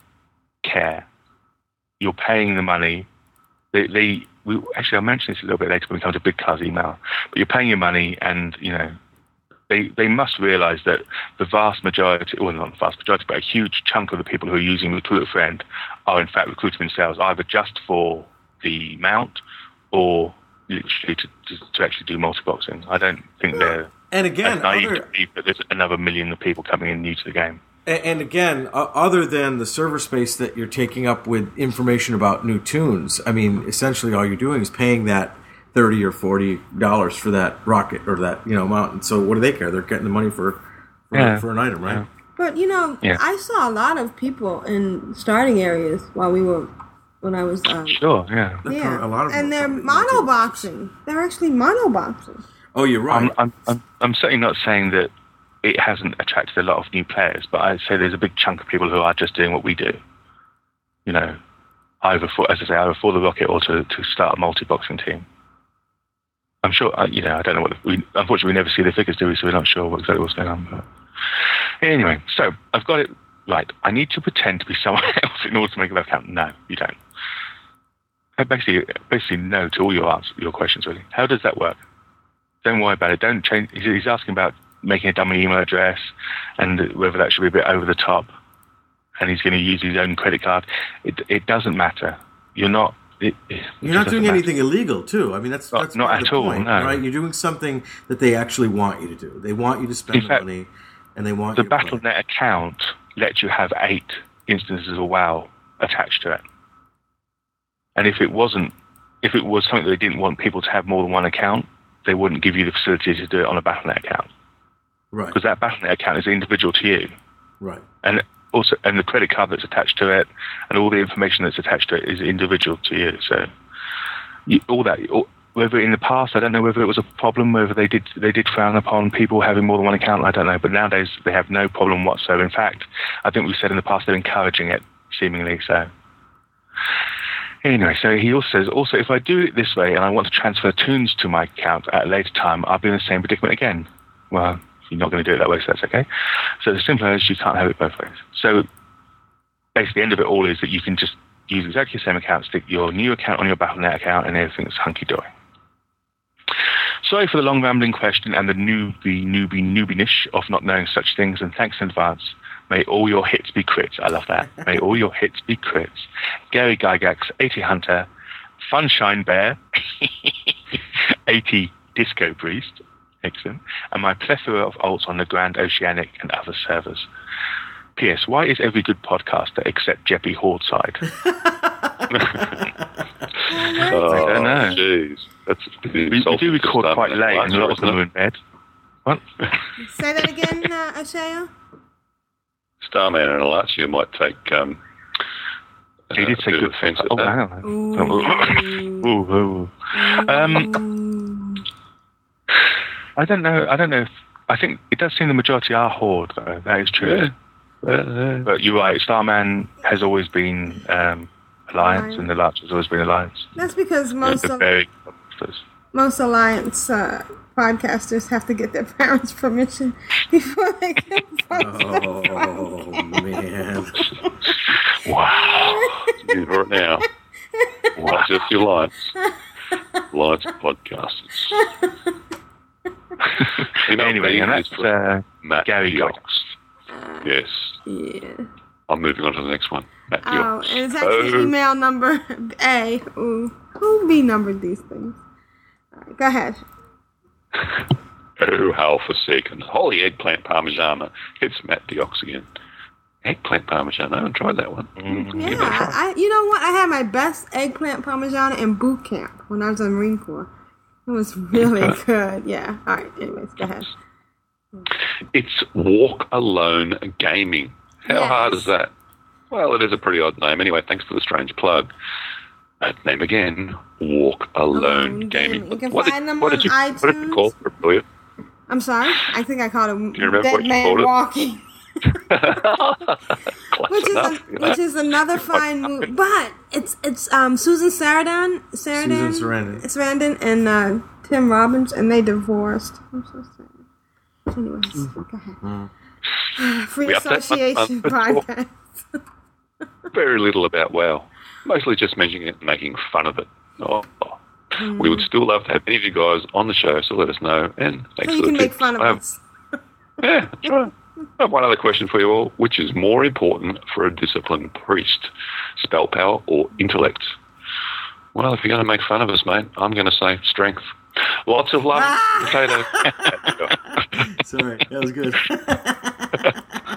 care. You're paying the money. They, they we, actually, I'll mention this a little bit later when it comes to Big Car's email. But you're paying your money, and you know they they must realise that the vast majority, well, not the vast majority, but a huge chunk of the people who are using Recruit a Friend are in fact recruiting themselves, either just for the mount or literally to, to, to actually do multi-boxing. I don't think they're and again, naive other, to believe that there's another million of people coming in new to the game. A- And again, uh, other than the server space that you're taking up with information about new toons, I mean, essentially all you're doing is paying that thirty or forty dollars for that rocket or that you know mountain. So what do they care? They're getting the money for for, Yeah. for an item, right? But you know, Yeah. I saw a lot of people in starting areas while we were when I was um, Sure, yeah. yeah, a lot of and they're probably mono boxing. They're actually mono boxing. Oh, you're right. I'm, I'm, I'm, I'm certainly not saying that it hasn't attracted a lot of new players, but I'd say there's a big chunk of people who are just doing what we do. You know, either for, as I say, either for the rocket or to, to start a multi-boxing team. I'm sure. Uh, you know, I don't know what. The, we unfortunately we never see the figures, do we? So we're not sure what exactly what's going on. But anyway, so I've got it right. I need to pretend to be someone else in order to make a web account. No, you don't. Basically, basically, no to all your answer, your questions. Really, how does that work? Don't worry about it. Don't change. He's, asking about making a dummy email address and whether that should be a bit over the top. And he's going to use his own credit card. It it doesn't matter. You're not. It, it You're not doing matter. anything illegal, too. I mean, that's Not- that's not at all, point, no. right? You're doing something that they actually want you to do. They want you to spend fact, money, and they want The you to play. BattleNet account lets you have eight instances of WoW attached to it. And if it wasn't, if it was something that they didn't want people to have more than one account, they wouldn't give you the facility to do it on a BattleNet account Right, because that BattleNet account is individual to you, right. and also and the credit card that's attached to it, and all the information that's attached to it is individual to you. So you, all that. All, whether in the past, I don't know whether it was a problem, whether they did they did frown upon people having more than one account. I don't know, but nowadays they have no problem whatsoever. In fact, I think we've said in the past they're encouraging it, seemingly so. Anyway, so he also says, also if I do it this way and I want to transfer toons to my account at a later time, I'll be in the same predicament again. Well, you're not going to do it that way, so that's okay. So the simple as you can't have it both ways. So basically, the end of it all is that you can just use exactly the same account, stick your new account on your BattleNet account, and everything's hunky dory. Sorry for the long rambling question and the newbie, newbie, newbie-nish of not knowing such things, and thanks in advance. May all your hits be crits. I love that. May all your hits be crits. Gary Gygax, 80 Hunter, Funshine Bear, 80 Disco Priest, excellent, and my plethora of alts on the Grand Oceanic and other servers. P.S. Why is every good podcaster except Jeppy Hordside? Oh, I don't know. Jeez, that's We, we do record quite late, and a lot of them are in bed. What? Say that again, uh, Ashayo. Starman and Alatia might take. Um, He did uh, say a good offence at Oh, that. hang on. Ooh, ooh. Um, I don't know. I don't know. If, I think it does seem the majority are Horde, though. That is true. But you're right. Starman has always been um, Alliance, and the Larch has always been Alliance. That's because most the of, most alliance uh, podcasters have to get their parents' permission before they can post Oh man! Wow. You hear it now. Not just your lines. Lines of podcasters. You know, anyway, and that's uh, Matt Gary Diox. Cox. Yes. Yeah. I'm moving on to the next one. Matt Oh, Diox. and it's actually email number A. Ooh, who B numbered these things? All right, go ahead. Oh, how forsaken. Holy eggplant parmigiana. It's Matt Diox again. Eggplant parmesan. I haven't tried that one. Mm, Yeah, give it a try. I, you know what? I had my best eggplant parmesan in boot camp when I was in the Marine Corps. It was really good. Yeah. All right. Anyways, go ahead. It's Walk Alone Gaming. How Yes. hard is that? Well, it is a pretty odd name. Anyway, thanks for the strange plug. That name again, Walk Alone Gaming. You can what find did, them what on did you, What did you call it, Aprilia? I'm sorry. I think I called him Do you remember Dead what you Man called it? Walking. which is a, which is another fine movie, but it's it's um Susan Sarandon, Sarandon, Susan Sarandon. Sarandon, and uh, Tim Robbins, and they divorced. I'm so sad. Anyways, go ahead. Free We Association one- one- podcast. Very little about WoW. Mostly just mentioning it and making fun of it. Oh, hmm. We would still love to have any of you guys on the show, so let us know. And thanks So you for the can make tips. fun of have- us. Yeah, that's right. I have one other question for you all. Which is more important for a disciplined priest, spell power or intellect? Well, if you're going to make fun of us, mate, I'm going to say strength. Lots of love, ah! potato. Sorry, that was good.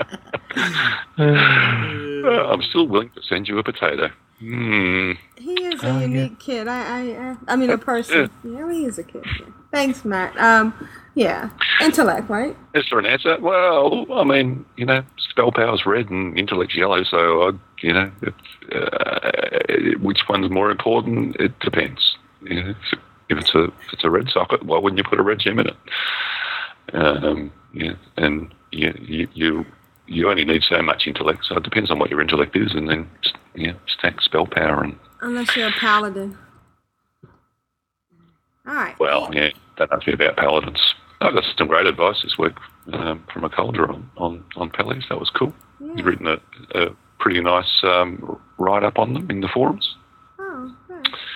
Uh, I'm still willing to send you a potato. Hmm. He is a unique kid. I, I, I, I mean, a person. Yeah, he is a kid. yeah. Thanks, Matt. Um, yeah, intellect, right? Is there an answer? Well, I mean, you know, spell power's red and intellect's yellow, so I, you know, if, uh, which one's more important? It depends. You know, if, if it's a if it's a red socket, why wouldn't you put a red gem in it? Um, yeah, and you, you you you only need so much intellect, so it depends on what your intellect is, and then yeah, stack spell power and Unless you're a paladin. All right. Well, yeah, don't ask me about paladins. I got some great advice this week um, from a Calder on, on, on Pallies. That was cool. He's written a, a pretty nice um, write up on them in the forums. Oh.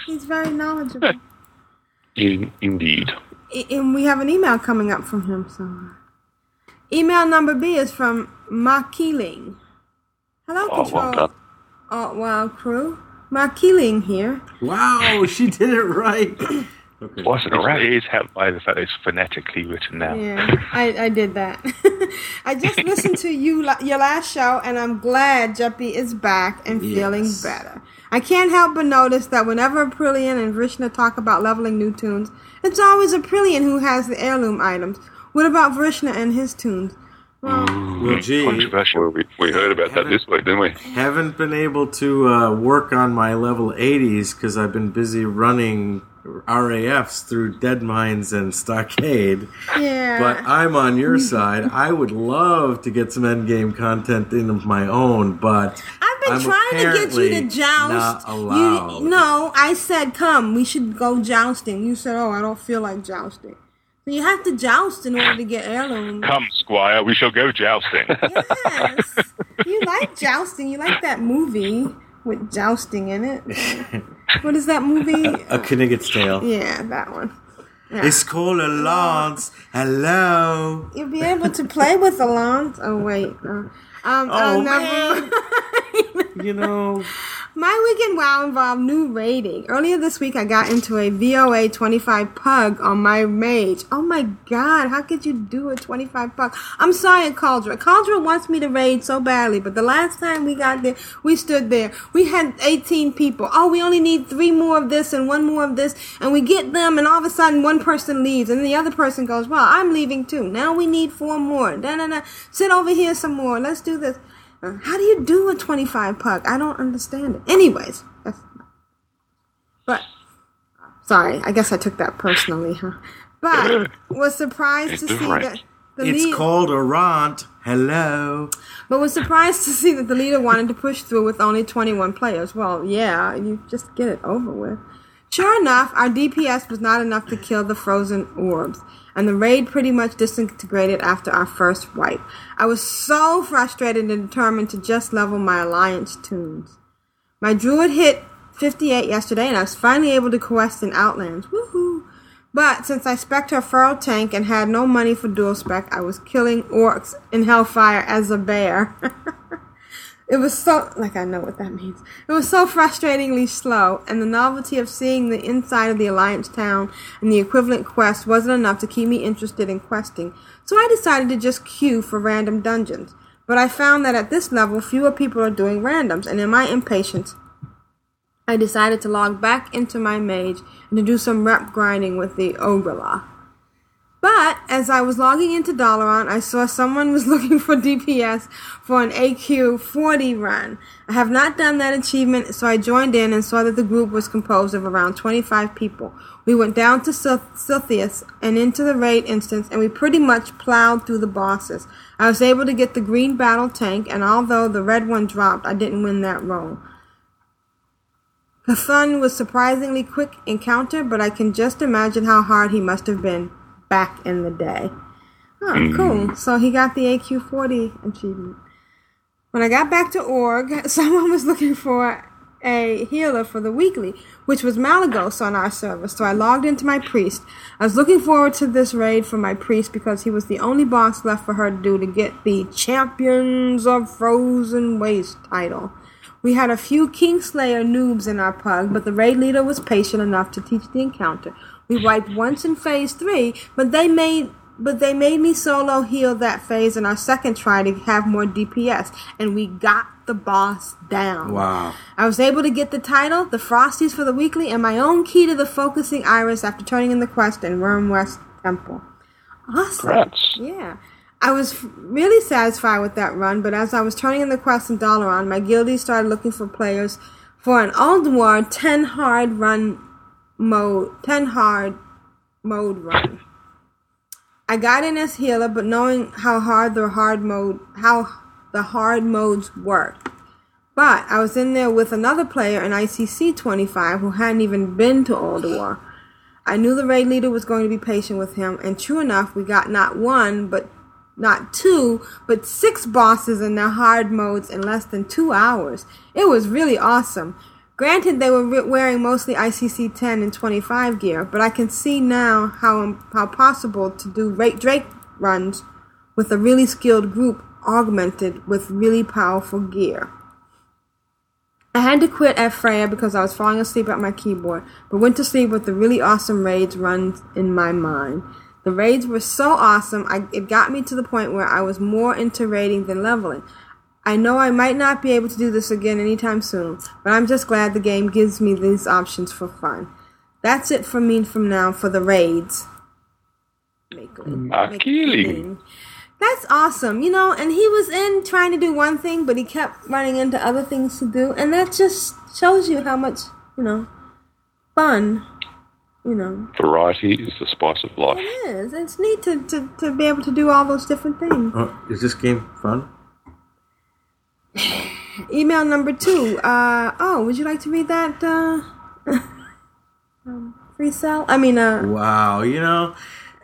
He's very knowledgeable. In, indeed. And we have an email coming up from him. So, email number B is from Makiling. Hello, Oh, Control. well done. Oh, wow, crew. Makiling here. Wow, she did it right. Okay. Wasn't it? It is helped by the fact that it's phonetically written now. Yeah, I, I did that. I just listened to you your last show, and I'm glad Jeppy is back and feeling Yes. better. I can't help but notice that whenever Aprillian and Vrishna talk about leveling new toons, it's always Aprillian who has the heirloom items. What about Vrishna and his toons? Well, Well, gee, Well, we, we heard about that this week, didn't we? haven't been able to uh, work on my level 80s because I've been busy running RAFs through Deadmines and Stockade. yeah. But I'm on your side. I would love to get some endgame content in of my own, but I've been I'm trying to get you to joust. Not allowed. You, no, I said, come, we should go jousting. You said, oh, I don't feel like jousting. So you have to joust in order to get heirloom. Come, Squire, we shall go jousting. Yes. you like jousting. You like that movie with jousting in it. What is that movie? A Knigget's Tale. Yeah, that one. It's called a lance. Hello. You'll be able to play with the lance. Oh, wait. Uh, um, Oh, uh, never You know, My weekend wow involved new raiding. Earlier this week, I got into a VOA 25 pug on my mage. Oh my god, how could you do a 25 pug? I'm sorry, Cauldra. Cauldra wants me to raid so badly, but the last time we got there, we stood there. We had 18 people. Oh, we only need three more of this and one more of this, and we get them, and all of a sudden one person leaves, and the other person goes, well, I'm leaving too. Now we need four more. Da, da, da. Sit over here some more. Let's do this. Uh, How do you do a 25 puck? I don't understand it. Anyways, that's, but sorry, I guess I took that personally, huh? But was surprised It's to see different. that the it's lead, called a rant. Hello. but was surprised to see that the leader wanted to push through with only 21 players. Well, yeah, you just get it over with. Sure enough, our DPS was not enough to kill the frozen orbs, and the raid pretty much disintegrated after our first wipe. I was so frustrated and determined to just level my alliance toons. My druid hit 58 yesterday, and I was finally able to quest in Outlands. Woohoo! But since I spec'd her feral tank and had no money for dual spec, I was killing orcs in Hellfire as a bear. It was so like I know what that means. It was so frustratingly slow, and the novelty of seeing the inside of the Alliance town and the equivalent quest wasn't enough to keep me interested in questing. So I decided to just queue for random dungeons. But I found that at this level, fewer people are doing randoms, and in my impatience, I decided to log back into my mage and to do some rep grinding with the Ogri'la. But as I was logging into Dalaran, I saw someone was looking for DPS for an AQ 40 run. I have not done that achievement, so I joined in and saw that the group was composed of around 25 people. We went down to Sil- Silithus and into the raid instance, and we pretty much plowed through the bosses. I was able to get the green battle tank, and although the red one dropped, I didn't win that role. The fun was surprisingly quick encounter, but I can just imagine how hard he must have been back in the day. Oh, cool. Mm. So he got the AQ 40 achievement. When I got back to org, someone was looking for a healer for the weekly, which was Malygos on our server. So I logged into my priest. I was looking forward to this raid for my priest because he was the only boss left for her to do to get the Champions of Frozen Waste title. We had a few Kingslayer noobs in our pug, but the raid leader was patient enough to teach the encounter. We wiped once in phase three, but they made but they made me solo heal that phase in our second try to have more DPS, and we got the boss down. Wow. I was able to get the title, the Frosties for the weekly, and my own key to the focusing iris after turning in the quest in Wyrmrest Temple. Awesome. Congrats. Yeah. I was really satisfied with that run, but as I was turning in the quest in Dalaran, my guildie started looking for players for an Ulduar 10 hard run mode, 10 hard mode run. I got in as healer, but knowing how hard the hard mode, how the hard modes work. But I was in there with another player in ICC 25 who hadn't even been to Ulduar. I knew the raid leader was going to be patient with him, and true enough, we got not one, but not two, but six bosses in their hard modes in less than two hours. It was really awesome. Granted, they were re- wearing mostly ICC 10 and 25 gear, but I can see now how um, how possible to do ra- Drake runs with a really skilled group augmented with really powerful gear. I had to quit at Freya because I was falling asleep at my keyboard, but went to sleep with the really awesome raids runs in my mind. The raids were so awesome, I, it got me to the point where I was more into raiding than leveling. I know I might not be able to do this again anytime soon, but I'm just glad the game gives me these options for fun. That's it for me from now for the raids. Make a- mm, make a Akili. thing. That's awesome, you know, and he was in trying to do one thing, but he kept running into other things to do, and that just shows you how much, you know, fun, you know, Variety is the spice of life. it is. It's neat to, to, to be able to do all those different things. Oh, is this game fun? Email number two. Uh, oh, would you like to read that? Uh, um, free cell? I mean, uh, Wow, you know,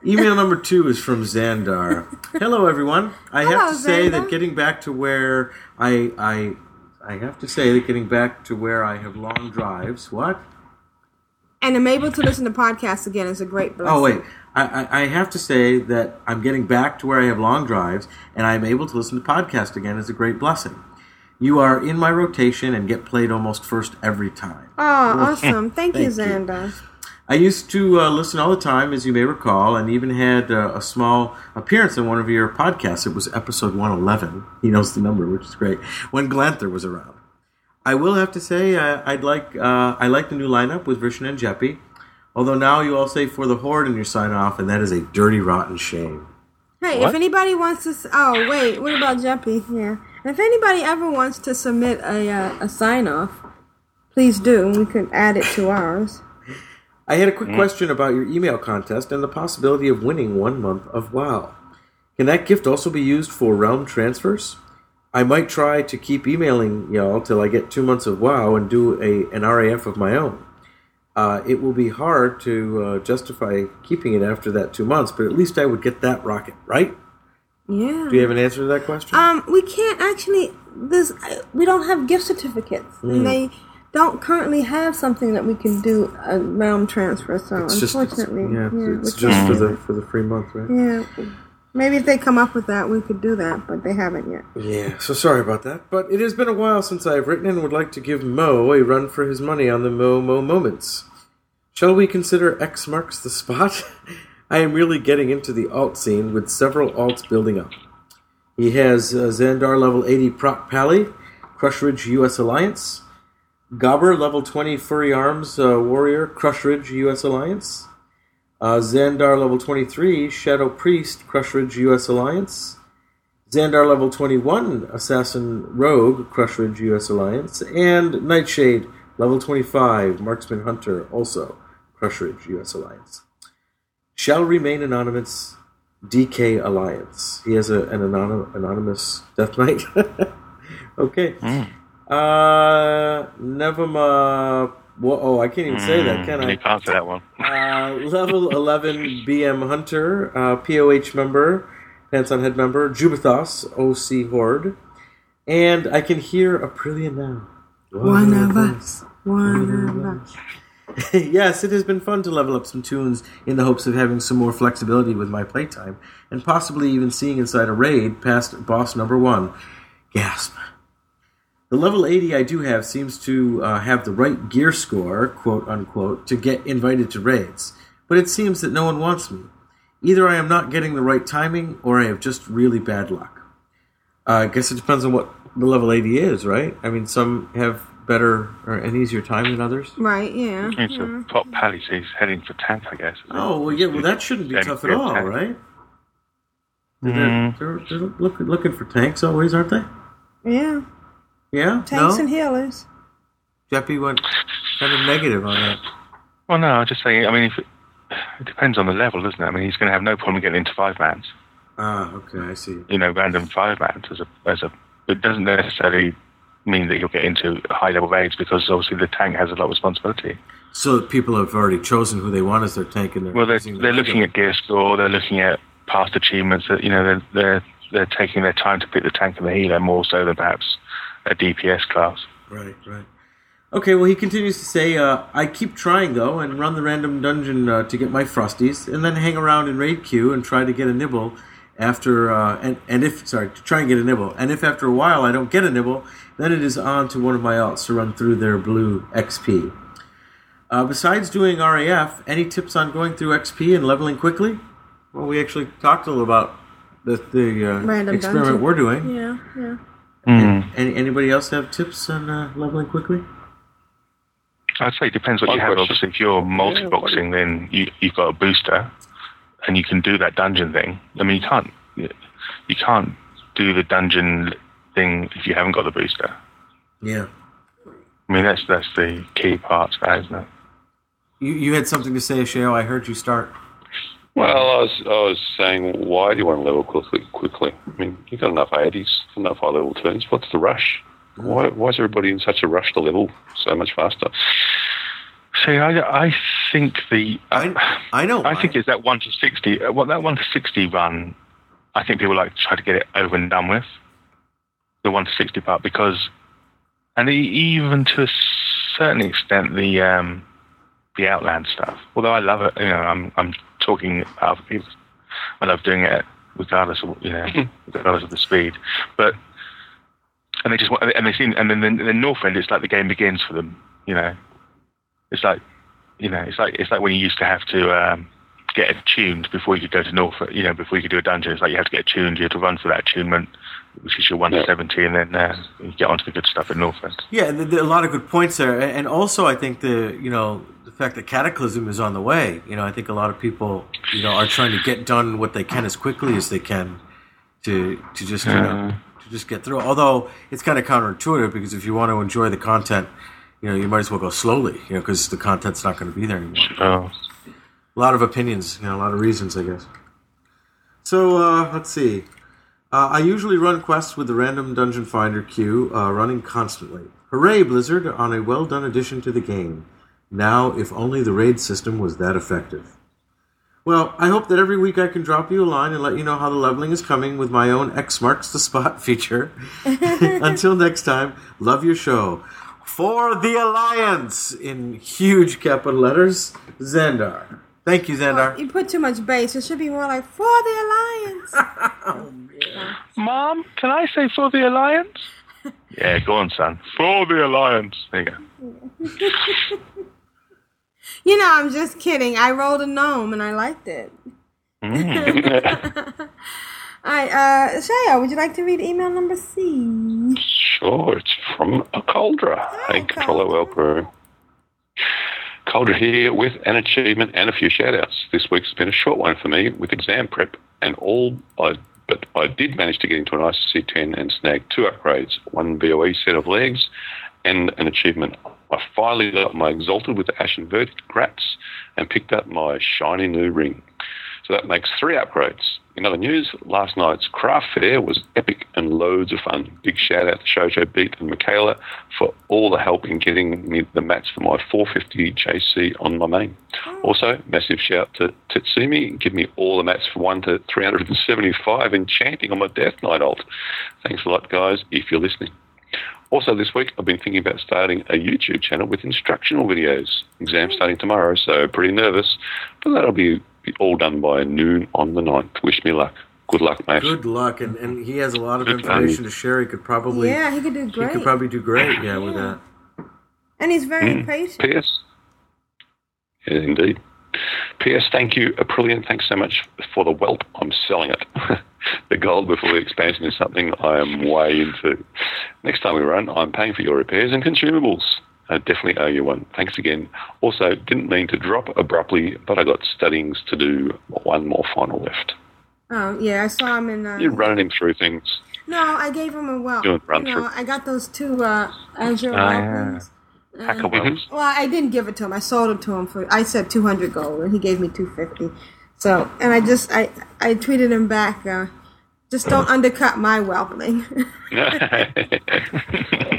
email number two is from Xandar. Hello, everyone. I have to say Xandar. that getting back to where I I I have to say that getting back to where I have long drives. What? and I'm able to listen to podcasts again is a great blessing. Oh wait, I, I I have to say that I'm getting back to where I have long drives, and I'm able to listen to podcasts again is a great blessing. You are in my rotation and get played almost first every time. Oh, awesome. Thank, you, Thank you. Xander. I used to uh, listen all the time, as you may recall, and even had uh, a small appearance in one of your podcasts. It was episode 111. He knows the number, which is great. When Glanther was around. I will have to say uh, I'd like uh, I like the new lineup with Vishen and Jeppy. Although now you all say for the horde in your sign off, and that is a dirty, rotten shame. Hey, What? if anybody wants to, s- oh wait, what about Jeppy? Yeah, if anybody ever wants to submit a uh, a sign off, please do. We could add it to ours. I had a quick Mm. question about your email contest and the possibility of winning one month of WoW. Can that gift also be used for realm transfers? I might try to keep emailing y'all till I get two months of WoW and do a an RAF of my own. Uh, it will be hard to uh, justify keeping it after that two months, but at least I would get that rocket, right? Yeah. Do you have an answer to that question? Um, we can't actually. This we don't have gift certificates, Mm. and they don't currently have something that we can do a realm transfer. So it's just, unfortunately, yeah, yeah, it's just for the for the free month, right? Yeah, maybe if they come up with that, we could do that, but they haven't yet. Yeah, so sorry about that. But it has been a while since I've written and would like to give Mo a run for his money on the Mo Mo moments. Shall we consider X marks the spot? I am really getting into the alt scene with several alts building up. He has uh, Xandar level 80 Prot Pally, Crushridge US Alliance, Gobber level 20 Fury Arms uh, Warrior, Crushridge US Alliance, uh, Xandar level 23 Shadow Priest, Crushridge US Alliance, Xandar level 21 Assassin Rogue, Crushridge US Alliance, and Nightshade level 25 Marksman Hunter, also Crushridge US Alliance. Shall remain anonymous DK Alliance. He has a, an anonym, anonymous Death Knight. okay. Uh, Nevama. Whoa, oh, I can't even say that, can I? You can't say that one. Uh, level 11 BM Hunter, uh, POH member, Pants on Head member, Jubei'Thos, OC Horde. And I can hear Aprillian now. One of us. One of us. yes, it has been fun to level up some toons in the hopes of having some more flexibility with my playtime, and possibly even seeing inside a raid past boss number one. Gasp. The level 80 I do have seems to uh, have the right gear score, quote unquote, to get invited to raids, but it seems that no one wants me. Either I am not getting the right timing, or I have just really bad luck. Uh, I guess it depends on what the level 80 is, right? I mean, some have better or an easier time than others. Right, yeah. It's yeah. a top pally, so he's heading for tank, I guess. Oh well, yeah. Well, that shouldn't be tough at for all, tank. right? Mm. They're, they're, they're look, looking for tanks always, aren't they? Yeah. Yeah. Tanks no? and healers. Jeppy went kind of negative on that. Well, no, I'm just saying. I mean, if it, it depends on the level, doesn't it? I mean, he's going to have no problem getting into five mans. Ah, okay, I see. You know, random five mans as a as a. It doesn't necessarily mean that you'll get into high level raids because obviously the tank has a lot of responsibility. So people have already chosen who they want as their tank, and they're Well, they're, they're the looking at gear score, they're looking at past achievements. That you know, they're they're they're taking their time to pick the tank and the healer more so than perhaps a DPS class. Right, right. Okay, well, he continues to say, uh, I keep trying, though, and run the random dungeon uh, to get my Frosties, and then hang around in raid queue and try to get a nibble after, uh, and, and if, sorry, to try and get a nibble. And if after a while I don't get a nibble, then it is on to one of my alts to run through their blue XP. Uh, besides doing RAF, any tips on going through XP and leveling quickly? Well, we actually talked a little about the, the uh, Random experiment dungeon. we're doing. Yeah, yeah. And, any, anybody else have tips on uh, leveling quickly? I'd say it depends what One you have. question. Obviously, if you're multi-boxing, then you, you've got a booster, and you can do that dungeon thing. I mean, you can't you can't do the dungeon thing if you haven't got the booster. Yeah. I mean, that's that's the key part to that, isn't it? You, you had something to say, Sheo. I heard you start. Well, I was, I was saying, why do you want to level quickly? Quickly, I mean, you've got enough 80s, enough high level toons. What's the rush? Why, why is everybody in such a rush to level so much faster? See, I, I think the I, I know. I think it's that one to sixty. uh, Well, that one to sixty run. I think people like to try to get it over and done with. The one to sixty part because, and e- even to a certain extent, the um, the Outland stuff. Although I love it, you know, I'm I'm talking about other people. I love doing it regardless of you know, regardless of the speed. But and they just want, and they seem, and then the, the end. it's like the game begins for them. You know, it's like you know, it's like it's like when you used to have to um, get tuned before you could go to Northrend. You know, before you could do a dungeon, it's like you have to get tuned. You have to run for that attunement, which is your one to seventy, and then uh, you get onto the good stuff at Northrend. Yeah, there, there are a lot of good points there, and and also I think the you know the fact that Cataclysm is on the way. You know, I think a lot of people you know are trying to get done what they can as quickly as they can to to just you know to just get through. Although it's kind of counterintuitive because if you want to enjoy the content, you know, you might as well go slowly. You know, because the content's not going to be there anymore. Oh. A lot of opinions, you know, a lot of reasons, I guess. So uh, let's see. Uh, I usually run quests with the random dungeon finder queue, uh, running constantly. Hooray, Blizzard, on a well done addition to the game. Now, if only the raid system was that effective. Well, I hope that every week I can drop you a line and let you know how the leveling is coming with my own X marks the spot feature. Until next time, love your show. For the Alliance, in huge capital letters, Xandar. Thank you, Xandar. You put too much bass. It should be more like for the alliance. Mom, can I say for the Alliance? yeah, go on, son. For the Alliance. There you go. you know, I'm just kidding. I rolled a gnome and I liked it. Mm. All right, uh, Shaya, would you like to read email number C? Sure, it's from a Cauldra. Hey, Controller Welcome. Cauldra here with an achievement and a few shout-outs. This week's been a short one for me with exam prep and all, I, but I did manage to get into an ICC 10 and snag two upgrades, one BOE set of legs and an achievement. I finally got my Exalted with the Ashen Verdict Grats and picked up my shiny new ring. So that makes three upgrades. In other news, last night's craft fair was epic and loads of fun. Big shout out to Shoujo Beat and Michaela for all the help in getting me the mats for my 450 JC on my main. Oh. Also, massive shout to Tetsumi, give me all the mats for 1 to 375 enchanting on my Death Knight alt. Thanks a lot, guys, if you're listening. Also, this week I've been thinking about starting a YouTube channel with instructional videos. Exam starting tomorrow, so pretty nervous, but that'll be, be all done by noon on the 9th. Wish me luck. Good luck, mate. Good luck, and, and he has a lot of Good information luck. to share. He could probably Yeah, he could do great. He could probably do great, yeah, with that. And he's very Mm. patient. P.S. Yeah, indeed. P.S. Thank you, Aprillian. Thanks so much for the whelp. I'm selling it. the gold before the expansion is something I am way into. Next time we run, I'm paying for your repairs and consumables. I definitely owe you one. Thanks again. Also, didn't mean to drop abruptly, but I got studyings to do. One more final left. Oh, yeah, I saw him in. Uh, You're running him through things. No, I gave him a well. Doing run you know. I got those two uh, Azure Ah, yeah. weapons. Hacker wells. Well, I didn't give it to him. I sold it to him for. I said two hundred gold, and he gave me two fifty. So, and I just I I tweeted him back. Uh, just don't undercut my whelpling.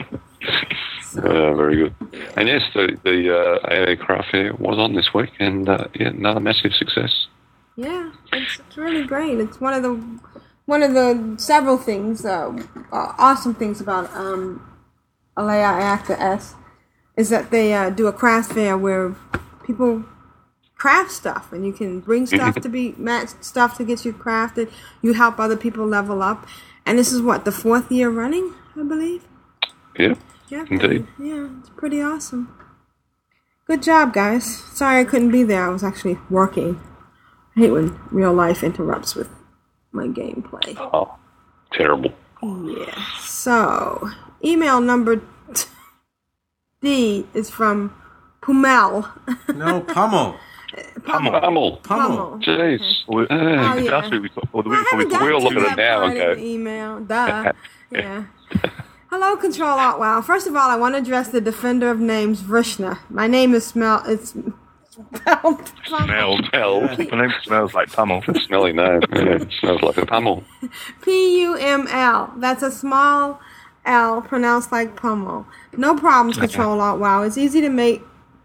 Uh, very good. And yes, the the uh, AA craft fair was on this week, and uh, yeah, another massive success. Yeah, it's, it's really great. It's one of the one of the several things, uh, uh, awesome things about um, Alea Iacta Est is that they uh, do a craft fair where people craft stuff, and you can bring stuff to be match stuff to get you crafted. You help other people level up, and this is what the fourth year running, I believe. Yeah, Yeah, indeed. yeah, it's pretty awesome. Good job, guys. Sorry I couldn't be there. I was actually working. I hate when real life interrupts with my gameplay. Oh, terrible. Yeah. So, email number D is from Pumel. No, Pummel. Pummel. Pummel. Pummel. Jeez. We, uh, Oh, yeah. Last week we thought, the week before we haven't thought, gotten we all to look at it now part and in go, the email. Duh. yeah. Hello, Control Alt WoW. First of all, I want to address the defender of names, Vrishna. My name is Smell. It's spelled smells. Smells. The name smells like pummel. Smelly name. Yeah, it smells like a pummel. P U M L. That's a small L pronounced like pummel. No problems, Control Alt WoW. It's easy to make.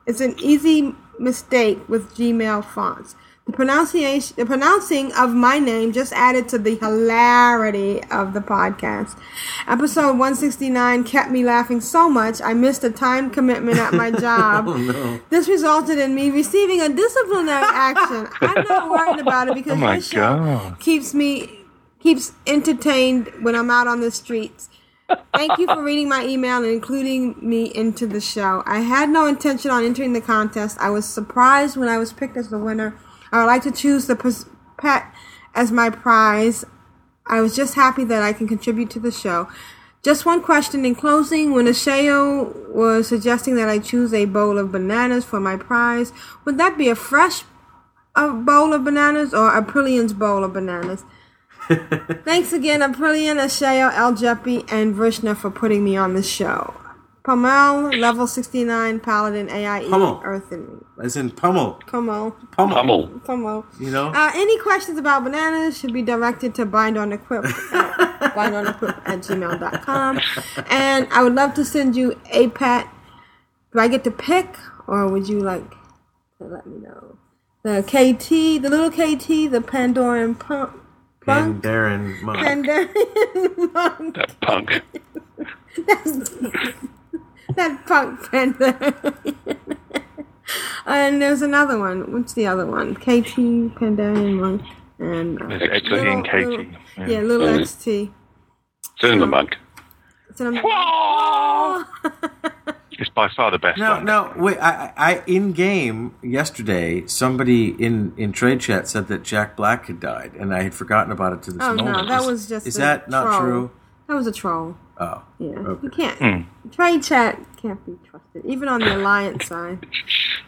It's an easy mistake with Gmail fonts. The pronunciation, the pronouncing of my name just added to the hilarity of the podcast. Episode 169 kept me laughing so much I missed a time commitment at my job. Oh no. This resulted in me receiving a disciplinary action. I'm not worried about it because Oh my this show keeps me keeps entertained when I'm out on the streets. Thank you for reading my email and including me into the show. I had no intention on entering the contest. I was surprised when I was picked as the winner. I would like to choose the pet as my prize. I was just happy that I can contribute to the show. Just one question in closing. When Ashayo was suggesting that I choose a bowl of bananas for my prize, would that be a fresh uh, bowl of bananas or Aprillian's bowl of bananas? Thanks again, Aprillian, Asheo, El Jeppy, and Vrishna for putting me on the show. Pomel, level 69, Paladin, AIE, Pummel. Earth and As in pummel. Como. Pummel. Pummel. Como. You know? Uh, any questions about bananas should be directed to bind on equip at, bind on equip at gmail.com. And I would love to send you a pet. Do I get to pick, or would you like to let me know? The KT, the little KT, the Pandaren pump. And Punk. Darren Monk. Pandaren monk. That punk. that punk panda. and there's another one. What's the other one? KT, Pandaren Monk, and uh, There's XT and KT. little- Yeah. yeah, little Mm. XT. Cinema monk. So I'm- It's by far the best No, one. no, wait. I, I, I- in game yesterday, somebody in in trade chat said that Jack Black had died, and I had forgotten about it to this Oh moment. no, that Is- was just Is a that not true? That was a troll. Oh, Yeah, Okay. you can't. Hmm. Trade chat can't be trusted, even on the alliance side.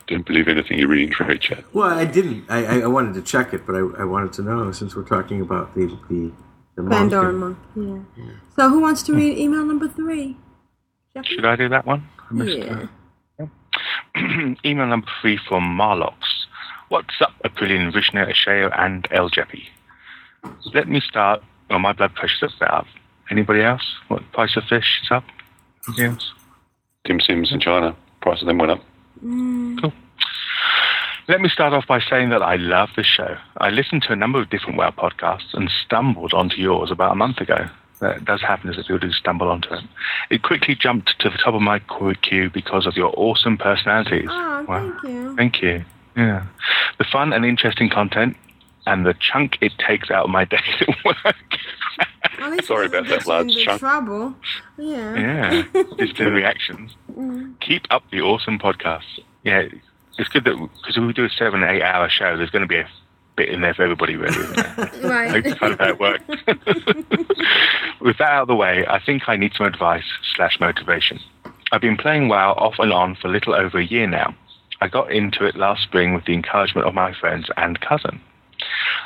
Don't believe anything you read in trade chat. Well, I didn't. I, I, I wanted to check it, but I, I wanted to know since we're talking about the the, the monk Monk. Yeah. So who wants to read email number three? Jeffrey? Should I do that one? I missed Yeah. it. Email number three from Marlox. What's up, Aprillian, Vishnu, Ashayo, and El Jeppy? Let me start. Oh, my blood pressure's up. Anybody else? What price of fish is up? Anybody else? Dim Sims in China. Price of them went up. Mm. Cool. Let me start off by saying that I love this show. I listened to a number of different WoW podcasts and stumbled onto yours about a month ago. That does happen as a people do stumble onto it. It quickly jumped to the top of my queue because of your awesome personalities. Oh, Wow. thank you. Thank you. Yeah. The fun and interesting content and the chunk it takes out of my day at work. Least Sorry about that, lads. Chunk. Trouble. Yeah. yeah. Just the reactions. Mm. Keep up the awesome podcasts. Yeah. It's good that because we do a seven, eight hour show, there's going to be a bit in there for everybody, really. Right. That's kind of how it works. With that out of the way, I think I need some advice slash motivation. I've been playing WoW off and on for a little over a year now. I got into it last spring with the encouragement of my friends and cousin.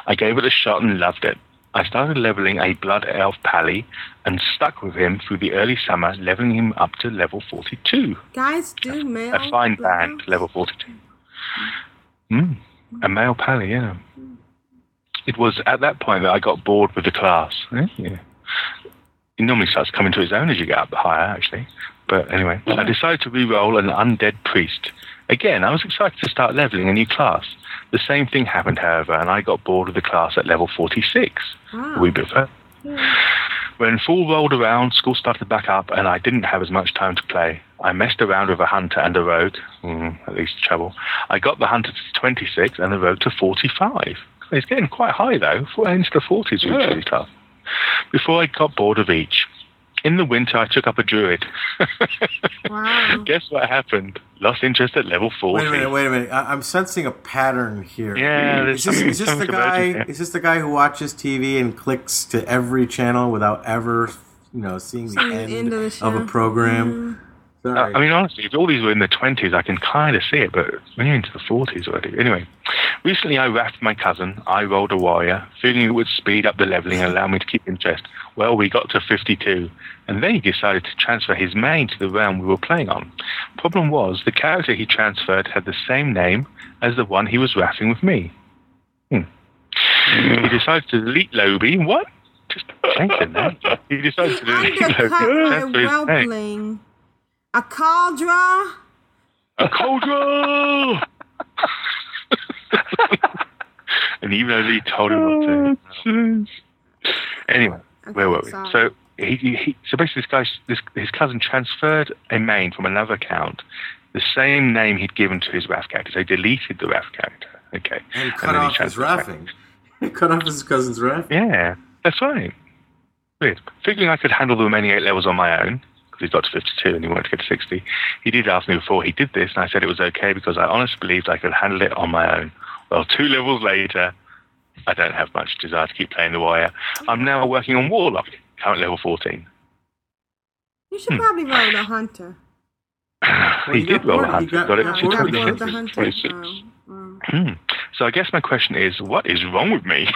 I gave it a shot and loved it. I started leveling a Blood Elf Pally and stuck with him through the early summer, leveling him up to level 42. Guys do mail. A fine band, level 42. Hmm. A male Pally, yeah. It was at that point that I got bored with the class. Eh? Yeah. It normally starts coming to its own as you get up higher, actually. But anyway, I decided to re-roll an undead priest. Again, I was excited to start leveling a new class. The same thing happened, however, and I got bored of the class at level 46. A wee bit further. When fall rolled around, school started back up, and I didn't have as much time to play. I messed around with a hunter and a rogue, mm, at least trouble. I got the hunter to 26 and the rogue to 45. It's getting quite high though, into the 40s which is really tough. Before I got bored of each. In the winter, I took up a druid. Wow. Guess what happened? Lost interest at level 40. Wait a minute, wait a minute. I- I'm sensing a pattern here. Yeah, is this, is this the guy? emerging here. Is this the guy who watches TV and clicks to every channel without ever, you know, seeing the end, end of the of, a program? Uh, Sorry. I mean, honestly, if all these were in the 20s, I can kind of see it, but when you're into the 40s already. Anyway, recently I wrapped my cousin. I rolled a warrior, feeling it would speed up the leveling and allow me to keep interest. Well, we got to 52, and then he decided to transfer his main to the realm we were playing on. Problem was, the character he transferred had the same name as the one he was wrapping with me. Hmm. He decided to delete Lobie. What? Just change the name. He decided to delete Undercut Lobie. my transfer his name. Whelpling. A cauldron. A cauldron! and even though he told him not to. Oh, anyway, where were we? sorry. So he, he, he so basically this guy this his cousin transferred a main from another account, the same name he'd given to his RAF character. So he deleted the RAF character. Okay. and cut then he off his transferred it back. raffing. cut off his cousin's raff. Yeah, that's right. Weird. Figuring I could handle the remaining eight levels on my own, because he's got to 52 and he wanted to get to 60, he did ask me before he did this, and I said it was okay because I honestly believed I could handle it on my own. Well, two levels later, I don't have much desire to keep playing the Wire. I'm now working on Warlock, current level 14. You should probably hmm. roll the hunter. he you did got roll a hunter, you got- got, got it bored to with the 26. The hunter. 26. Hmm. So I guess my question is, what is wrong with me?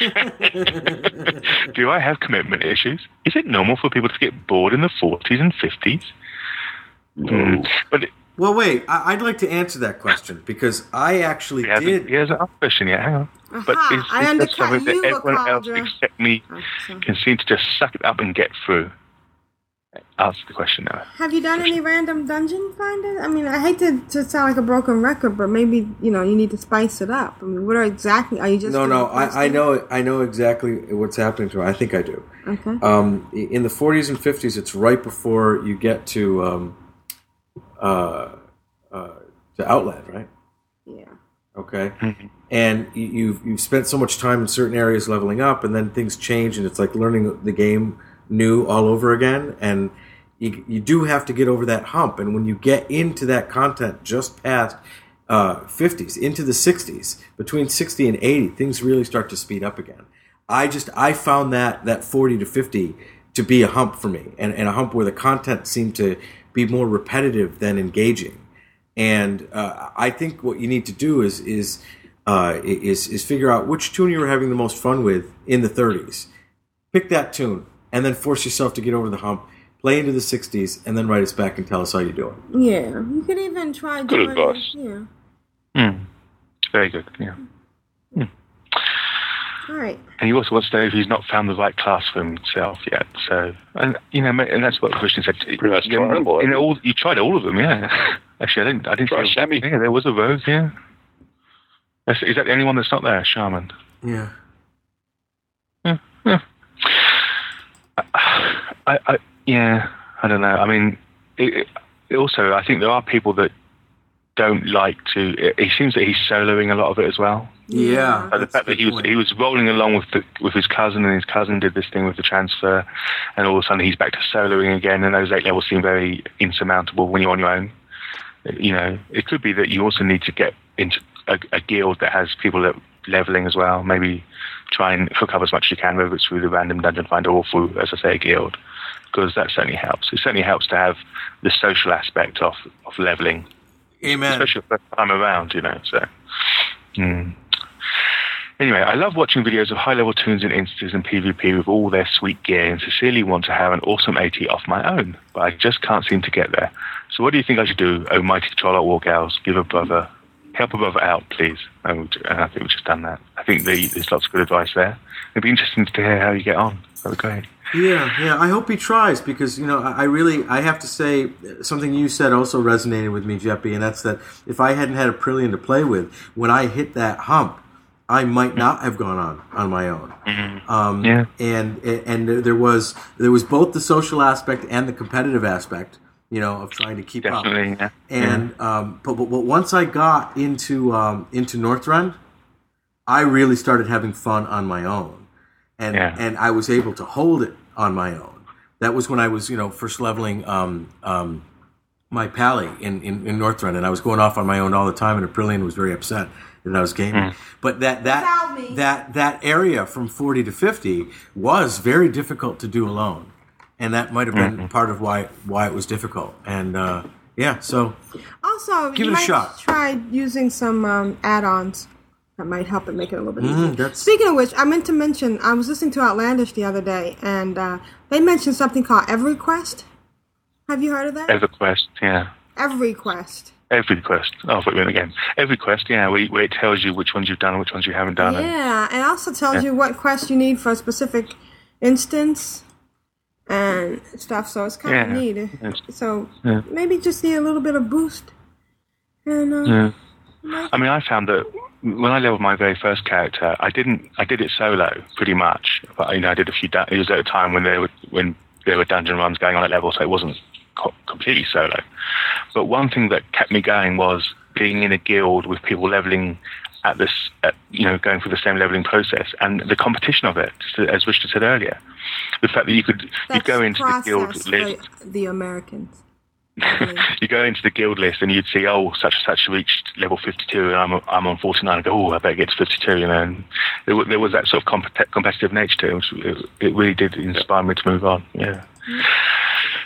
Do I have commitment issues? Is it normal for people to get bored in the 40s and 50s? Hmm. But it, Well, wait. I- I'd like to answer that question because I actually he hasn't, did. he hasn't asked a question yet. Hang on. But Aha, is, I that undercut something that everyone else except me Oh, can seem to just suck it up and get through? Ask the question now. Have you done any random dungeon finders? I mean, I hate to, to sound like a broken record, but maybe you know you need to spice it up. I mean, what are exactly? Are you just No, no. I, I know. I know exactly what's happening to her. I think I do. Okay. Um, in the 40s and 50s, it's right before you get to um, uh, uh, to Outland, right? yeah. Okay. And you've you've spent so much time in certain areas leveling up, and then things change, and it's like learning the game new all over again. And you you do have to get over that hump. And when you get into that content just past uh, 50s into the 60s, between 60 and 80, things really start to speed up again. I just I found that that 40 to 50 to be a hump for me, and, and a hump where the content seemed to be more repetitive than engaging. And uh, I think what you need to do is is uh, is is figure out which toon you were having the most fun with in the 30s. Pick that toon, and then force yourself to get over the hump. Play into the 60s, and then write us back and tell us how you're doing. Yeah, you could even try Good doing. advice. Yeah. Hmm. Very good. Yeah. All right. And he also wants to know if he's not found the right class for himself yet. So, and you know, and that's what Christian said. Pretty much you, tried them all, you know, all, you tried all of them, yeah. Actually, I didn't. I didn't Try see- Sammy. Yeah, there was a rogue. Yeah. That's, is that the only one that's not there? Shaman. Yeah. I, I, yeah, I don't know. I mean, it, it, also, I think there are people that don't like to. It, it seems that he's soloing a lot of it as well. Yeah. So the fact that he was he was rolling along with the, with his cousin, and his cousin did this thing with the transfer, and all of a sudden he's back to soloing again, and those eight levels seem very insurmountable when you're on your own. You know, it could be that you also need to get into a, a guild that has people that leveling as well. Maybe try and hook up as much as you can, whether it's through the random dungeon finder or through, as I say, a guild, because that certainly helps. It certainly helps to have the social aspect of of leveling Amen. especially the first time around, you know. So, mm. anyway, I love watching videos of high-level toons and instances in PvP with all their sweet gear, and sincerely want to have an awesome AT off my own, but I just can't seem to get there. So, what do you think I should do, oh mighty Trolloc War Gals? Give a brother, help a brother out, please. And and I think we've just done that. I think the, there's lots of good advice there. It'd be interesting to hear how you get on. That would be great. Yeah, yeah. I hope he tries because you know I I really I have to say something you said also resonated with me, Jeppy, and that's that if I hadn't had a Aprillian to play with, when I hit that hump, I might not have gone on on my own. Um, Yeah. and and there there was there was both the social aspect and the competitive aspect, you know, of trying to keep up. Definitely, yeah. And um, but, but but once I got into um, into Northrend, I really started having fun on my own, and Yeah. and I was able to hold it on my own. That was when I was you know first leveling um, um, my pally in, in, in Northrend, and I was going off on my own all the time, and Aprillian was very upset that I was gaming. But that that that that area from forty to fifty was very difficult to do alone, and that might have been part of why why it was difficult. And uh, yeah, so Also, Give you it a might shot. try using some um, add-ons that might help it make it a little bit Mm, easier. that's- Speaking of which, I meant to mention I was listening to Outlandish the other day, and uh, they mentioned something called EveryQuest. Have you heard of that? EverQuest, yeah. EveryQuest. Every quest. Oh, I thought you again. Every quest, yeah, where, where it tells you which ones you've done and which ones you haven't done. Yeah, and also tells Yeah. you what quest you need for a specific instance and stuff. So it's kind of neat. It's- So Yeah. maybe just need a little bit of boost. And uh, Yeah. I mean, I found that when I leveled my very first character, I didn't. I did it solo pretty much. But you know, I did a few. Da- it was at a time when there were when there were dungeon runs going on at level, so it wasn't co- completely solo. But one thing that kept me going was being in a guild with people leveling at this, at, you know, going through the same leveling process and the competition of it. As Richard said earlier, the fact that you could you go into the guild list the Americans. you go into the guild list and you'd see, oh, such and such reached level 52 and I'm, I'm on 49. I go, oh, I better get to 52. You know, and there, there was that sort of compet- competitive nature to it, which it, it really did inspire me to move on. Yeah.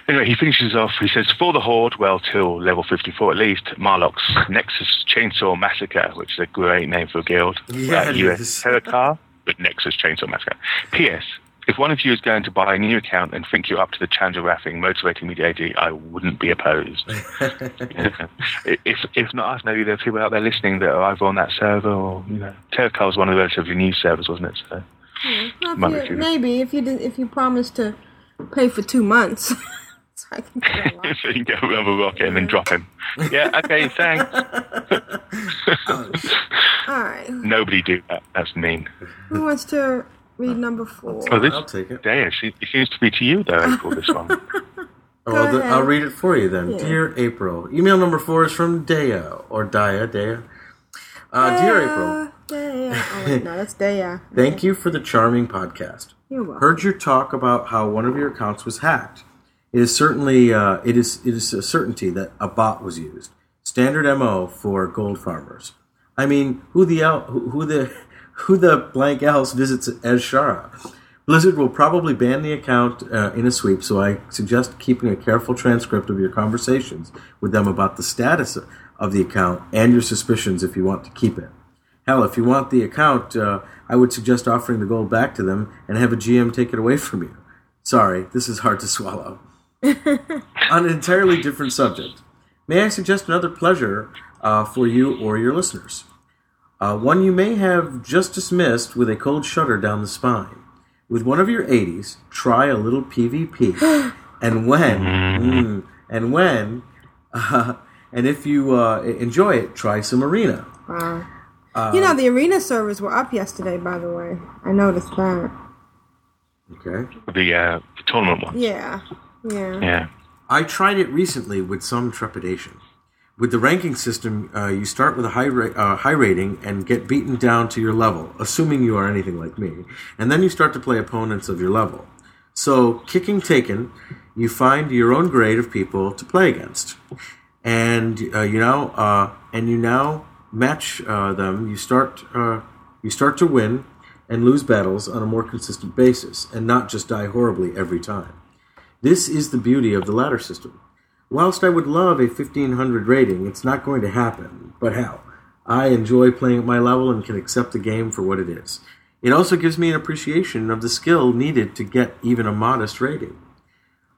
Anyway, he finishes off. He says, for the Horde, well, till level 54 at least, Marlock's Nexus Chainsaw Massacre, which is a great name for a guild. Yeah, uh, US. Terokkar, but Nexus Chainsaw Massacre. P.S. If one of you is going to buy a new account and think you're up to the challenge of raffing, motivating media daily, I wouldn't be opposed. if if not us, maybe there are people out there listening that are either on that server or you know, Terokkar was one of the relatively new servers, wasn't it? So Well, if you, maybe if you did, if you promised to pay for two months, so I can get a so you can go over rocket and then drop him. Yeah, okay, thanks. Oh, All right, Nobody do that. That's mean. who wants to read number four? Oh, this I'll take it. Dea, she, it seems to be to you though, April. This one. Oh, Go I'll, ahead. I'll read it for you then. Yeah. Dear April. Email number four is from Dea, or Daya, Dea. Uh, Dear April, Daya. Oh wait, no, that's Daya. thank you for the charming podcast. You're welcome. Heard your talk about how one of your accounts was hacked. It is certainly uh, it is it is a certainty that a bot was used. Standard MO for gold farmers. I mean, who the who, who the who the blank else visits Azshara. Blizzard will probably ban the account uh, in a sweep, so I suggest keeping a careful transcript of your conversations with them about the status of the account and your suspicions if you want to keep it. Hell, if you want the account, uh, I would suggest offering the gold back to them and have a GM take it away from you. Sorry, this is hard to swallow. On an entirely different subject, may I suggest another pleasure uh, for you or your listeners? Uh, one you may have just dismissed with a cold shudder down the spine. With one of your 80s, try a little PvP. and when, mm, and when, uh, and if you uh, enjoy it, try some arena. Wow. Uh, you know the arena servers were up yesterday. By the way, I noticed that. Okay. The, uh, the tournament one. Yeah, yeah. Yeah. I tried it recently with some trepidation. With the ranking system, uh, you start with a high, ra- uh, high rating and get beaten down to your level, assuming you are anything like me, and then you start to play opponents of your level. So, kicking taken, you find your own grade of people to play against, and uh, you know, uh, and you now match uh, them. You start, uh, you start to win and lose battles on a more consistent basis, and not just die horribly every time. This is the beauty of the ladder system. Whilst I would love a 1500 rating, it's not going to happen. But how? I enjoy playing at my level and can accept the game for what it is. It also gives me an appreciation of the skill needed to get even a modest rating.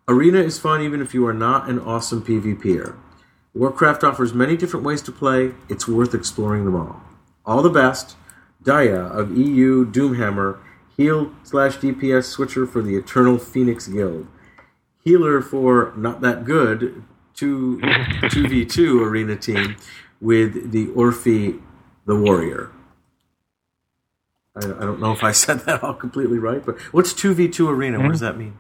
Arena is fun even if you are not an awesome PvPer. Warcraft offers many different ways to play, it's worth exploring them all. All the best, Daya of EU Doomhammer Heal slash DPS switcher for the Eternal Phoenix Guild. Healer for Not That Good, 2, 2v2 arena team with the Orphe the Warrior. I, I don't know if I said that all completely right, but what's 2v2 arena? What does that mean?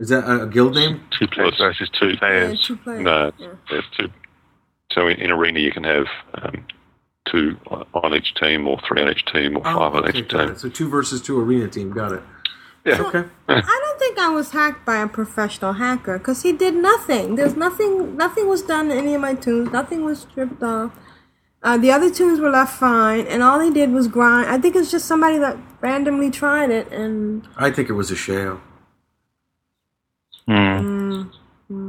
Is that a, a guild name? Two players versus two players. two players. No, there's two. So in, in arena you can have um, two on each team, or three on each team, or five on Oh, okay, each team. it. So two versus two arena team. Got it. Yeah. Okay. I don't think I was hacked by a professional hacker because he did nothing. There's nothing. Nothing was done to any of my toons. Nothing was stripped off. Uh, the other toons were left fine, and all he did was grind. I think it's just somebody that randomly tried it, and I think it was a shale. Mm.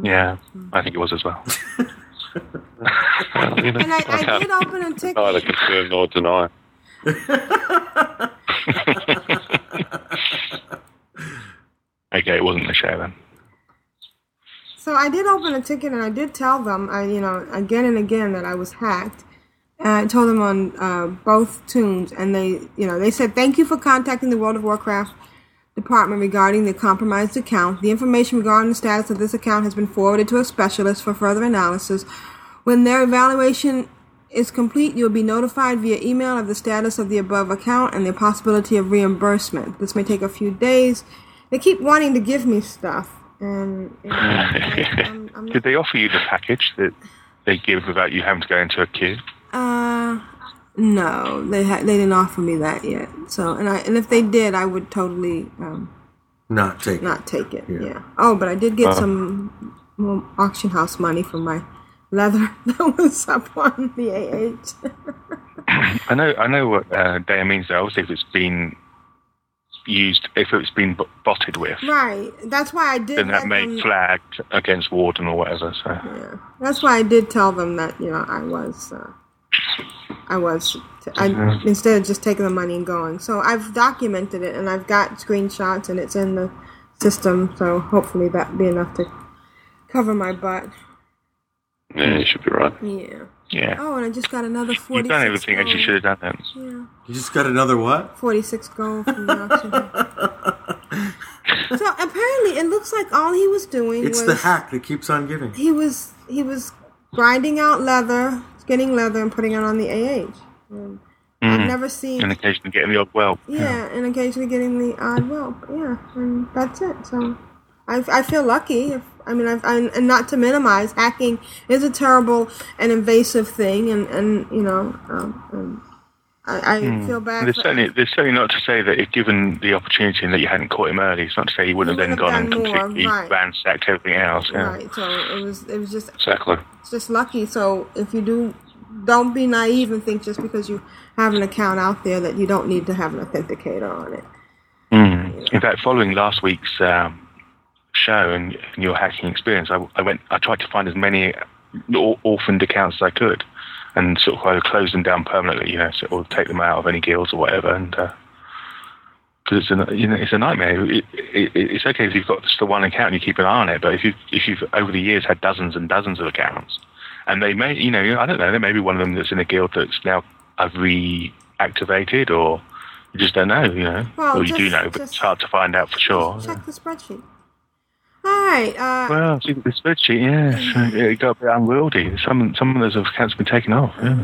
Yeah, I think it was as well. Well, you know, and I, I can't did open a ticket. neither confirm nor deny. okay, it wasn't the show then. So I did open a ticket, and I did tell them, I, you know, again and again that I was hacked. And I told them on uh, both toons, and they, you know, they said thank you for contacting the World of Warcraft department regarding the compromised account. The information regarding the status of this account has been forwarded to a specialist for further analysis. When their evaluation is complete, you'll be notified via email of the status of the above account and the possibility of reimbursement. This may take a few days. They keep wanting to give me stuff, and you know, I- I'm- I'm Did they offer you the package that they give without you having to go into a queue? Uh, no, they ha- they didn't offer me that yet. So, and I and if they did, I would totally um, Not take. not take it. Yeah. Yeah. Oh, but I did get Uh. some more auction house money from my leather that was up on the AH. I know, I know what uh, Daya means. Though, obviously, if it's been used, if it's been b- botted with, right. That's why I did. then that may them- flag against Warden or whatever. So, Yeah. That's why I did tell them that you know I was. Uh, I was t- I, Mhm. instead of just taking the money and going. So I've documented it and I've got screenshots and it's in the system. So hopefully that be enough to cover my butt. Yeah, you should be right. Yeah. yeah, Oh, and I just got another 46 you've forty. done everything as you should have done. Then. Yeah. You just got another what? Forty-six gold from the auction. so apparently, it looks like all he was doing It's was the hack that keeps on giving. he was he was grinding out leather, getting leather, and putting it on the AH. And I've Mm. never seen And occasionally getting the odd whelp. Yeah, and occasionally getting the odd whelp. Yeah, and that's it. So I, I feel lucky. If, I mean, I've, I, and not to minimize, hacking is a terrible and invasive thing, and, and you know, um, um, I, I Hmm. feel bad. There's certainly, there's certainly not to say that if given the opportunity and that you hadn't caught him early, it's not to say he wouldn't He have then gone and more, completely right. ransacked everything else. Yeah. Right. So it was it was just Exactly. it's just lucky. So if you do, don't be naive and think just because you have an account out there that you don't need to have an authenticator on it. Mm. In fact, following last week's um, show and, and your hacking experience, I, I went. I tried to find as many orphaned accounts as I could, and sort of either close them down permanently, you know, so, or take them out of any guilds or whatever. And uh, because it's a you know it's a nightmare. It, it, it's okay if you've got just the one account and you keep an eye on it, but if you if you've over the years had dozens and dozens of accounts, and they may you know I don't know there may be one of them that's in a guild that's now I've reactivated or. You just don't know, you know. Well, or you do know, but just- it's hard to find out for sure. Check the spreadsheet. Right. Uh, Well, see, the spreadsheet, yeah, so it got a bit unwieldy. Some some of those accounts have been taken off. Yeah.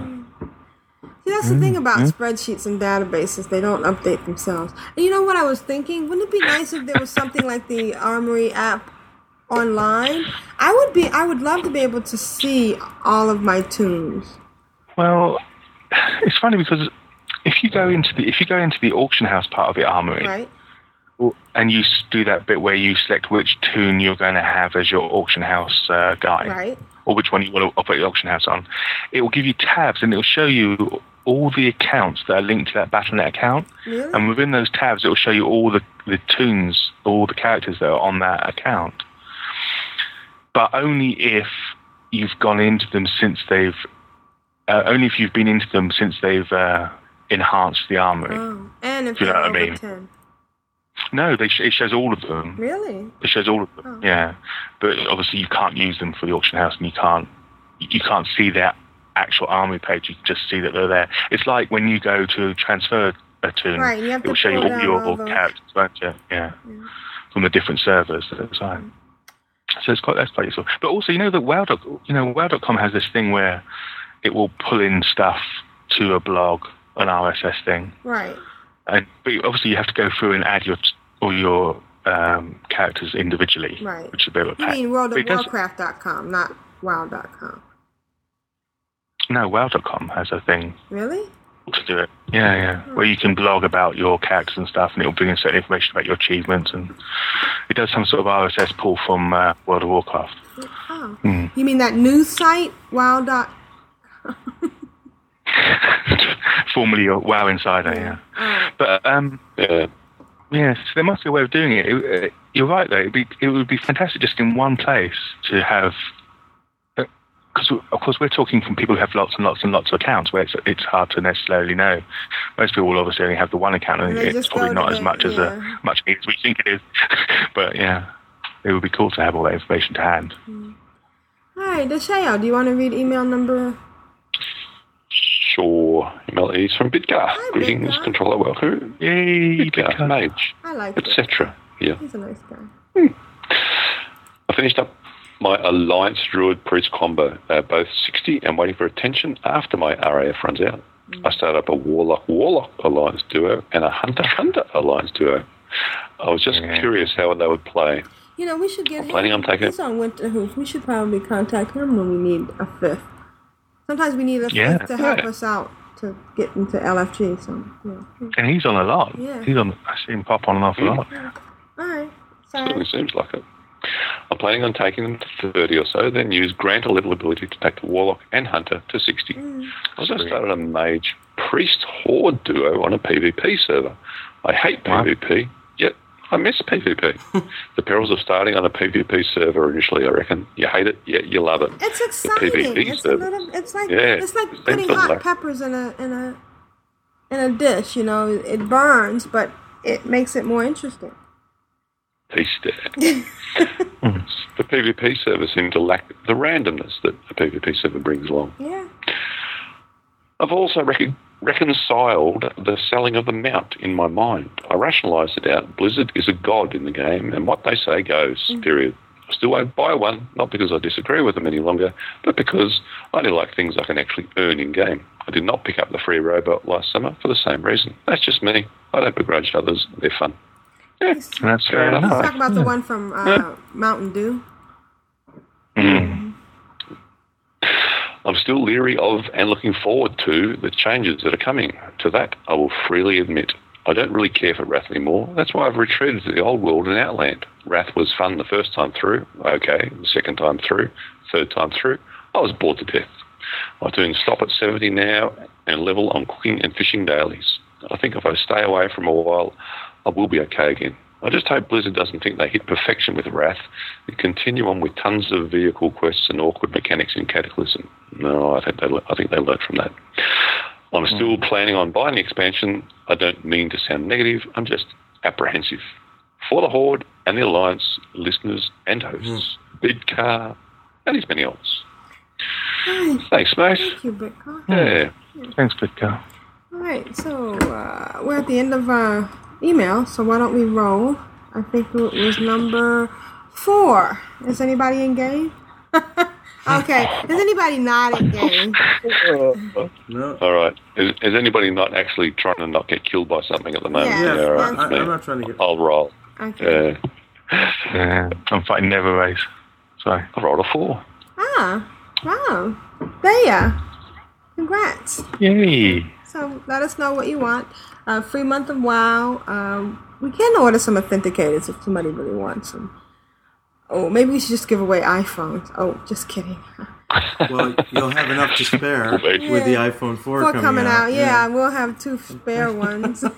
See, that's the thing about spreadsheets and databases; they don't update themselves. And you know what I was thinking? Wouldn't it be nice if there was something like the Armory app online? I would be. I would love to be able to see all of my toons. Well, it's funny because if you go into the if you go into the auction house part of the armory, Right. And you do that bit where you select which toon you're going to have as your auction house uh, guide, Right. or which one you want to operate the auction house on, it will give you tabs and it will show you all the accounts that are linked to that Battle.net account. Really? And within those tabs, it will show you all the, the toons, all the characters that are on that account. But only if you've gone into them since they've, uh, only if you've been into them since they've uh, enhanced the armory. Oh, and if you know what I mean? ten. No, they sh- it shows all of them. Really? It shows all of them. Oh. Yeah, but obviously you can't use them for the auction house, and you can't you can't see their actual armory page. You can just see that they're there. It's like when you go to transfer a toon. Right, you have it will show you all your all characters, won't you? Yeah. From the different servers at the time. So it's quite that's quite useful. But also, you know, that WoW, you know, WoW.com has this thing where it will pull in stuff to a blog, an RSS thing, Right. And but obviously you have to go through and add your all your um, characters individually, Right. which is a bit of a You mean World of Warcraft.com, not WoW.com. No, WoW.com has a thing Really? to do it. Yeah, yeah. Where you can blog about your characters and stuff, and it will bring in certain information about your achievements, and it does some sort of RSS pull from uh, World of Warcraft. Oh. Hmm. You mean that news site, WoW. dot- Formerly your WoW Insider, yeah. But um, yeah, yes, there must be a way of doing it. it, it you're right, though. It'd be, it would be fantastic just in one place to have. Uh, because of course we're talking from people who have lots and lots and lots of accounts, where it's it's hard to necessarily know. Most people will obviously only have the one account, and And it's probably not as the- much as uh, yeah. a much as we think it is. but yeah, it would be cool to have all that information to hand. Hmm. All right, Desheo, do you want to read email number? Sure. Email is from Bidgar. Greetings, controller. Welcome. Yay, Bidgar, Mage, I like etc. Yeah. He's a nice guy. I finished up my Alliance Druid Priest combo, uh, both 60 and waiting for attention after my RAF runs out. I started up a Warlock Warlock Alliance duo and a Hunter Hunter Alliance duo. I was just curious how they would play. You know, we should get I'm him. planning on taking He's on Winterhoof. We should probably contact him when we need a fifth. Sometimes we need a Yeah. to help Yeah. us out to get into LFG. So, yeah. And he's on a lot. Yeah. He's on. I see him pop on an a mm. lot. All right. Sorry. Certainly seems like it. I'm planning on taking them to 30 or so, then use grant a level ability to take the Warlock and Hunter to 60. Mm. I also started a Mage Priest Horde duo on a PvP server. I hate PvP, yet I miss PvP. the perils of starting on a PvP server initially, I reckon. You hate it, yet you love it. It's exciting. It's. It's like Yeah, it's like putting hot like- peppers in a in a in a dish. You know, it burns, but it makes it more interesting. Peace there. the PvP server seemed to lack the randomness that a PvP server brings along. Yeah. I've also recon- reconciled the selling of the mount in my mind. I rationalised it out. Blizzard is a god in the game, and what they say goes, mm. period. I still won't buy one, not because I disagree with them any longer, but because I only like things I can actually earn in game. I did not pick up the free robot last summer for the same reason. That's just me. I don't begrudge others. They're fun. Yeah, that's fair Let's enough. talk about the hmm. one from uh, Mountain Dew. Hmm. I'm still leery of and looking forward to the changes that are coming. To that, I will freely admit. I don't really care for Wrath anymore. That's why I've retreated to the old world and Outland. Wrath was fun the first time through. Okay, the second time through, third time through, I was bored to death. I'm doing stop at 70 now and level on cooking and fishing dailies. I think if I stay away from a while, I will be okay again. I just hope Blizzard doesn't think they hit perfection with Wrath and continue on with tons of vehicle quests and awkward mechanics in Cataclysm. No, I think they, I think they learned from that. I'm still planning on buying the expansion. I don't mean to sound negative. I'm just apprehensive. For the Horde and the Alliance listeners and hosts, Bidcar, and his many others. Thanks, mate. Thank you, Bitcoin. Yeah. Thanks, Bitcoin. All right, so uh, we're at the end of our email, so why don't we roll? I think it was number four. Is anybody in game? okay, is anybody not in game? No. All right. Is, is anybody not actually trying to not get killed by something at the moment? Yeah, all right. I, with me. I'm not trying to get. I'll roll. Okay. Uh, Yeah, I'm fighting never race. Sorry. I rolled a four. Ah, wow. There. Congrats. Yay. So let us know what you want. Uh, free month of WoW. Um, we can order some authenticators if somebody really wants them. Oh, maybe we should just give away iPhones. Oh, just kidding. Well, you'll have enough to spare with the iPhone 4 Before coming, coming out, yeah, we'll have two spare ones. Then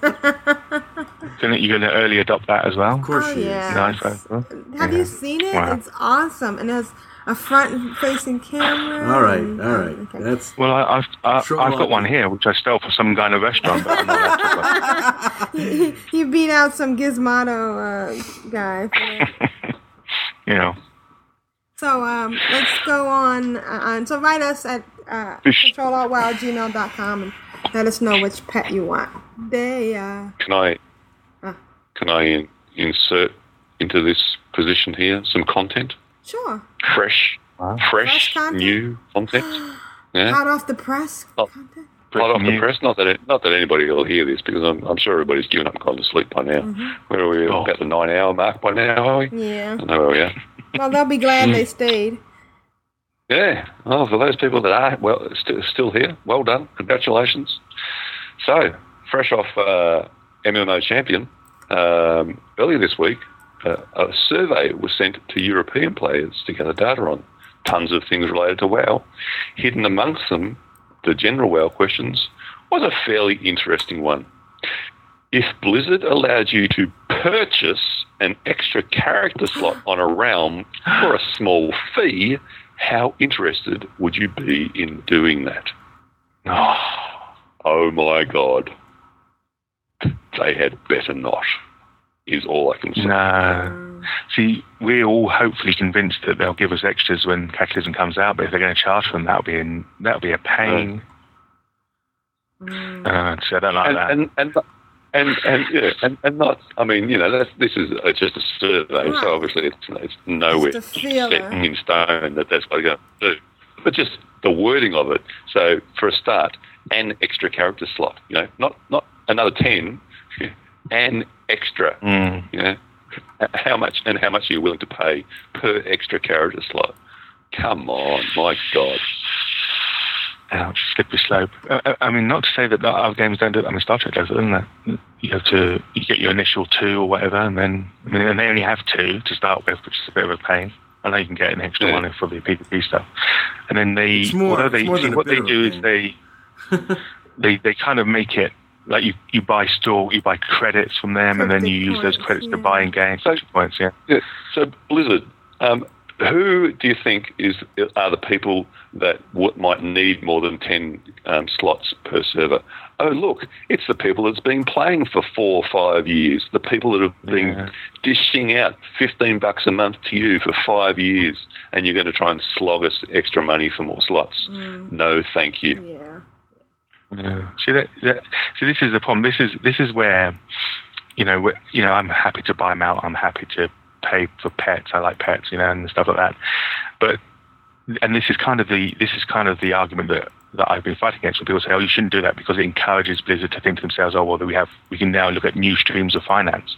you're going to early adopt that as well? Of course Oh, she is. yeah. Have you seen it? Wow. It's awesome, and it has a front-facing camera. All right, and- all right. That's Well, I, I've I, I've got one here which I stole from some guy in a restaurant. But I'm not to talk about. he, he beat out some Gizmodo uh, guy. you know, So um, let's go on. Uh, and so write us at uh, controlaltwow@gmail.com and let us know which pet you want. They, uh, Can I Ah. can I in, insert into this position here some content? sure. Fresh, fresh, Fresh content? new content. Yeah. Hot off the press. Not, not off the press. Not that it, not that anybody will hear this because I'm, I'm sure everybody's given up and gone to sleep by now. Mhm. Where are we? About the nine hour mark by now, are we? Yeah. I know where we are. Well, they'll be glad they stayed. Yeah. Oh, for those people that are well st- still here, well done. Congratulations. So, fresh off uh, MMO-Champion, um, earlier this week, uh, a survey was sent to European players to gather data on tons of things related to WoW. Hidden amongst them, the general WoW questions, was a fairly interesting one. If Blizzard allowed you to purchase an extra character slot on a realm for a small fee, how interested would you be in doing that? Oh my god. They had better not, is all I can say. No. See, we're all hopefully convinced that they'll give us extras when Cataclysm comes out, but if they're going to charge for them, that'll be in, that'll be a pain. Uh, so I don't like and, that. and and and and yeah, and, and not. I mean, you know, that's, this is uh, just a survey, so obviously it's it's nowhere Just set in stone that that's what they're going to do. But just the wording of it. So for a start, an extra character slot. You know, not not another ten, an extra. Mm. You know, how much and how much are you willing to pay per extra character slot? Come on, my God. Ouch, slippery slope. Uh, uh, I mean, not to say that the other games don't do it. I mean, Star Trek does it, doesn't it? You have to you get your initial two or whatever, and then I mean, and they only have two to start with, which is a bit of a pain. I know you can get an extra one for the PvP stuff, and then they It's more- although they see, what they bit of a do is they they they kind of make it like you you buy store you buy credits from them, and then you use those credits to buy in games. So, points, yeah. Yeah. So Blizzard, um, who do you think is are the people that w- might need more than ten um, slots per server? Oh, look, it's the people that's been playing for four or five years. The people that have been dishing out fifteen bucks a month to you for five years, and you're going to try and slog us extra money for more slots. No, thank you. Yeah. Yeah. See that, that. See, this is the problem. This is this is where, you know, wh- you know, I'm happy to buy them out. I'm happy to pay for pets. I like pets, you know, and stuff like that. But and this is kind of the this is kind of the argument that that I've been fighting against. When people say, "Oh, you shouldn't do that because it encourages Blizzard to think to themselves, oh, well, we have we can now look at new streams of finance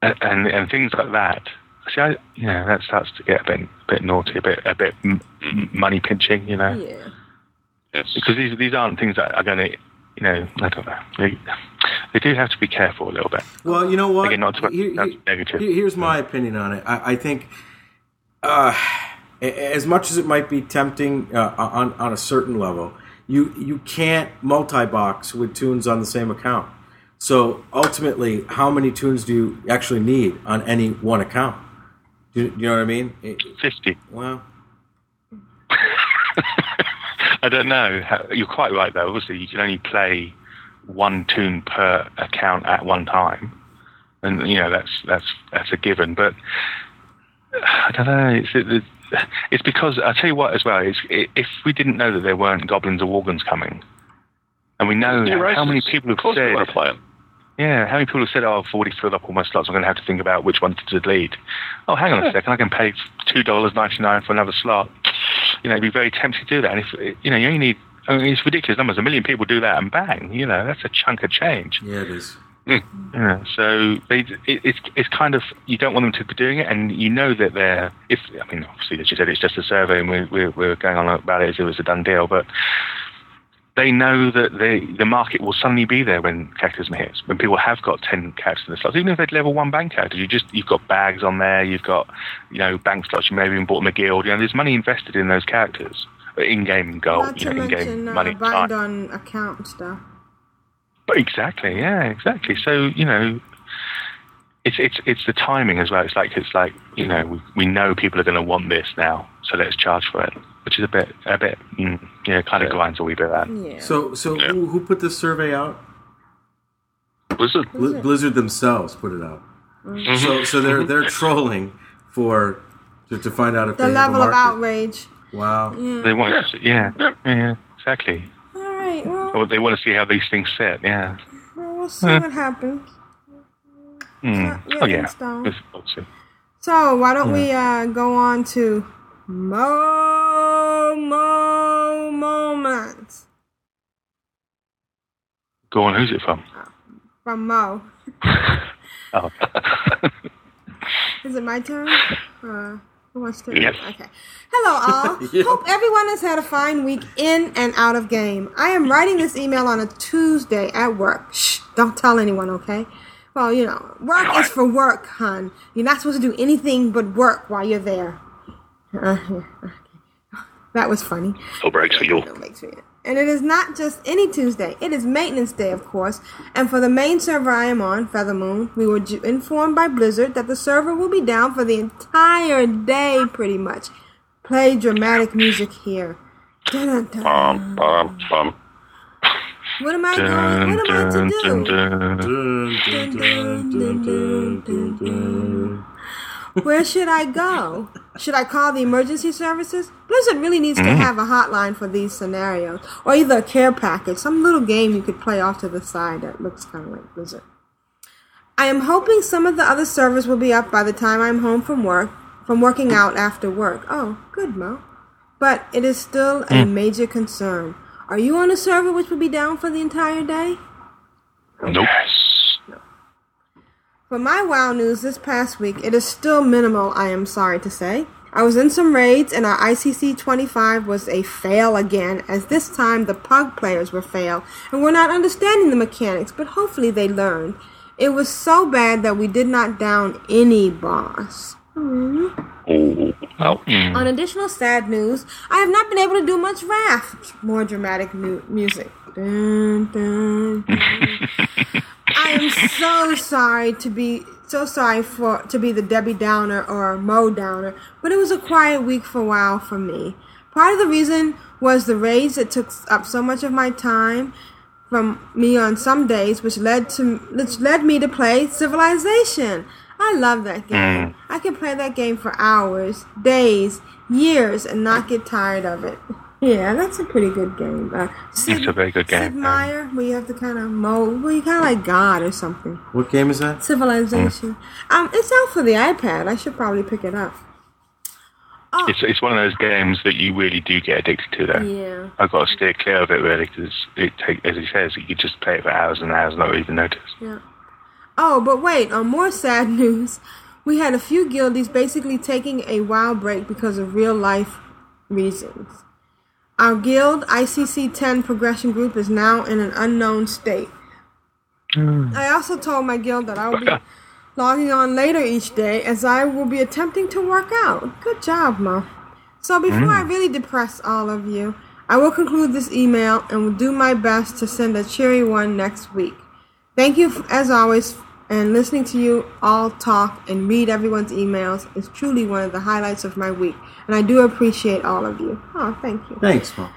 and and, and things like that." See, I, you know, that starts to get a bit a bit naughty, a bit a bit m- m- money pinching, you know. Yeah. Because these these aren't things that are going to, you know, I don't know. They, they do have to be careful a little bit. Well, you know what? Again, not to Here- that's negative. Here's my opinion on it. I, I think, uh, as much as it might be tempting uh, on on a certain level, you you can't multi-box with toons on the same account. So ultimately, how many toons do you actually need on any one account? Do you, you know what I mean? Fifty. Well, I don't know. You're quite right, though. Obviously, you can only play one toon per account at one time, and you know that's that's that's a given. But I don't know. It's it, it's because I tell you what as well. It's, if we didn't know that there weren't goblins or worgens coming, and we know You're how many people have said. Yeah, how many people have said, "Oh, I've already filled up all my slots. I'm going to have to think about which one to delete." Oh, hang on a second. I can pay two dollars ninety nine for another slot. You know, it'd be very tempting to do that. And if you know, you only need. I mean, it's ridiculous numbers. A million people do that, and bang, you know, that's a chunk of change. yeah, it is. Hmm. Yeah, so they, it, it's it's kind of you don't want them to be doing it, and you know that they're. If I mean, obviously, as you said, it's just a survey, and we're we're, we're going on about it as if it was a done deal, but they know that the the market will suddenly be there when Cataclysm hits. When people have got ten characters in the slots, even if they're level one bank characters, you just you've got bags on there, you've got you know bank slots. You may have even bought them a guild. You know, there's money invested in those characters, in-game gold, you know, in-game uh, money. bind on account stuff. But exactly, yeah, exactly. So you know, it's it's it's the timing as well. It's like it's like you know we, we know people are going to want this now, so let's charge for it, which is a bit a bit mm, you know kind of grinds a wee bit that. Yeah. So so who, who put this survey out? Blizzard. Bli- Blizzard themselves put it out. Mhm. Mm-hmm. So so they're they're trolling for to, to find out if The they have a level of outrage. Wow. Yeah. They want, yeah, yeah, exactly. All right. Well, Or they want to see how these things set. Yeah. well, we'll see Huh. what happens. Mm. Oh yeah. stone. We'll- we'll see. So why don't we uh, go on to Mo Mo moment. Go on. Who's it from? from Mo? Oh. Is it my turn? Uh, who wants to? Yes. Okay. Hello, all. Yep. Hope everyone has had a fine week in and out of game. I am writing this email on a Tuesday at work. Shh, don't tell anyone, okay? Well, you know, work is for work, hon. You're not supposed to do anything but work while you're there. Uh, yeah, okay. That was funny. No breaks for you. No breaks for you. And it is not just any Tuesday. It is maintenance day, of course. And for the main server I am on, Feathermoon, we were informed by Blizzard that the server will be down for the entire day, pretty much. Play dramatic music here. Dun-dun-dun. Um, um, um. What am I going? What am I to do? Where should I go? Should I call the emergency services? Blizzard really needs to mm-hmm. have a hotline for these scenarios, or either a care package, some little game you could play off to the side that looks kind of like Blizzard. I am hoping some of the other servers will be up by the time I'm home from work, from working out after work. Oh, good, Mo. But it is still a mm. major concern. Are you on a server which will be down for the entire day? Nope. For my WoW news this past week, it is still minimal, I am sorry to say. I was in some raids and our ICC 25 was a fail again, as this time the pug players were fail and were not understanding the mechanics, but hopefully they learned. It was so bad that we did not down any boss. Hmm. Oh, ouch. On additional sad news, I have not been able to do much Wrath. More dramatic mu- music. Dun, dun, dun. I am so sorry to be so sorry for to be the Debbie Downer or Mo Downer, but it was a quiet week for a while for me. Part of the reason was the raids that took up so much of my time from me on some days, which led to which led me to play Civilization. I love that game. Mm. I can play that game for hours, days, years, and not get tired of it. Yeah, that's a pretty good game. Uh, It's a very good game. Sid game. Meier, where you have to kind of mow, well, you kind of like God or something. What game is that? Civilization. Um, it's out for the iPad. I should probably pick it up. Oh, It's it's one of those games that you really do get addicted to. Though yeah. I've got to steer clear of it really because it take as he says you could just play it for hours and hours and not even notice. Yeah. Oh, but wait, on more sad news, we had a few guildies basically taking a wild break because of real life reasons. Our guild, ICC 10 Progression Group, is now in an unknown state. Hmm. I also told my guild that I will be logging on later each day as I will be attempting to work out. Good job, Mo. So before I hmm. really depress all of you, I will conclude this email and will do my best to send a cheery one next week. Thank you, as always, and listening to you all talk and read everyone's emails is truly one of the highlights of my week, and I do appreciate all of you. Oh, thank you. Thanks, Mo.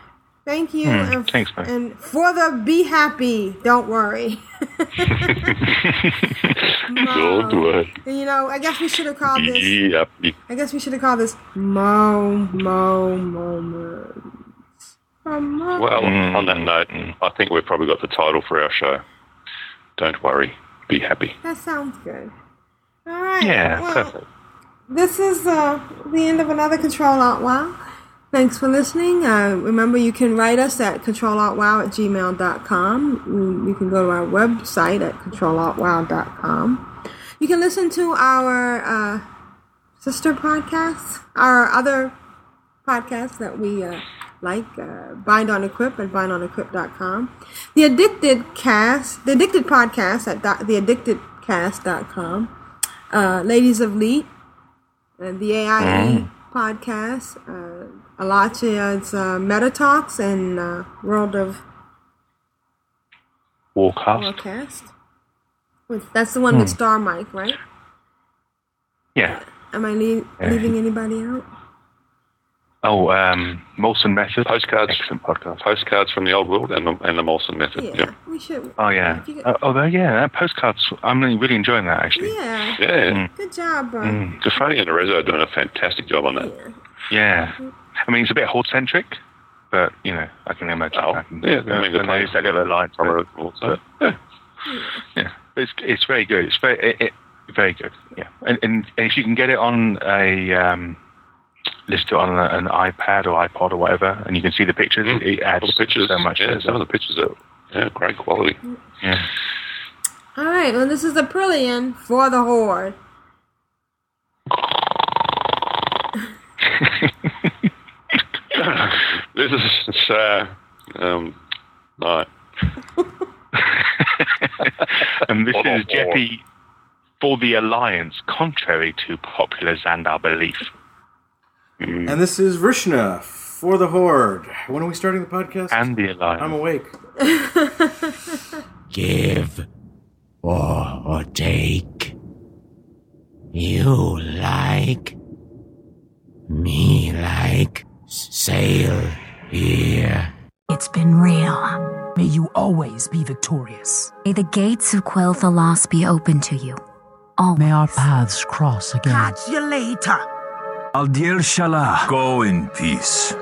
Thank you. Hmm, and, thanks, man. and for the be happy, don't worry. Don't worry. And, you know, I guess we should have called this. Yep. I guess we should have called this Mo Mo Moments. Oh, Well, Mm. on that note, I think we've probably got the title for our show. Don't worry, be happy. That sounds good. All right. Yeah, well, perfect. This is uh, the end of another Control Alt WoW. Thanks for listening. Uh, remember, you can write us at controlaltwow at gmail.com. You, you can go to our website at controlaltwow.com. You can listen to our uh, sister podcasts, our other podcasts that we uh, like, uh, Bind on Equip at bindonequip.com. The Addicted Cast, the Addicted Podcast at do- theaddictedcast.com. Uh, Ladies of Leet, uh, the AIE podcast, uh, Alachia's uh, Meta Talks, and uh, World of Warcast. Warcast. That's the one with Star Mike, right? Yeah. Am I Yeah. leaving anybody out? Oh, um, Molson Method. Postcards. Excellent podcast. Postcards from the old world and the, and the Molson method. Yeah, Yep. we should. Oh yeah. If Uh, although yeah, that postcards. I'm really, really enjoying that actually. Yeah. Yeah. Mm. Good job, bro. Mm. Jafari and Arezzo are doing a fantastic job on that. Yeah. Yeah. I mean, it's a bit horde centric, but you know, I can imagine. Oh, I can, yeah, I mean, the and there's that little alliance. From but- also. yeah, yeah. It's it's very good. It's very it, it, very good. Yeah, and, and if you can get it on a um, list it on a, an iPad or iPod or whatever, and you can see the pictures, it adds the pictures, so much. Yeah, some of the pictures are yeah, great quality. Yeah. All right, well, this is the Prillion for the Horde. this is uh, um, no. and this For the is Jeppy for the Alliance, contrary to popular Xandar belief. Mm. And this is Vrishna for the Horde. When are we starting the podcast? And the Alliance. I'm awake. Give or, or take. You like. Me like. Sail here. It's been real. May you always be victorious. May the gates of Quel'Thalas be open to you. Always. May our paths cross again. Catch you later. Aldir Shalah. Go in peace.